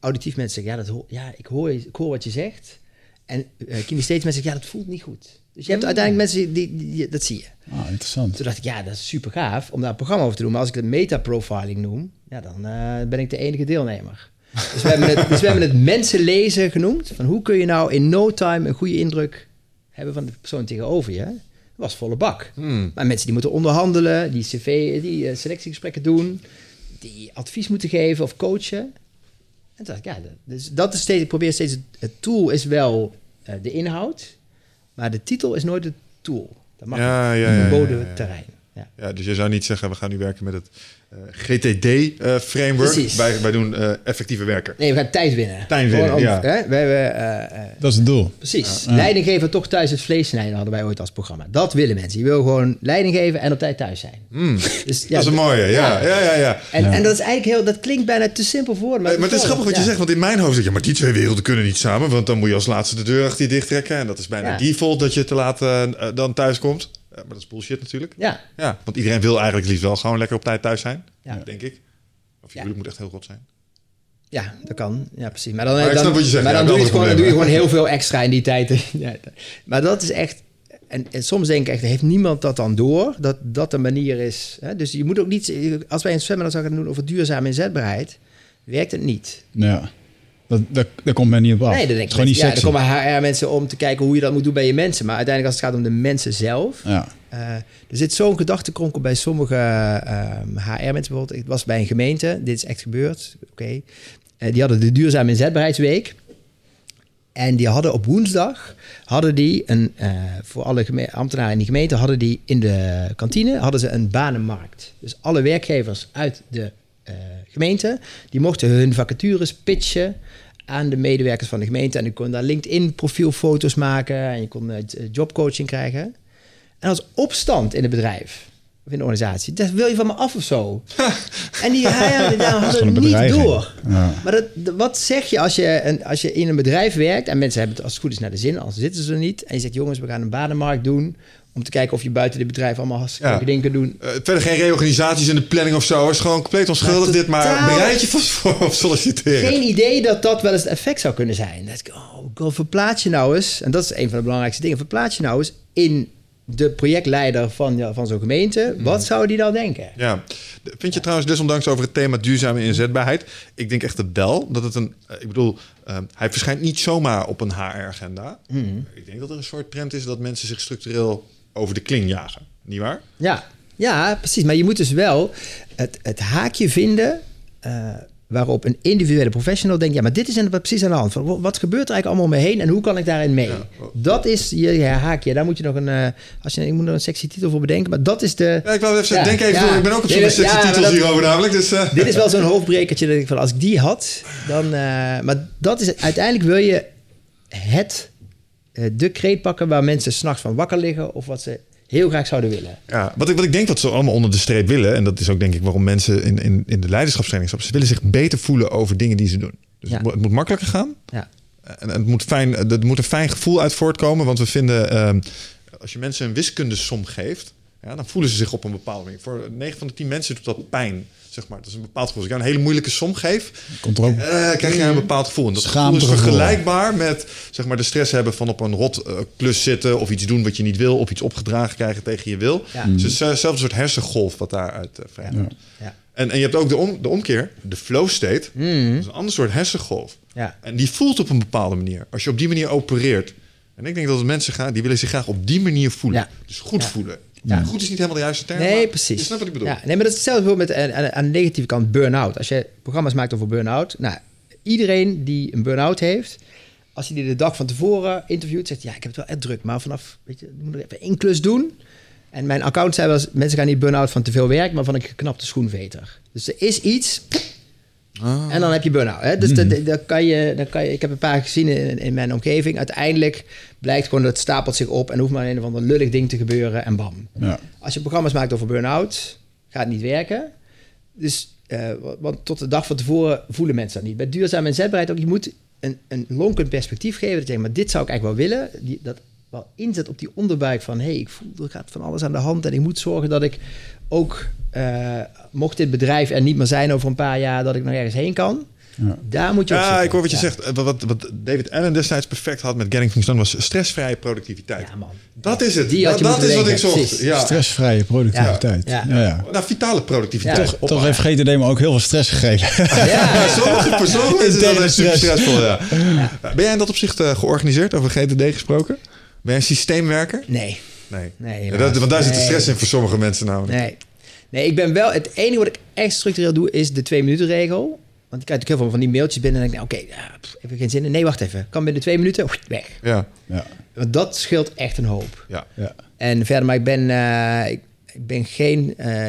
Auditief mensen zeggen, ja, dat hoor, ja ik, hoor, ik hoor wat je zegt. En uh, kinesthetisch mensen zeggen, ja, dat voelt niet goed. Dus je hebt uiteindelijk mensen, die, die, die- dat zie je.
Ah, interessant.
Toen dacht ik, ja, dat is super gaaf om daar een programma over te doen. Maar als ik het metaprofiling noem, ja, dan eh, ben ik de enige deelnemer. Dus we, hebben het, dus we hebben het genoemd. Van hoe kun je nou in no time een goede indruk hebben van de persoon tegenover je? Dat was volle bak. Maar mensen die moeten onderhandelen, die cv, die eh, selectiegesprekken doen, die advies moeten geven of coachen. En ik, ja, dat, dus dat is steeds, ik probeer steeds, het, tool is wel eh, de inhoud, maar de titel is nooit het tool. Dat mag
Ja, ja, ja.
terrein. Ja.
Ja, dus je zou niet zeggen, we gaan nu werken met het GTD-framework.
Precies.
wij, wij doen eh, effectieve werken.
Nee, we gaan tijd winnen.
Tijd winnen, ja.
Hè? We hebben, eh, eh,
Dat is het doel.
precies. Leiding geven toch thuis het vlees snijden hadden wij ooit als programma. Dat willen mensen. Je wil gewoon leiding geven en op tijd thuis zijn. Dus, ja,
dat is een mooie, ja. ja, ja, ja.
En, en dat is eigenlijk heel, dat klinkt bijna te simpel voor. Maar,
Eh, maar het is grappig wat je
ja.
zegt, want in mijn hoofd zeg je, ja, maar die twee werelden kunnen niet samen, want dan moet je als laatste de deur achter je dicht trekken. En dat is bijna
Ja.
default dat je te laat eh, eh, dan thuis komt. Eh, maar dat is bullshit natuurlijk.
Ja,
Ja, want iedereen wil eigenlijk liefst wel gewoon lekker op tijd thuis zijn,
Ja.
denk ik. Of je
Ja.
moet echt heel goed zijn.
ja, dat kan. Ja, precies. Maar dan,
Maar ik
dan,
zegt,
maar
ja,
dan, doe, je gewoon, dan doe je gewoon heel veel extra in die tijd. [laughs] Ja, maar dat is echt... En, en soms denk ik echt, heeft niemand dat dan door? Dat dat de manier is. Hè? Dus je moet ook niet... Als wij een seminar zouden gaan doen over duurzame inzetbaarheid... werkt het niet.
Ja. Dat, dat, daar komt men niet op af.
Nee, denk ik,
gewoon niet
ja, er komen HR-mensen om te kijken hoe je dat moet doen bij je mensen. Maar uiteindelijk als het gaat om de mensen zelf...
Ja.
eh, er zit zo'n gedachtenkronkel bij sommige ehm, HR-mensen bijvoorbeeld. Ik was bij een gemeente, dit is echt gebeurd. Oké. Eh, die hadden de duurzame inzetbaarheidsweek. En die hadden op woensdag, hadden die een, eh, voor alle ambtenaren in die gemeente, hadden die in de kantine, hadden ze een banenmarkt. Dus alle werkgevers uit de gemeente, die mochten hun vacatures pitchen aan de medewerkers van de gemeente. En je kon daar LinkedIn profielfoto's maken en je kon eh, jobcoaching krijgen. En was opstand in het bedrijf. Of in de organisatie. Dat wil je van me af of zo. [laughs] en die HR daar hadden het niet door.
Ja.
Maar dat, wat zeg je als, je een, als je in een bedrijf werkt... en mensen hebben het als het goed is naar de zin... als zitten ze er niet... en je zegt jongens, we gaan een banenmarkt doen... Om te kijken of je buiten dit bedrijf allemaal hartstikke
Ja.
dingen kunt doen.
Eh, verder geen reorganisaties in de planning of zo. Het is gewoon compleet onschuldig dit. Maar bereid je vast voor op solliciteren.
Geen idee dat dat wel eens het effect zou kunnen zijn. Dat oh, verplaats je nou eens, en dat is een van de belangrijkste dingen, verplaats je nou eens in de projectleider van, ja, van zo'n gemeente. Wat zou die nou denken?
Ja. Vind je trouwens desondanks over het thema duurzame inzetbaarheid? Ik denk echt wel dat het een... eh, Ik bedoel, eh, hij verschijnt niet zomaar op een HR-agenda. Ik denk dat er een soort trend is dat mensen zich structureel over de kling jagen. Niet waar?
Ja, ja precies. Maar je moet dus wel het, het haakje vinden eh, waarop een individuele professional denkt... ja, maar dit is precies aan de hand. Van, wat gebeurt er eigenlijk allemaal om me heen en hoe kan ik daarin mee?
Ja.
Dat is je, je haakje. Daar moet je nog een... eh, als je, ik moet er een sexy titel voor bedenken, maar dat is de...
Ja, ik wou even denk even door. Ik ben ook op zoek
Nee,
naar
dat-
sexy titels hierover namelijk. Dus, eh,
Dit is wel zo'n hoofdbrekertje dat ik van als ik die had, dan. maar dat is uiteindelijk wil je het de kreet pakken waar mensen s'nachts van wakker liggen of wat ze heel graag zouden willen.
Ja, wat ik, wat ik denk dat ze allemaal onder de streep willen... en dat is ook denk ik waarom mensen in, in, in de leiderschapstraining stappen... ze willen zich beter voelen over dingen die ze doen. Dus
Ja.
het, moet, het makkelijker gaan.
Ja.
En, het moet fijn, er moet een fijn gevoel uit voortkomen. Want we vinden, ehm, als je mensen een wiskundesom geeft... Ja, dan voelen ze zich op een bepaalde manier. Voor 9 van de 10 mensen doet dat pijn. Zeg maar. Dat is een bepaald gevoel. Als ik jou een hele moeilijke som geef...
Komt er ook
eh, krijg je een bepaald gevoel. En dat gevoel is
gevoel.
vergelijkbaar met zeg maar, de stress hebben van op een rot eh, klus zitten... of iets doen wat je niet wil... of iets opgedragen krijgen tegen je wil.
Ja.
Dus het is eh, hetzelfde soort hersengolf wat daaruit uh, vrijkomt.
Ja.
Ja.
En, en je hebt ook de, om, de omkeer, de flow state.
Mm.
Dat is een ander soort hersengolf.
Ja.
En die voelt op een bepaalde manier. Als je op die manier opereert. En ik denk dat het mensen gaan, die willen zich graag op die manier voelen.
Ja.
Dus goed
Ja.
voelen.
Ja.
Goed is niet helemaal de juiste term.
Nee, precies.
Je snapt wat ik bedoel.
Ja, nee, maar dat is hetzelfde met aan, aan de negatieve kant burn-out. Als je programma's maakt over burn-out, nou, iedereen die een burn-out heeft, als je die de dag van tevoren interviewt, zegt ja, ik heb het wel echt druk, maar vanaf, weet je, ik moet nog even één klus doen. En mijn account zei wel eens, mensen gaan niet burn-out van te veel werk, maar van een geknapte schoenveter. Dus er is iets,
Ah.
en dan heb je burn-out. Hè? Dus dat, dat, dat kan je, dat kan je, ik heb een paar gezien in, in mijn omgeving. Uiteindelijk blijkt gewoon dat het stapelt zich op en hoeft maar een of ander lullig ding te gebeuren en bam.
Ja.
Als je programma's maakt over burn-out, gaat het niet werken. Dus, eh, want tot de dag van tevoren voelen mensen dat niet. Bij duurzame inzetbaarheid ook, je moet een, een lonkend perspectief geven. Dat je maar dit zou ik eigenlijk wel willen. Die, dat wel inzet op die onderbuik van... hé, hey, ik voel, er gaat van alles aan de hand... en ik moet zorgen dat ik ook, eh, mocht dit bedrijf er niet meer zijn over een paar jaar... dat ik nog ergens heen kan.
Ja.
Daar moet je op
Ja, ik hoor wat je
Ja.
zegt. Eh, Wat, wat David Allen destijds perfect had met Getting Things Done... was stressvrije productiviteit.
Ja, man.
Dat is het.
Die had
dat
je
dat is wat ik zocht. Ja.
Stressvrije productiviteit.
Ja.
Ja.
Ja.
Ja,
Nou, vitale productiviteit.
Ja.
Op-
Toch heeft GTD me ook heel veel stress gegeven.
Ja, [laughs]
Sommige personen is dat super
stress.
stressvol, ja. Ben jij in dat opzicht eh, georganiseerd, over GTD gesproken? Ben jij een systeemwerker?
nee.
Nee.
Nee,
Ja, dat, want daar zit de stress in voor sommige mensen namelijk.
Nee. Nee, ik ben wel... Het enige wat ik echt structureel doe, is de twee minuten regel. Want ik krijg natuurlijk heel veel van die mailtjes binnen en denk ik, nou, oké, heb ik geen zin in. Nee, wacht even. Kan binnen twee minuten, weg.
Ja,
Ja.
Want dat scheelt echt een hoop.
ja.
Ja.
En verder, maar ik ben, eh, ik, ik ben geen eh,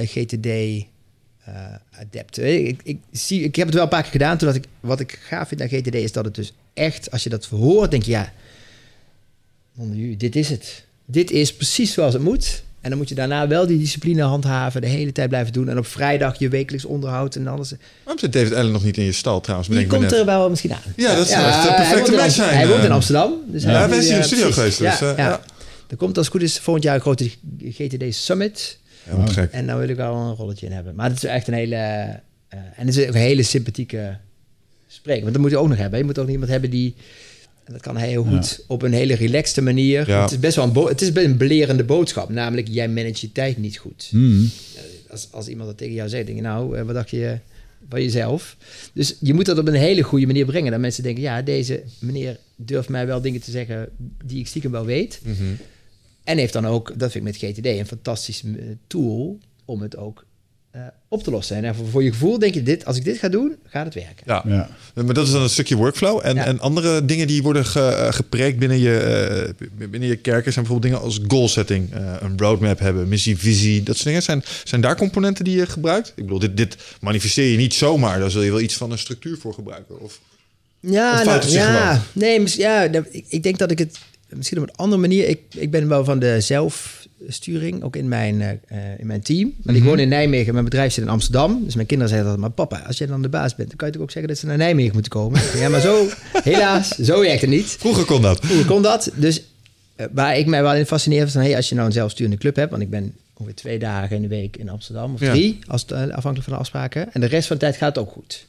GTD-adept. ik, ik, zie, ik heb het wel een paar keer gedaan. Toen dat ik, wat ik gaaf vind aan GTD is dat het dus echt, als je dat hoort, denk je, ja, onder u, dit is het. Dit is precies zoals het moet. En dan moet je daarna wel die discipline handhaven, de hele tijd blijven doen. En op vrijdag je wekelijks onderhoud en alles.
Waarom zit David Allen nog niet in je stal trouwens?
Die komt er wel misschien aan.
Ja, dat de
hij
perfecte zijn,
Hij woont in
eh.
Amsterdam. Dus
Ja,
hij
is hier in de studio geweest, dus,
ja,
eh,
ja.
ja.
Er komt als het goed is volgend jaar een grote GTD Summit.
Helemaal te gek.
En daar wil ik wel een rolletje in hebben. Maar het is echt een hele... eh, en het is ook een hele sympathieke spreker. Want dat moet je ook nog hebben. Je moet ook iemand hebben die... En dat kan hij heel goed op een hele relaxte manier.
Ja.
Het is best wel een, het is een belerende boodschap. Namelijk, jij managt je tijd niet goed.
Hmm.
Als, als iemand dat tegen jou zegt, denk je nou, eh, wat dacht je van jezelf? Dus je moet dat op een hele goede manier brengen. Dat mensen denken, ja, deze meneer durft mij wel dingen te zeggen die ik stiekem wel weet.
Mhm.
En heeft dan ook, dat vind ik met GTD, een fantastisch eh, tool om het ook eh, op te lossen. En voor, voor je gevoel denk je, dit, als ik dit ga doen, gaat het werken.
Ja.
Ja.
maar dat is dan een stukje workflow. En,
Ja.
en andere dingen die worden ge, eh, gepreekt binnen je, eh, binnen je kerken... zijn bijvoorbeeld dingen als goal setting, eh, een roadmap hebben, missie, visie. Dat soort dingen. Zijn, zijn daar componenten die je gebruikt? Ik bedoel, dit, dit manifesteer je niet zomaar. Daar zul je wel iets van een structuur voor gebruiken. Of...
Ja,
Of
nou, ja, nee, ja, ik denk dat ik het misschien op een andere manier. Ik, ik ben wel van de zelfsturing, ook in mijn, eh, eh, in mijn team. Maar ik
Mhm.
woon in Nijmegen, mijn bedrijf zit in Amsterdam. Dus mijn kinderen zeggen altijd, maar papa, als jij dan de baas bent, dan kan je toch ook zeggen dat ze naar Nijmegen moeten komen. [laughs] ja, maar zo, helaas, zo werkt het niet.
Vroeger kon dat.
Kon dat? Dus Eh, waar ik mij wel in fascineer is van... Hey, als je nou een zelfsturende club hebt... want ik ben ongeveer twee dagen in de week in Amsterdam... of
Ja.
drie, als afhankelijk van de afspraken. En de rest van de tijd gaat het ook goed.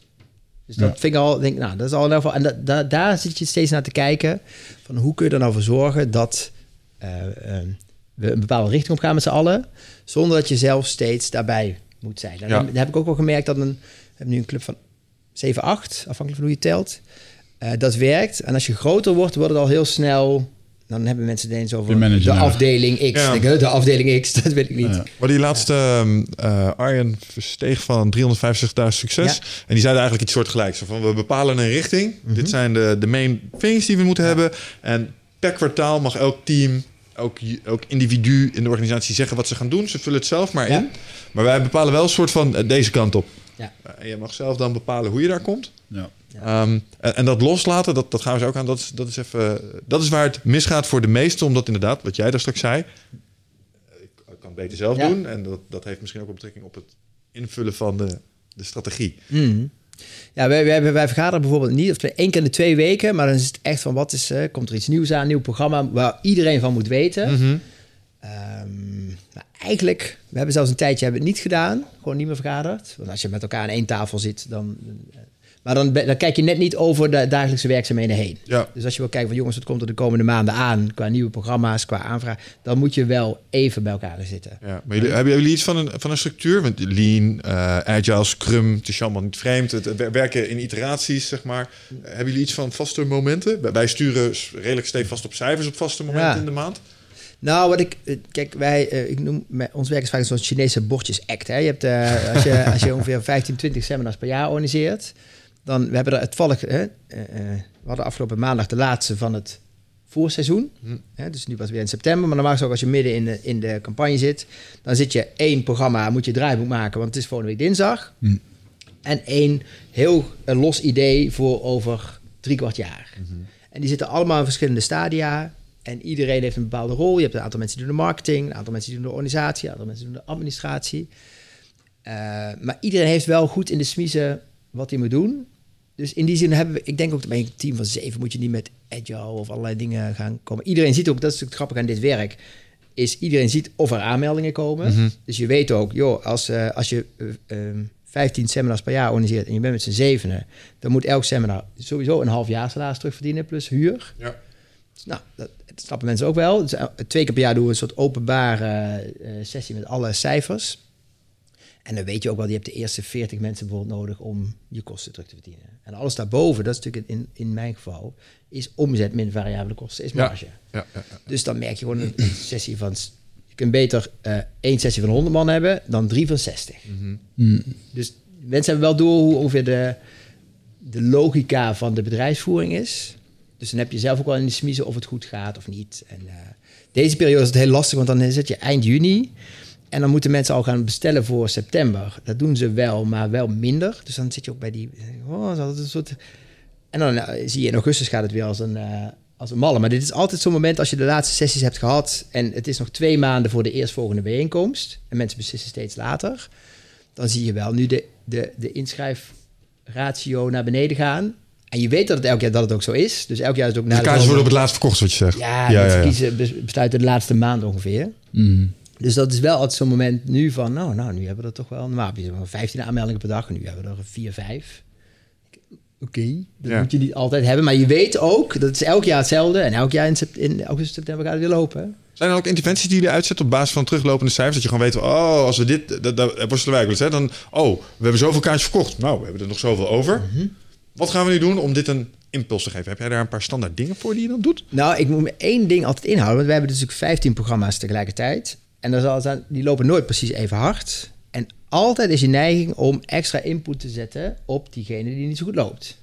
Dus dat
Ja.
vind ik al... Denk, nou, dat is al in ieder geval... En dat, daar zit je steeds naar te kijken... van hoe kun je er nou voor zorgen dat... eh, eh, we een bepaalde richting op gaan met z'n allen... zonder dat je zelf steeds daarbij moet zijn. En
Ja.
dan heb ik ook wel gemerkt dat een... We hebben nu een club van 7, 8, afhankelijk van hoe je telt. Eh, dat werkt. En als je groter wordt, wordt het al heel snel... Dan hebben mensen het eens over
De
afdeling X.
Ja.
Denk, huh, de afdeling X, dat weet ik niet.
Ja.
Maar die laatste eh, Arjen versteeg van 365.000 succes.
Ja.
En die zeiden eigenlijk iets soortgelijks. Van, we bepalen een richting.
Mhm.
Dit zijn de, de main things die we moeten hebben. En per kwartaal mag elk team, elk, elk individu in de organisatie zeggen wat ze gaan doen. Ze vullen het zelf maar
Ja.
in. Maar wij bepalen wel een soort van eh, deze kant op.
Ja.
Eh, En je mag zelf dan bepalen hoe je daar komt.
Ja.
Ehm, en, en dat loslaten, dat, dat gaan we zo ook aan. Dat is, dat, is even, dat is waar het misgaat voor de meesten. Omdat inderdaad, wat jij daar straks zei... Ik kan het beter zelf
Ja.
doen. En dat, dat heeft misschien ook een betrekking op het invullen van de, de strategie.
Mhm. Ja, wij, wij, wij vergaderen bijvoorbeeld niet of twee, één keer in de twee weken, maar dan is het echt van wat is, eh, komt er iets nieuws aan, een nieuw programma waar iedereen van moet weten.
Mhm.
Ehm, maar eigenlijk, we hebben zelfs een tijdje hebben het niet gedaan, gewoon niet meer vergaderd. Want als je met elkaar aan één tafel zit, dan. Maar dan, dan kijk je net niet over de dagelijkse werkzaamheden heen.
Ja.
Dus als je wil kijken van jongens, wat komt er de komende maanden aan qua nieuwe programma's, qua aanvraag, dan moet je wel even bij elkaar zitten.
Ja, maar jullie, hebben jullie iets van een, van een structuur? Want Lean, eh, Agile, Scrum, het is allemaal niet vreemd. Het, het werken in iteraties, zeg maar. Hebben jullie iets van vaste momenten? Wij- sturen redelijk stevast op cijfers op vaste momenten
Ja.
in de maand.
Nou, wat ik... eh, Kijk, wij... eh, ik noem... Ons werk is vaak zo'n Chinese bordjes-act. Hè? Je hebt, als, je, als je ongeveer 15, 20 seminars per jaar organiseert... dan... We hebben er het valk... Hè? eh, eh, we hadden afgelopen maandag de laatste van het voorseizoen.
Hm.
Hè? Dus nu was het weer in september. Maar normaal gesproken als je midden in de, in de campagne zit... dan zit je één programma, moet je draaiboek maken... want het is volgende week dinsdag.
Hm.
En één heel eh, los idee voor over drie kwart jaar. En die zitten allemaal in verschillende stadia. En iedereen heeft een bepaalde rol. Je hebt een aantal mensen die doen de marketing, een aantal mensen die doen de organisatie, een aantal mensen die doen de administratie. Eh, maar iedereen heeft wel goed in de smiezen wat hij moet doen. Dus in die zin hebben we, ik denk ook dat bij een team van zeven moet je niet met agile of allerlei dingen gaan komen. Iedereen ziet ook, dat is natuurlijk grappig aan dit werk, is iedereen ziet of er aanmeldingen komen. Dus je weet ook, joh, als, eh, als je eh, ehm, 15 seminars per jaar organiseert en je bent met z'n zevenen, dan moet elk seminar sowieso een half jaar salaris terugverdienen plus huur.
Ja.
Dus, nou, dat, dat snappen mensen ook wel. Dus, eh, twee keer per jaar doen we een soort openbare eh, sessie met alle cijfers. En dan weet je ook wel, je hebt de eerste 40 mensen bijvoorbeeld nodig om je kosten terug te verdienen. En alles daarboven, dat is natuurlijk in, in mijn geval, is omzet min variabele kosten, is marge.
Ja, ja, ja.
Dus dan merk je gewoon een, [clears throat] sessie van... Je kunt beter eh, één sessie van 100 man hebben dan drie van 60.
Hm.
Dus mensen hebben wel door hoe ongeveer de, de logica van de bedrijfsvoering is. Dus dan heb je zelf ook wel in de smiezen of het goed gaat of niet. En eh, deze periode is het heel lastig, want dan zit je eind juni. En dan moeten mensen al gaan bestellen voor september. Dat doen ze wel, maar wel minder. Dus dan zit je ook bij die... Oh, een soort... En dan eh, zie je in augustus gaat het weer als een, eh, als een malle. Maar dit is altijd zo'n moment als je de laatste sessies hebt gehad... en het is nog twee maanden voor de eerstvolgende bijeenkomst... en mensen beslissen steeds later... dan zie je wel nu de, de, de inschrijfratio naar beneden gaan. En je weet dat het elk jaar dat het ook zo is. Dus elk jaar is het ook... na
De
de
kaartjes worden op het laatst verkocht, wat je zegt.
Ja,
ja,
dat
ja, ja.
kiezen bes- besluiten de laatste maand ongeveer.
Hm.
Dus dat is wel altijd zo'n moment nu van... nou, nou, nu hebben we er toch wel... Normaal heb je zo'n 15 aanmeldingen per dag... en nu hebben we er 4, 5. Oké, dat
Ja.
moet je niet altijd hebben. Maar je weet ook, dat is elk jaar hetzelfde... en elk jaar in, in augustus, september gaat het weer lopen.
Zijn er ook interventies die jullie uitzetten op basis van teruglopende cijfers? Dat je gewoon weet, oh, als we dit, dat, dat, dat ook wel eens, hè? Dan, oh, we hebben zoveel kaartjes verkocht. Nou, we hebben er nog zoveel over.
Mhm.
Wat gaan we nu doen om dit een impuls te geven? Heb jij daar een paar standaard dingen voor die je dan doet?
Nou, ik moet me één ding altijd inhouden. Want we hebben dus natuurlijk 15 programma's tegelijkertijd. En dan zal zijn, die lopen nooit precies even hard. En altijd is je neiging om extra input te zetten op diegene die niet zo goed loopt.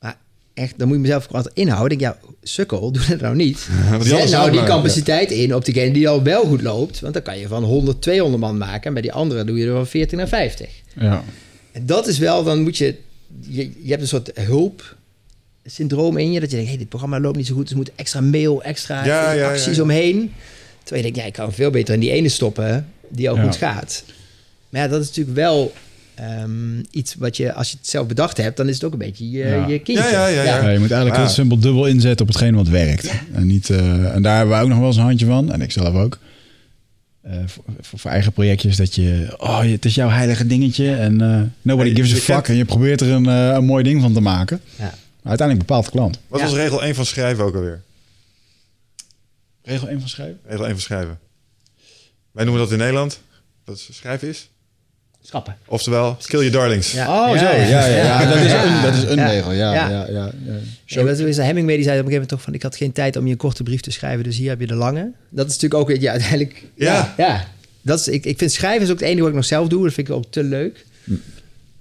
Maar echt, dan moet je mezelf altijd inhouden. Ik denk, ja, sukkel, [laughs] doe dat nou niet. [laughs]
die
Zet nou die capaciteit in op diegene die al wel goed loopt. Want dan kan je van 100, 200 man maken. En bij die andere doe je er van 40 naar 50.
Ja.
En dat is wel, dan moet je, je, je hebt een soort hulpsyndroom in je. Dat je denkt, hey, dit programma loopt niet zo goed. Dus er moet extra mail, extra
Ja, ja,
acties
ja, ja.
omheen. Terwijl je denkt, ja, ik kan veel beter in die ene stoppen die
Ja.
goed gaat. Maar ja, dat is natuurlijk wel ehm, iets wat je, als je het zelf bedacht hebt, dan is het ook een beetje je,
Ja.
je kindje.
Ja, ja, ja, ja.
Ja, je moet eigenlijk
Ja.
heel simpel dubbel inzetten op hetgeen wat werkt. En, niet, eh, en daar hebben we ook nog wel eens een handje van. En ik zelf ook. Eh, voor, voor, voor eigen projectjes dat je... Oh, het is jouw heilige dingetje. En eh, nobody gives a fuck.
kent-
En je probeert er een, eh, een mooi ding van te maken.
Ja.
Maar uiteindelijk bepaalt de klant.
Wat
Ja.
was regel 1 van schrijven ook alweer?
Regel 1 van schrijven?
Regel 1 van schrijven. Wij noemen dat in Nederland, dat is- schrijven is.
Schrappen.
Oftewel, kill your darlings.
Ja.
Oh, zo. Ja, ja, ja. Dat is een, dat is een
Ja.
regel. Ja,
Ja.
ja. Ja, ja,
Ja, is Hemingway die zei op een gegeven moment toch van... ik had geen tijd om je een korte brief te schrijven, dus hier heb je de lange. Dat is natuurlijk ook... Ja, uiteindelijk...
Ja.
ja. Dat is, ik, ik vind schrijven is ook het enige wat ik nog zelf doe. Dat vind ik ook te leuk.
Hm.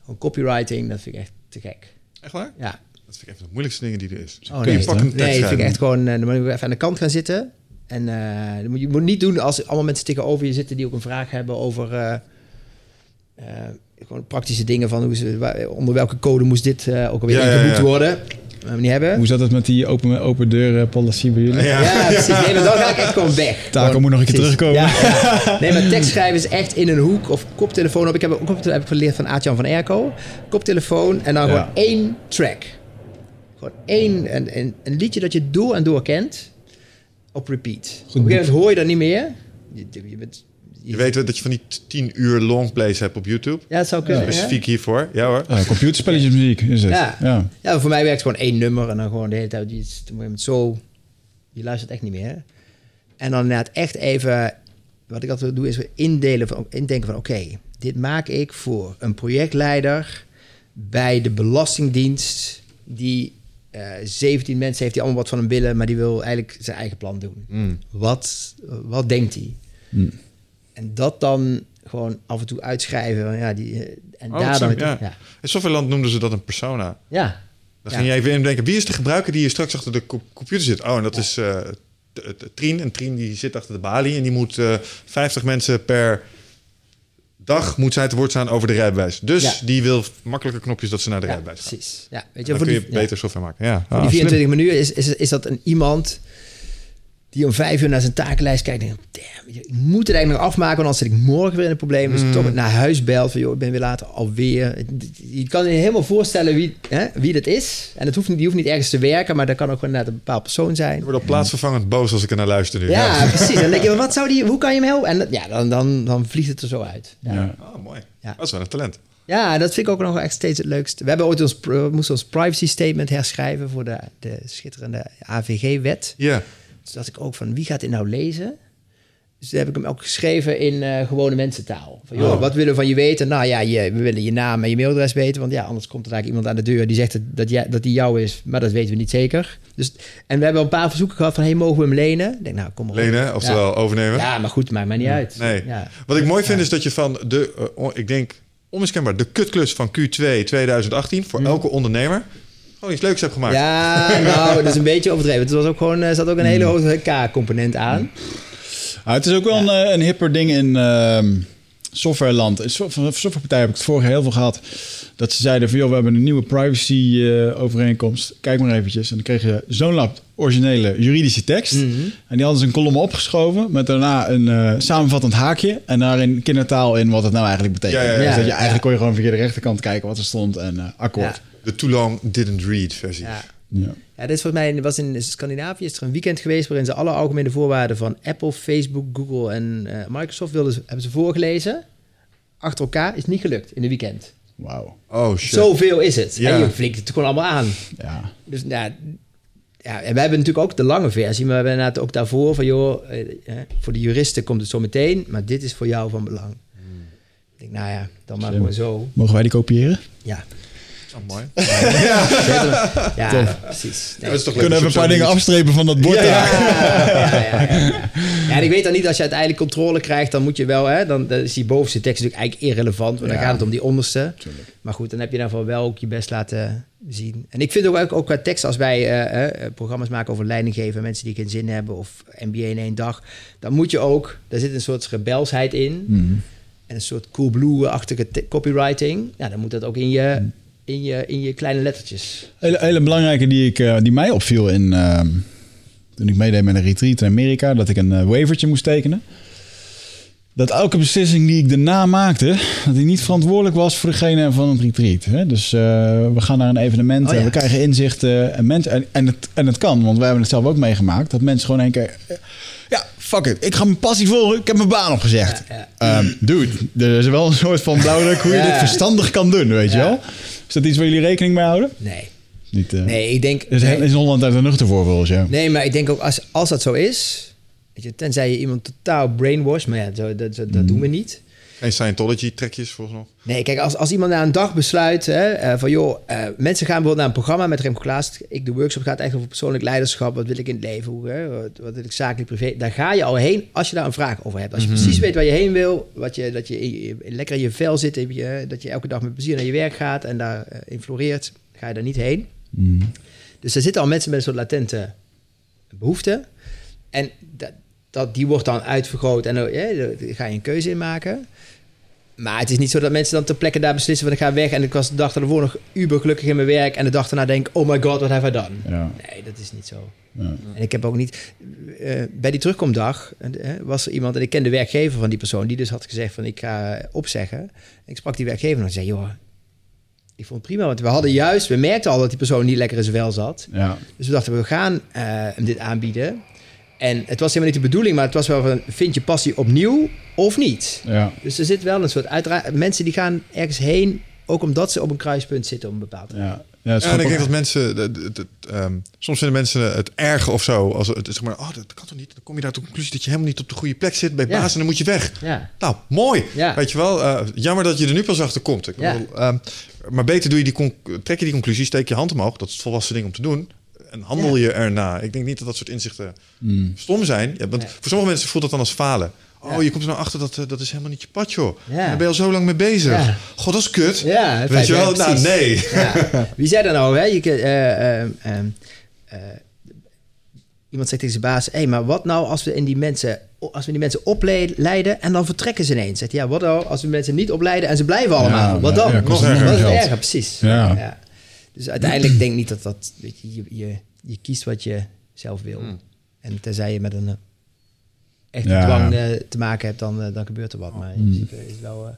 Gewoon copywriting, dat vind ik echt te gek.
Echt waar?
Ja.
Dat vind ik van de moeilijkste dingen die er is.
Oh,
Kun je
nee.
fucking tekst
Nee, dat vind ik echt gewoon... eh, Dan moet je even aan de kant gaan zitten. En eh, moet je moet niet doen als allemaal mensen tegenover je zitten... die ook een vraag hebben over... eh, eh, gewoon praktische dingen van hoe ze, waar- onder welke code moest dit eh, ook alweer
Ja, ja,
ingeboekt
ja.
worden. Niet hebben.
Hoe zat het met die open, open deur policy bij jullie?
Ja.
Ja, precies. Nee, dan ga ik echt gewoon weg.
Taco
Gewoon-
moet nog een keer
precies.
terugkomen.
Ja, ja. Nee, maar tekstschrijven is echt in een hoek of koptelefoon op. Ik heb ook heb ik geleerd van Aatjan van Erko. Koptelefoon en dan
Ja.
gewoon één track. Gewoon één, een, een, een liedje dat je door en door kent. Op repeat. op een gegeven moment hoor je dat niet meer. Je, je bent,
Je weet dat je van die 10 uur longplays hebt op YouTube.
Ja, het zou kunnen.
Specifiek hiervoor. Ja hoor.
Ja, computerspelletjes muziek is het.
Ja.
Ja.
Ja, voor mij werkt gewoon één nummer en dan gewoon de hele tijd. Je, zo. Je luistert echt niet meer. En dan inderdaad echt even. Wat ik altijd doe is indelen van, indenken van: oké, dit maak ik voor een projectleider bij de Belastingdienst. Die eh 17 mensen heeft die allemaal wat van hem willen, maar die wil eigenlijk zijn eigen plan doen.
Mm.
Wat, wat denkt hij?
Hm.
En dat dan gewoon af en toe uitschrijven. Ja, die, eh, en
Oh,
daar
zo,
dan.
ja.
ja.
In Sofferland noemden ze dat een persona.
ja.
Dan
Ja.
ging je even indenken, wie is de gebruiker die hier straks achter de co- computer zit? Oh, en dat is eh, t- Trien. En Trien die zit achter de balie en die moet eh 50 mensen per dag moet zij te woord staan over de rijbewijs. Dus
Ja.
die wil makkelijke knopjes dat ze naar de
Ja,
rijbewijs gaan.
precies. Ja, weet je,
Dan
voor
kun
die,
je beter software maken. Ja,
Voor
Ah,
die
slim.
24 minuten is, is, is dat een iemand die om vijf uur naar zijn takenlijst kijkt en denkt, damn, ik moet het eigenlijk nog afmaken, want anders zit ik morgen weer in een probleem. Dus
Mm.
toch naar huis belt van, joh, ik ben weer later alweer. Je kan je helemaal voorstellen wie, hè, wie dat is. En het hoeft niet, die hoeft niet ergens te werken, maar dat kan ook gewoon net een bepaald persoon zijn.
Ik word al plaatsvervangend boos als ik er naar luister nu.
Ja, precies. Dan denk je, [laughs] wat zou die, hoe kan je hem helpen? En dat- ja, dan, dan, dan vliegt het er zo uit. Ja.
Ja.
Oh, mooi.
Ja.
Dat is wel een talent.
Ja, dat vind ik ook nog echt steeds het leukste. We hebben ooit ons, we moesten ons privacy statement herschrijven voor de, de schitterende AVG-wet.
Ja.
Dus dacht ik ook van, wie gaat dit nou lezen? Dus heb ik hem ook geschreven in eh, gewone mensentaal. Van, joh,
Oh.
wat willen we van je weten? Nou ja, je, we willen je naam en je mailadres weten. Want ja, anders komt er eigenlijk iemand aan de deur die zegt dat, dat, dat die jou is. Maar dat weten we niet zeker. Dus, en we hebben een paar verzoeken gehad van, hey, mogen we hem lenen? Ik denk, nou, kom maar op.
Lenen, oftewel overnemen.
Ja, maar goed, maakt mij niet uit.
Nee.
Ja.
Wat ik mooi vind is dat je van de, eh, ik denk onmiskenbaar, de kutklus van Q2 2018 voor elke ondernemer gewoon iets leuks hebt gemaakt.
Ja, nou, dat is een beetje overdreven. Het was ook gewoon, er zat ook een hele hoge K-component aan.
Ah, het is ook wel een, eh, een hipper ding in ehm softwareland. Van softwarepartijen heb ik het vorig heel veel gehad. Dat ze zeiden van, joh, we hebben een nieuwe privacy eh, overeenkomst. Kijk maar eventjes. En dan kreeg je zo'n lab originele juridische tekst.
Mhm.
En die hadden ze een kolom opgeschoven met daarna een eh, samenvattend haakje. En daarin kindertaal in wat het nou eigenlijk betekent.
Ja, ja, ja.
Dus dat je eigenlijk
ja.
kon je gewoon via de rechterkant kijken wat er stond en eh, akkoord.
Ja.
De too long didn't read versie.
Ja.
Ja.
Dit is volgens mij was in Scandinavië is er een weekend geweest waarin ze alle algemene voorwaarden van Apple, Facebook, Google en eh, Microsoft wilden, ze- hebben ze voorgelezen. Achter elkaar is niet gelukt in een weekend.
Wauw.
Oh shit.
Zoveel is het.
Ja.
En je flikt het gewoon allemaal aan.
Ja.
Dus ja, ja, en we hebben natuurlijk ook de lange versie, maar we hebben inderdaad ook daarvoor van joh, eh, eh, voor de juristen komt het zo meteen, maar dit is voor jou van belang. Ik denk, nou ja, dan maar
Slim.
gewoon zo.
Mogen wij die kopiëren?
Ja,
Oh, mooi. [laughs]
ja precies. Nee.
Dat is toch
We kunnen even een paar dingen
af.
afstrepen van dat bord
Ja,
daar.
Ja, ja, ja, ja. Ja, en ik weet dan niet, als je uiteindelijk controle krijgt, dan moet je wel, hè, dan, dan is die bovenste tekst natuurlijk eigenlijk irrelevant, want dan gaat het om die onderste.
Tuurlijk.
Maar goed, dan heb je daarvoor wel ook je best laten zien. En ik vind ook, ook, ook qua tekst, als wij eh, eh, programma's maken over leidinggeven, mensen die geen zin hebben, of MBA in één dag, dan moet je ook, daar zit een soort rebelsheid in,
Mhm.
en een soort cool blue-achtige copywriting. Ja, dan moet dat ook in je, in je, in je kleine lettertjes.
Hele, hele belangrijke die, ik, eh, die mij opviel in, ehm, toen ik meedeed met een retreat in Amerika, dat ik een uh, wavertje moest tekenen.
dat elke beslissing die ik daarna maakte, dat die niet verantwoordelijk was voor degene van het retreat. Hè? Dus eh, we gaan naar een evenement
Oh, ja.
we krijgen inzichten en mensen en, en, het, en het kan, want wij hebben het zelf ook meegemaakt dat mensen gewoon één keer, eh, ja, fuck it, ik ga mijn passie volgen, ik heb mijn baan opgezegd.
Ja,
Ehm, dude, er is wel een soort van blauwdruk hoe je
Ja.
dit verstandig kan doen, weet je wel? Is dat iets waar jullie rekening mee houden?
Nee.
Niet, eh,
Nee, ik denk...
Is,
nee.
is Holland uit een nuchter voor volgens jou?
Nee, maar ik denk ook als, als dat zo is, weet je, tenzij je iemand totaal brainwash, maar ja, zo, dat, zo- dat doen we niet.
Geen Scientology-trekjes volgens mij.
Nee, kijk, als, als iemand na een dag besluit hè, eh, van joh, eh, mensen gaan bijvoorbeeld naar een programma met Remco Klaas. Ik de workshop gaat echt over persoonlijk leiderschap. Wat wil ik in het leven? Hoe, hè, wat, wat wil ik zakelijk, privé? Daar ga je al heen als je daar een vraag over hebt. Als je precies weet waar je heen wil, wat je, dat je in lekker in je vel zit, je- dat je elke dag met plezier naar je werk gaat en daar eh, in floreert, ga je daar niet heen. Dus er zitten al mensen met een soort latente behoefte. En dat, dat, die wordt dan uitvergroot en dan, ja, daar ga je een keuze in maken. Maar het is niet zo dat mensen dan ter plekke daar beslissen van ik ga weg en ik was de dag ervoor nog uber gelukkig in mijn werk en de dag daarna denk oh my god, what have I done?
Ja.
Nee, dat is niet zo.
Ja.
En ik heb ook niet... eh, bij die terugkomdag eh, was er iemand... en ik ken de werkgever van die persoon... die dus had gezegd van ik ga opzeggen. Ik sprak die werkgever en zei... joh, ik vond het prima. Want we hadden juist... we merkten al dat die persoon niet lekker in zijn wel zat.
Ja.
Dus we dachten, we gaan eh, hem dit aanbieden. En het was helemaal niet de bedoeling... maar het was wel van... vind je passie opnieuw of niet?
Ja.
Dus er zit wel een soort... uiteraard mensen die gaan ergens heen... ook omdat ze op een kruispunt zitten op een bepaald
Ja. Ja,
en ik denk dat mensen, de- ehm, soms vinden mensen het erg of zo. Als het zeg maar, oh, dat kan toch niet? Dan kom je daar tot de conclusie dat je helemaal niet op de goede plek zit bij
Ja.
baas en dan moet je weg.
Ja.
Nou, mooi.
Ja.
Weet je wel, eh, jammer dat je er nu pas achter komt. Ik
Ja.
bedoel, ehm, maar beter doe je die con- trek je die conclusie, steek je hand omhoog. Dat is het volwassen ding om te doen. En handel je erna. Ik denk niet dat dat soort inzichten stom zijn. Ja, want
Nee.
voor sommige mensen voelt dat dan als falen. Oh,
Ja.
je komt er nou achter dat eh, dat is helemaal niet je pad, joh.
Ja.
Daar ben je al zo lang mee bezig.
Ja.
God, dat is kut.
Ja,
Weet je wel? Nou, nee.
Ja. Wie zei dat nou? Hè? Je, eh, iemand zegt tegen zijn baas: Hé, hey, maar wat nou als we, in die mensen, als we die mensen opleiden en dan vertrekken ze ineens? Zegt hij, ja, wat nou als we mensen niet opleiden en ze blijven allemaal?
Ja,
wat dan?
ja,
nog erger
Dat is
geld.
erger, precies.
Ja.
Dus uiteindelijk denk ik niet dat dat. Weet je, je, je, je kiest wat je zelf wil.
Hmm.
En tenzij je met een eh, echte
Ja.
dwang eh, te maken hebt, dan, eh, dan gebeurt er wat. Maar in principe is het wel eh,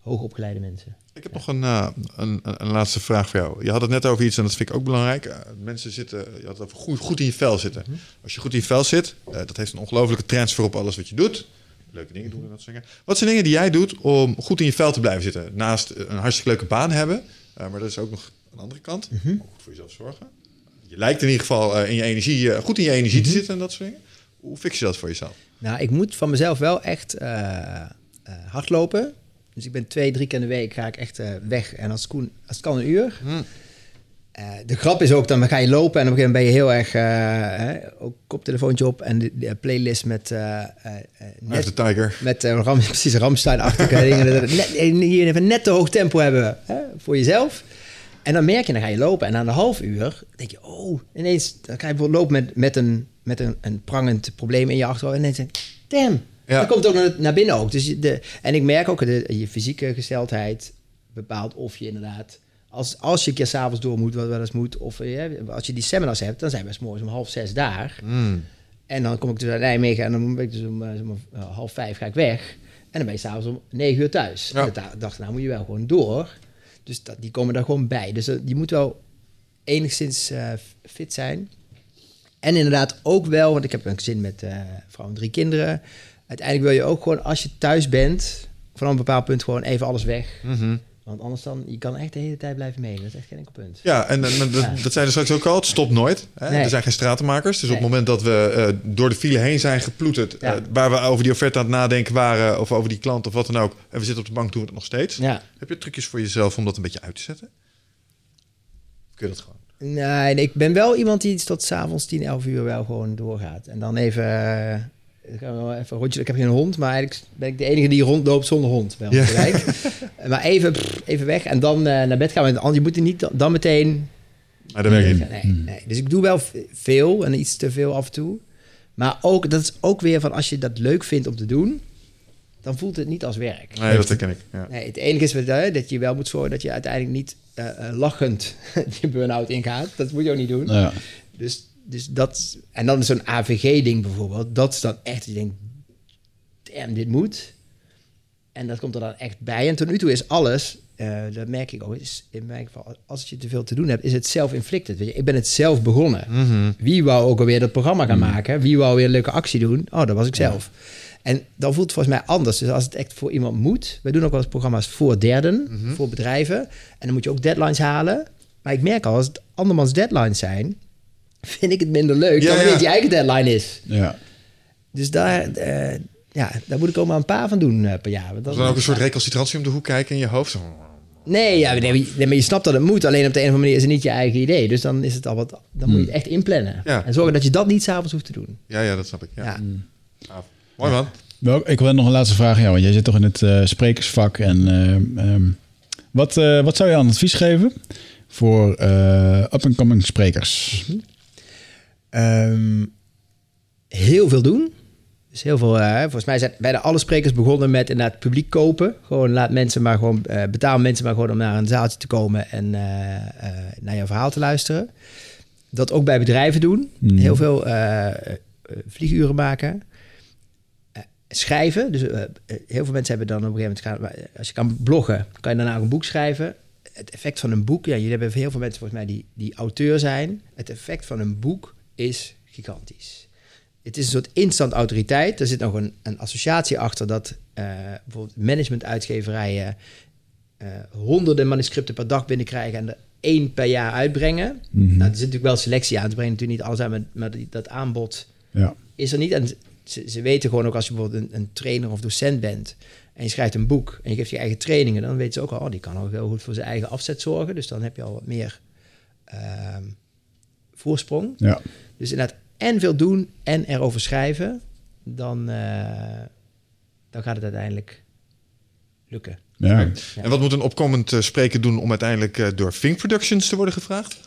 hoogopgeleide mensen.
Ik heb nog een, eh, een, een, laatste vraag voor jou. Je had het net over iets en dat vind ik ook belangrijk. Mensen zitten, je had het over goed, goed in je vel zitten.
Mhm.
Als je goed in je vel zit, eh, dat heeft een ongelofelijke transfer op alles wat je doet. Leuke dingen doen en dat soort dingen. Wat zijn dingen die jij doet om goed in je vel te blijven zitten? Naast een hartstikke leuke baan hebben, eh, maar dat is ook nog een andere kant.
Mhm.
Ook goed voor jezelf zorgen. Je lijkt in ieder geval eh, in je energie, eh, goed in je energie
Mhm.
te zitten en dat soort dingen. Hoe fix je dat voor jezelf?
Nou, ik moet van mezelf wel echt eh, hardlopen. Dus ik ben twee, drie keer in de week ga ik echt weg. En als het, kon, als het kan een uur. Eh, de grap is ook, dan ga je lopen en op een gegeven moment ben je heel erg... eh, hè, ook koptelefoontje op en de, de playlist met... eh,
Net de Tiger.
met eh, ram, [laughs] precies Ramstein-achtige [laughs] dingen. Net, hier even net te hoog tempo hebben hè, voor jezelf. En dan merk je, dan ga je lopen. En na een half uur denk je, oh, ineens... Dan ga je bijvoorbeeld lopen met, met, een, met een, een prangend probleem in je achterhoofd. En ineens denk je, damn.
Ja.
Dan komt ook naar, naar binnen ook. Dus de, en ik merk ook, de, je fysieke gesteldheid bepaalt of je inderdaad... Als, als je een keer s'avonds door moet, wat wel eens moet... of eh, als je die seminars hebt, dan zijn we morgens om half zes daar...
Mm.
En dan kom ik dus uit Nijmegen en dan ben ik dus om, eh, eh, half vijf ga ik weg. En dan ben je s'avonds om negen uur thuis.
Ja.
En de da- dag daarna moet je wel gewoon door. Dus dat, die komen daar gewoon bij. Dus dat, je moet wel enigszins eh, fit zijn. En inderdaad ook wel, want ik heb een gezin met eh vrouw en drie kinderen. Uiteindelijk wil je ook gewoon, als je thuis bent, vanaf een bepaald punt gewoon even alles weg.
Mhm.
Want anders dan, je kan echt de hele tijd blijven mailen. Dat is echt geen enkel punt.
Ja, en, en, dat,
Ja.
dat zijn er straks ook al. Het stopt nooit. Hè?
Nee.
Er zijn geen stratenmakers. Dus op het moment dat we eh, door de file heen zijn geploeterd...
Ja.
eh, waar we over die offerte aan het nadenken waren... of over die klant of wat dan ook... en we zitten op de bank, doen we het nog steeds.
Ja.
Heb je trucjes voor jezelf om dat een beetje uit te zetten? Of kun je dat gewoon?
Nee, nee, ik ben wel iemand die tot s'avonds 10, 11 uur wel gewoon doorgaat. En dan even, eh, ik ga wel even een rondje. Ik heb geen hond, maar eigenlijk ben ik de enige die rondloopt zonder hond. Wel,
Ja. [laughs]
maar even, pff, even weg en dan eh, naar bed gaan. Want anders- je moet er niet dan meteen...
Maar dat werkt niet.
Nee, nee. Dus ik doe wel veel en iets te veel af en toe. Maar ook, dat is ook weer van als je dat leuk vindt om te doen... dan voelt het niet als werk.
Nee, dat herken ik. Ja.
Nee, het enige is met, eh, dat je wel moet zorgen dat je uiteindelijk niet eh, lachend [laughs] je burn-out ingaat. Dat moet je ook niet doen.
Ja.
Dus, dus dat, en dan zo'n AVG-ding bijvoorbeeld, dat is dan echt, je denkt, damn, dit moet. En dat komt er dan echt bij. En tot nu toe is alles, eh, dat merk ik ook, is in mijn geval, als je te veel te doen hebt, is het je, ik ben het zelf begonnen.
Mhm.
Wie wou ook alweer dat programma gaan maken? Wie wou weer een leuke actie doen? Oh, dat was ik zelf. En dan voelt het volgens mij anders. Dus als het echt voor iemand moet. We doen ook wel eens programma's voor derden, voor bedrijven. En dan moet je ook deadlines halen. Maar ik merk al, als het andermans deadlines zijn, vind ik het minder leuk
Ja,
dan wanneer
ja.
het je eigen deadline is.
Ja.
Dus daar, eh, ja, daar moet ik ook maar een paar van doen eh, per jaar. Want dat-
Dan ook een soort recalcitrantie om de hoek kijken in je hoofd.
Nee, ja, nee, maar je- nee, maar je snapt dat het moet. Alleen op de een of andere manier is het niet je eigen idee. Dus dan is het al wat. Dan moet je het echt inplannen.
Ja.
En zorgen dat je dat niet s'avonds hoeft te doen.
Ja, ja, dat snap ik. Ja.
Ja.
Gaaf. Mooi man.
Wel, ik wil nog een laatste vraag aan jou, want jij zit toch in het eh, sprekersvak. En, eh, ehm, wat, eh, wat zou je aan advies geven voor eh, up-and-coming sprekers?
Ehm, heel veel doen. Dus heel veel, eh, volgens mij zijn bijna alle sprekers begonnen met inderdaad publiek kopen. Gewoon laat mensen maar gewoon, eh, betaal mensen maar gewoon om naar een zaaltje te komen en eh, naar jouw verhaal te luisteren. Dat ook bij bedrijven doen.
Mhm.
Heel veel vlieguren maken. Schrijven. Dus heel veel mensen hebben dan op een gegeven moment... gaan- Als je kan bloggen, kan je daarna ook een boek schrijven. Het effect van een boek... Ja, jullie hebben heel veel mensen volgens mij die, die auteur zijn. Het effect van een boek is gigantisch. Het is een soort instant autoriteit. Er zit nog een, een associatie achter dat eh, bijvoorbeeld managementuitgeverijen eh, honderden manuscripten per dag binnenkrijgen en er één per jaar uitbrengen.
Mhm.
Nou, er zit natuurlijk wel selectie aan. Ze brengen natuurlijk niet alles aan, maar, dat aanbod
Ja.
is er niet. En ze, ze weten gewoon ook als je bijvoorbeeld een, een trainer of docent bent en je schrijft een boek en je geeft je eigen trainingen, dan weten ze ook al, oh, die kan ook heel goed voor zijn eigen afzet zorgen. Dus dan heb je al wat meer ehm, voorsprong.
Ja.
Dus inderdaad, en veel doen en erover schrijven, dan, eh, dan gaat het uiteindelijk lukken.
Ja.
En wat moet een opkomend eh, spreker doen om uiteindelijk eh, door Think Productions te worden gevraagd?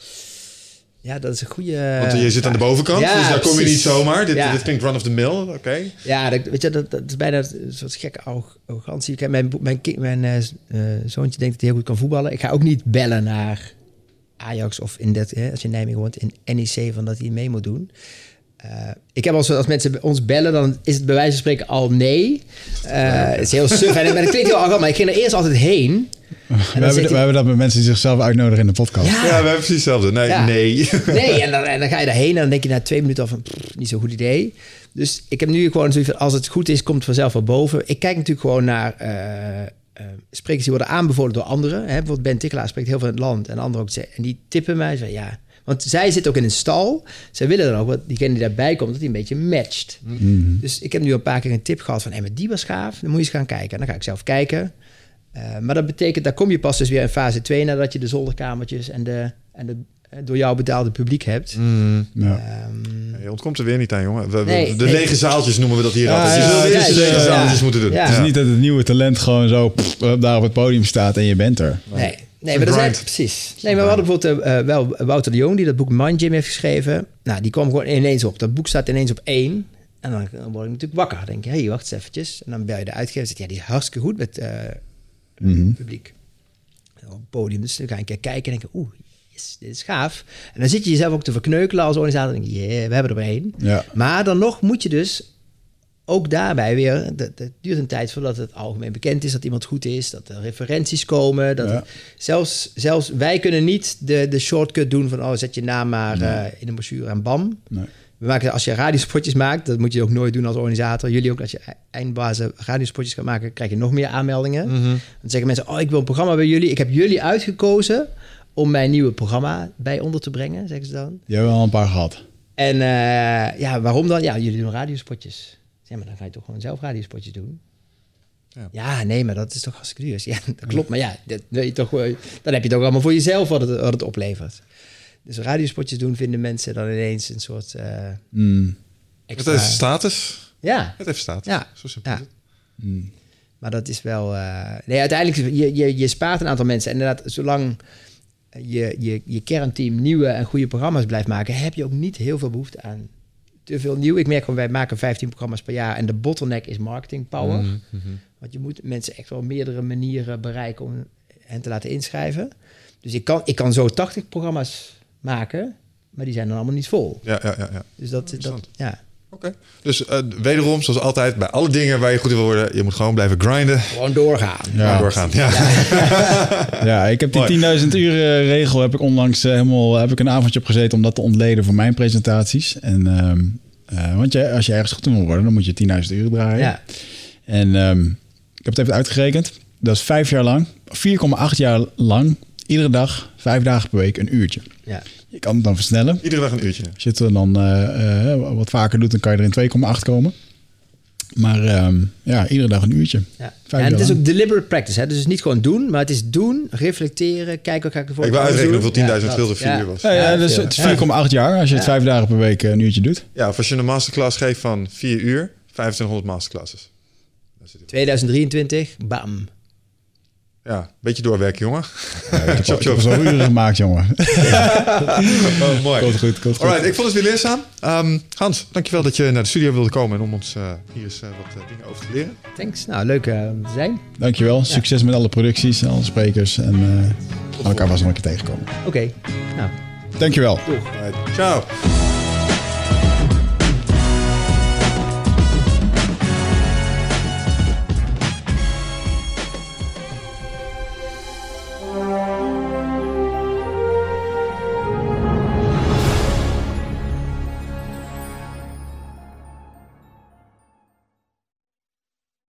Ja, dat is een goede.
Want je zit aan de bovenkant,
Ja,
dus daar kom je niet zomaar. Dit,
Ja.
dit klinkt run of the mill, oké.
Ja, dat, weet je, dat, dat is bijna een soort gekke arro- arrogantie. Kijk, mijn, mijn, mijn zoontje denkt dat hij heel goed kan voetballen. Ik ga ook niet bellen naar Ajax of in dat, hè, als je in Nijmegen woont, in NEC, van dat hij mee moet doen. Eh, ik heb als, als mensen ons bellen, dan is het bij wijze van spreken al nee. Eh, Het is heel suf. En maar dat klinkt heel arrogant, maar ik ging er eerst altijd heen.
We hebben, we hebben dat met mensen die zichzelf uitnodigen in de podcast.
Ja,
Ja, we hebben precies hetzelfde. Nee,
Ja.
nee.
Nee, en dan, en dan ga je daarheen en dan denk je na twee minuten al van pff, niet zo'n goed idee. Dus ik heb nu gewoon zoiets van als het goed is, komt het vanzelf wel boven. Ik kijk natuurlijk gewoon naar eh, sprekers die worden aanbevolen door anderen. Hè? Bijvoorbeeld Ben Tikkelaar spreekt heel veel in het land en anderen ook. En die tippen mij van ja. Want zij zit ook in een stal. Zij willen dan ook, wat diegene die daarbij komt, dat hij een beetje matcht. Dus ik heb nu een paar keer een tip gehad van, hé, maar die was gaaf. Dan moet je eens gaan kijken. En dan ga ik zelf kijken. Eh, maar dat betekent, daar kom je pas dus weer in fase 2 nadat je de zolderkamertjes en de, en de eh, door jou betaalde publiek hebt.
Mm,
Ja.
Ehm,
je ontkomt er weer niet aan, jongen. We- we-
Nee,
de
nee.
lege zaaltjes noemen we dat hier
Ja,
altijd. Je
ja,
zult
het
eerst
is,
de lege zaaltjes
ja.
moeten doen.
Ja.
Het is niet dat het nieuwe talent gewoon zo pff, daar op het podium staat en je bent er.
nee, nee maar dat
grind.
precies. Nee, maar we hadden bijvoorbeeld eh, eh, wel Wouter de Jong die dat boek Mind Gym heeft geschreven. Nou, die kwam gewoon ineens op. Dat boek staat ineens op één. En dan, word ik natuurlijk wakker. Dan denk je, hé, hey, wacht eens eventjes. En dan bel je de uitgever en zegt, ja, die is hartstikke goed met eh,
Mhm.
publiek. Op het podium. Dus dan ga je een keer kijken en denken, oeh, yes, dit is gaaf. En dan zit je jezelf ook te verkneukelen als organisator. En denk je, yeah, we hebben er één.
Ja.
Maar dan nog moet je dus ook daarbij weer... Het duurt een tijd voordat het algemeen bekend is... dat iemand goed is, dat er referenties komen. Dat
Ja.
zelfs, zelfs wij kunnen niet de, de shortcut doen van... oh, zet je naam maar eh, in een brochure en bam.
Nee.
We maken, als je radiospotjes maakt, dat moet je ook nooit doen als organisator. Jullie ook, als je eindbazen radiospotjes gaat maken, krijg je nog meer aanmeldingen.
Mhm.
Dan zeggen mensen, oh, ik wil een programma bij jullie. Ik heb jullie uitgekozen om mijn nieuwe programma bij onder te brengen, zeggen ze dan.
Die hebben we al een paar gehad.
En eh, ja, waarom dan? Ja, jullie doen radiospotjes. Ja, maar dan ga je toch gewoon zelf radiospotjes doen?
Ja.
Ja. nee, maar dat is toch hartstikke duur. Ja, [laughs] dat klopt. Maar ja, dat wil je toch, wel- dan heb je toch allemaal voor jezelf wat het, wat het oplevert. Dus radiospotjes doen vinden mensen dan ineens een soort eh
Mm.
Het
extra...
heeft status.
Ja,
Het heeft status.
Ja.
Zo simpel
Ja.
Mm.
maar dat is wel... eh, nee, uiteindelijk, je, je, je spaart een aantal mensen. En inderdaad, zolang je, je, je kernteam nieuwe en goede programma's blijft maken... heb je ook niet heel veel behoefte aan te veel nieuw. Ik merk gewoon, wij maken 15 programma's per jaar... en de bottleneck is marketing power.
Mhm, mhm.
Want je moet mensen echt wel op meerdere manieren bereiken... om hen te laten inschrijven. Dus ik kan, ik kan zo 80 programma's maken... maar die zijn dan allemaal niet vol.
Ja, ja, ja. ja.
Dus dat, dat ja.
Oké. Dus eh, wederom, zoals altijd, bij alle dingen waar je goed in wil worden, je moet gewoon blijven grinden.
Gewoon doorgaan.
Ja. doorgaan. Ja. [laughs]
Ja, ik heb die 10.000 uur regel heb ik onlangs eh, helemaal heb ik een avondje op gezeten om dat te ontleden voor mijn presentaties. En ehm, eh, want je, als je ergens goed in wil worden, dan moet je 10.000 uur draaien.
Ja.
En ehm, ik heb het even uitgerekend. Dat is vijf jaar lang, 4,8 jaar lang, iedere dag, vijf dagen per week, een uurtje.
Ja.
Je kan het dan versnellen.
Iedere dag een uurtje.
Als je het dan eh, eh, wat vaker doet, dan kan je er in 2,8 komen. Maar ehm, ja, iedere dag een uurtje.
Ja. En het is ook deliberate practice. Hè? Dus het is niet gewoon doen, maar het is doen, reflecteren, kijken wat ga ik ervoor
Ik wil uitrekenen hoeveel 10.000
Ja,
veel
dat-
vier
ja.
uur was.
Ja, ja,
Ja,
dus het is 4,8 jaar als je het vijf dagen per week eh, een uurtje doet.
Ja, of als je een masterclass geeft van 4 uur, 2500 masterclasses. Daar zit het.
2023, bam.
Ja, beetje doorwerken, jongen.
Ik heb, [laughs]
Chop,
ik heb
chop.
zo'n uren gemaakt, jongen. [laughs]
Oh, mooi.
Komt goed, komt goed.
Alright, ik vond het weer leerzaam. Ehm, Hans, dankjewel dat je naar de studio wilde komen en om ons eh, hier eens eh, wat eh, dingen over te leren.
Thanks. Nou, leuk eh, om te zijn.
Dankjewel. Succes met alle producties en alle sprekers. En eh gaan elkaar vast nog een keer tegenkomen.
Oké. Nou,
Dankjewel.
Alright, ciao.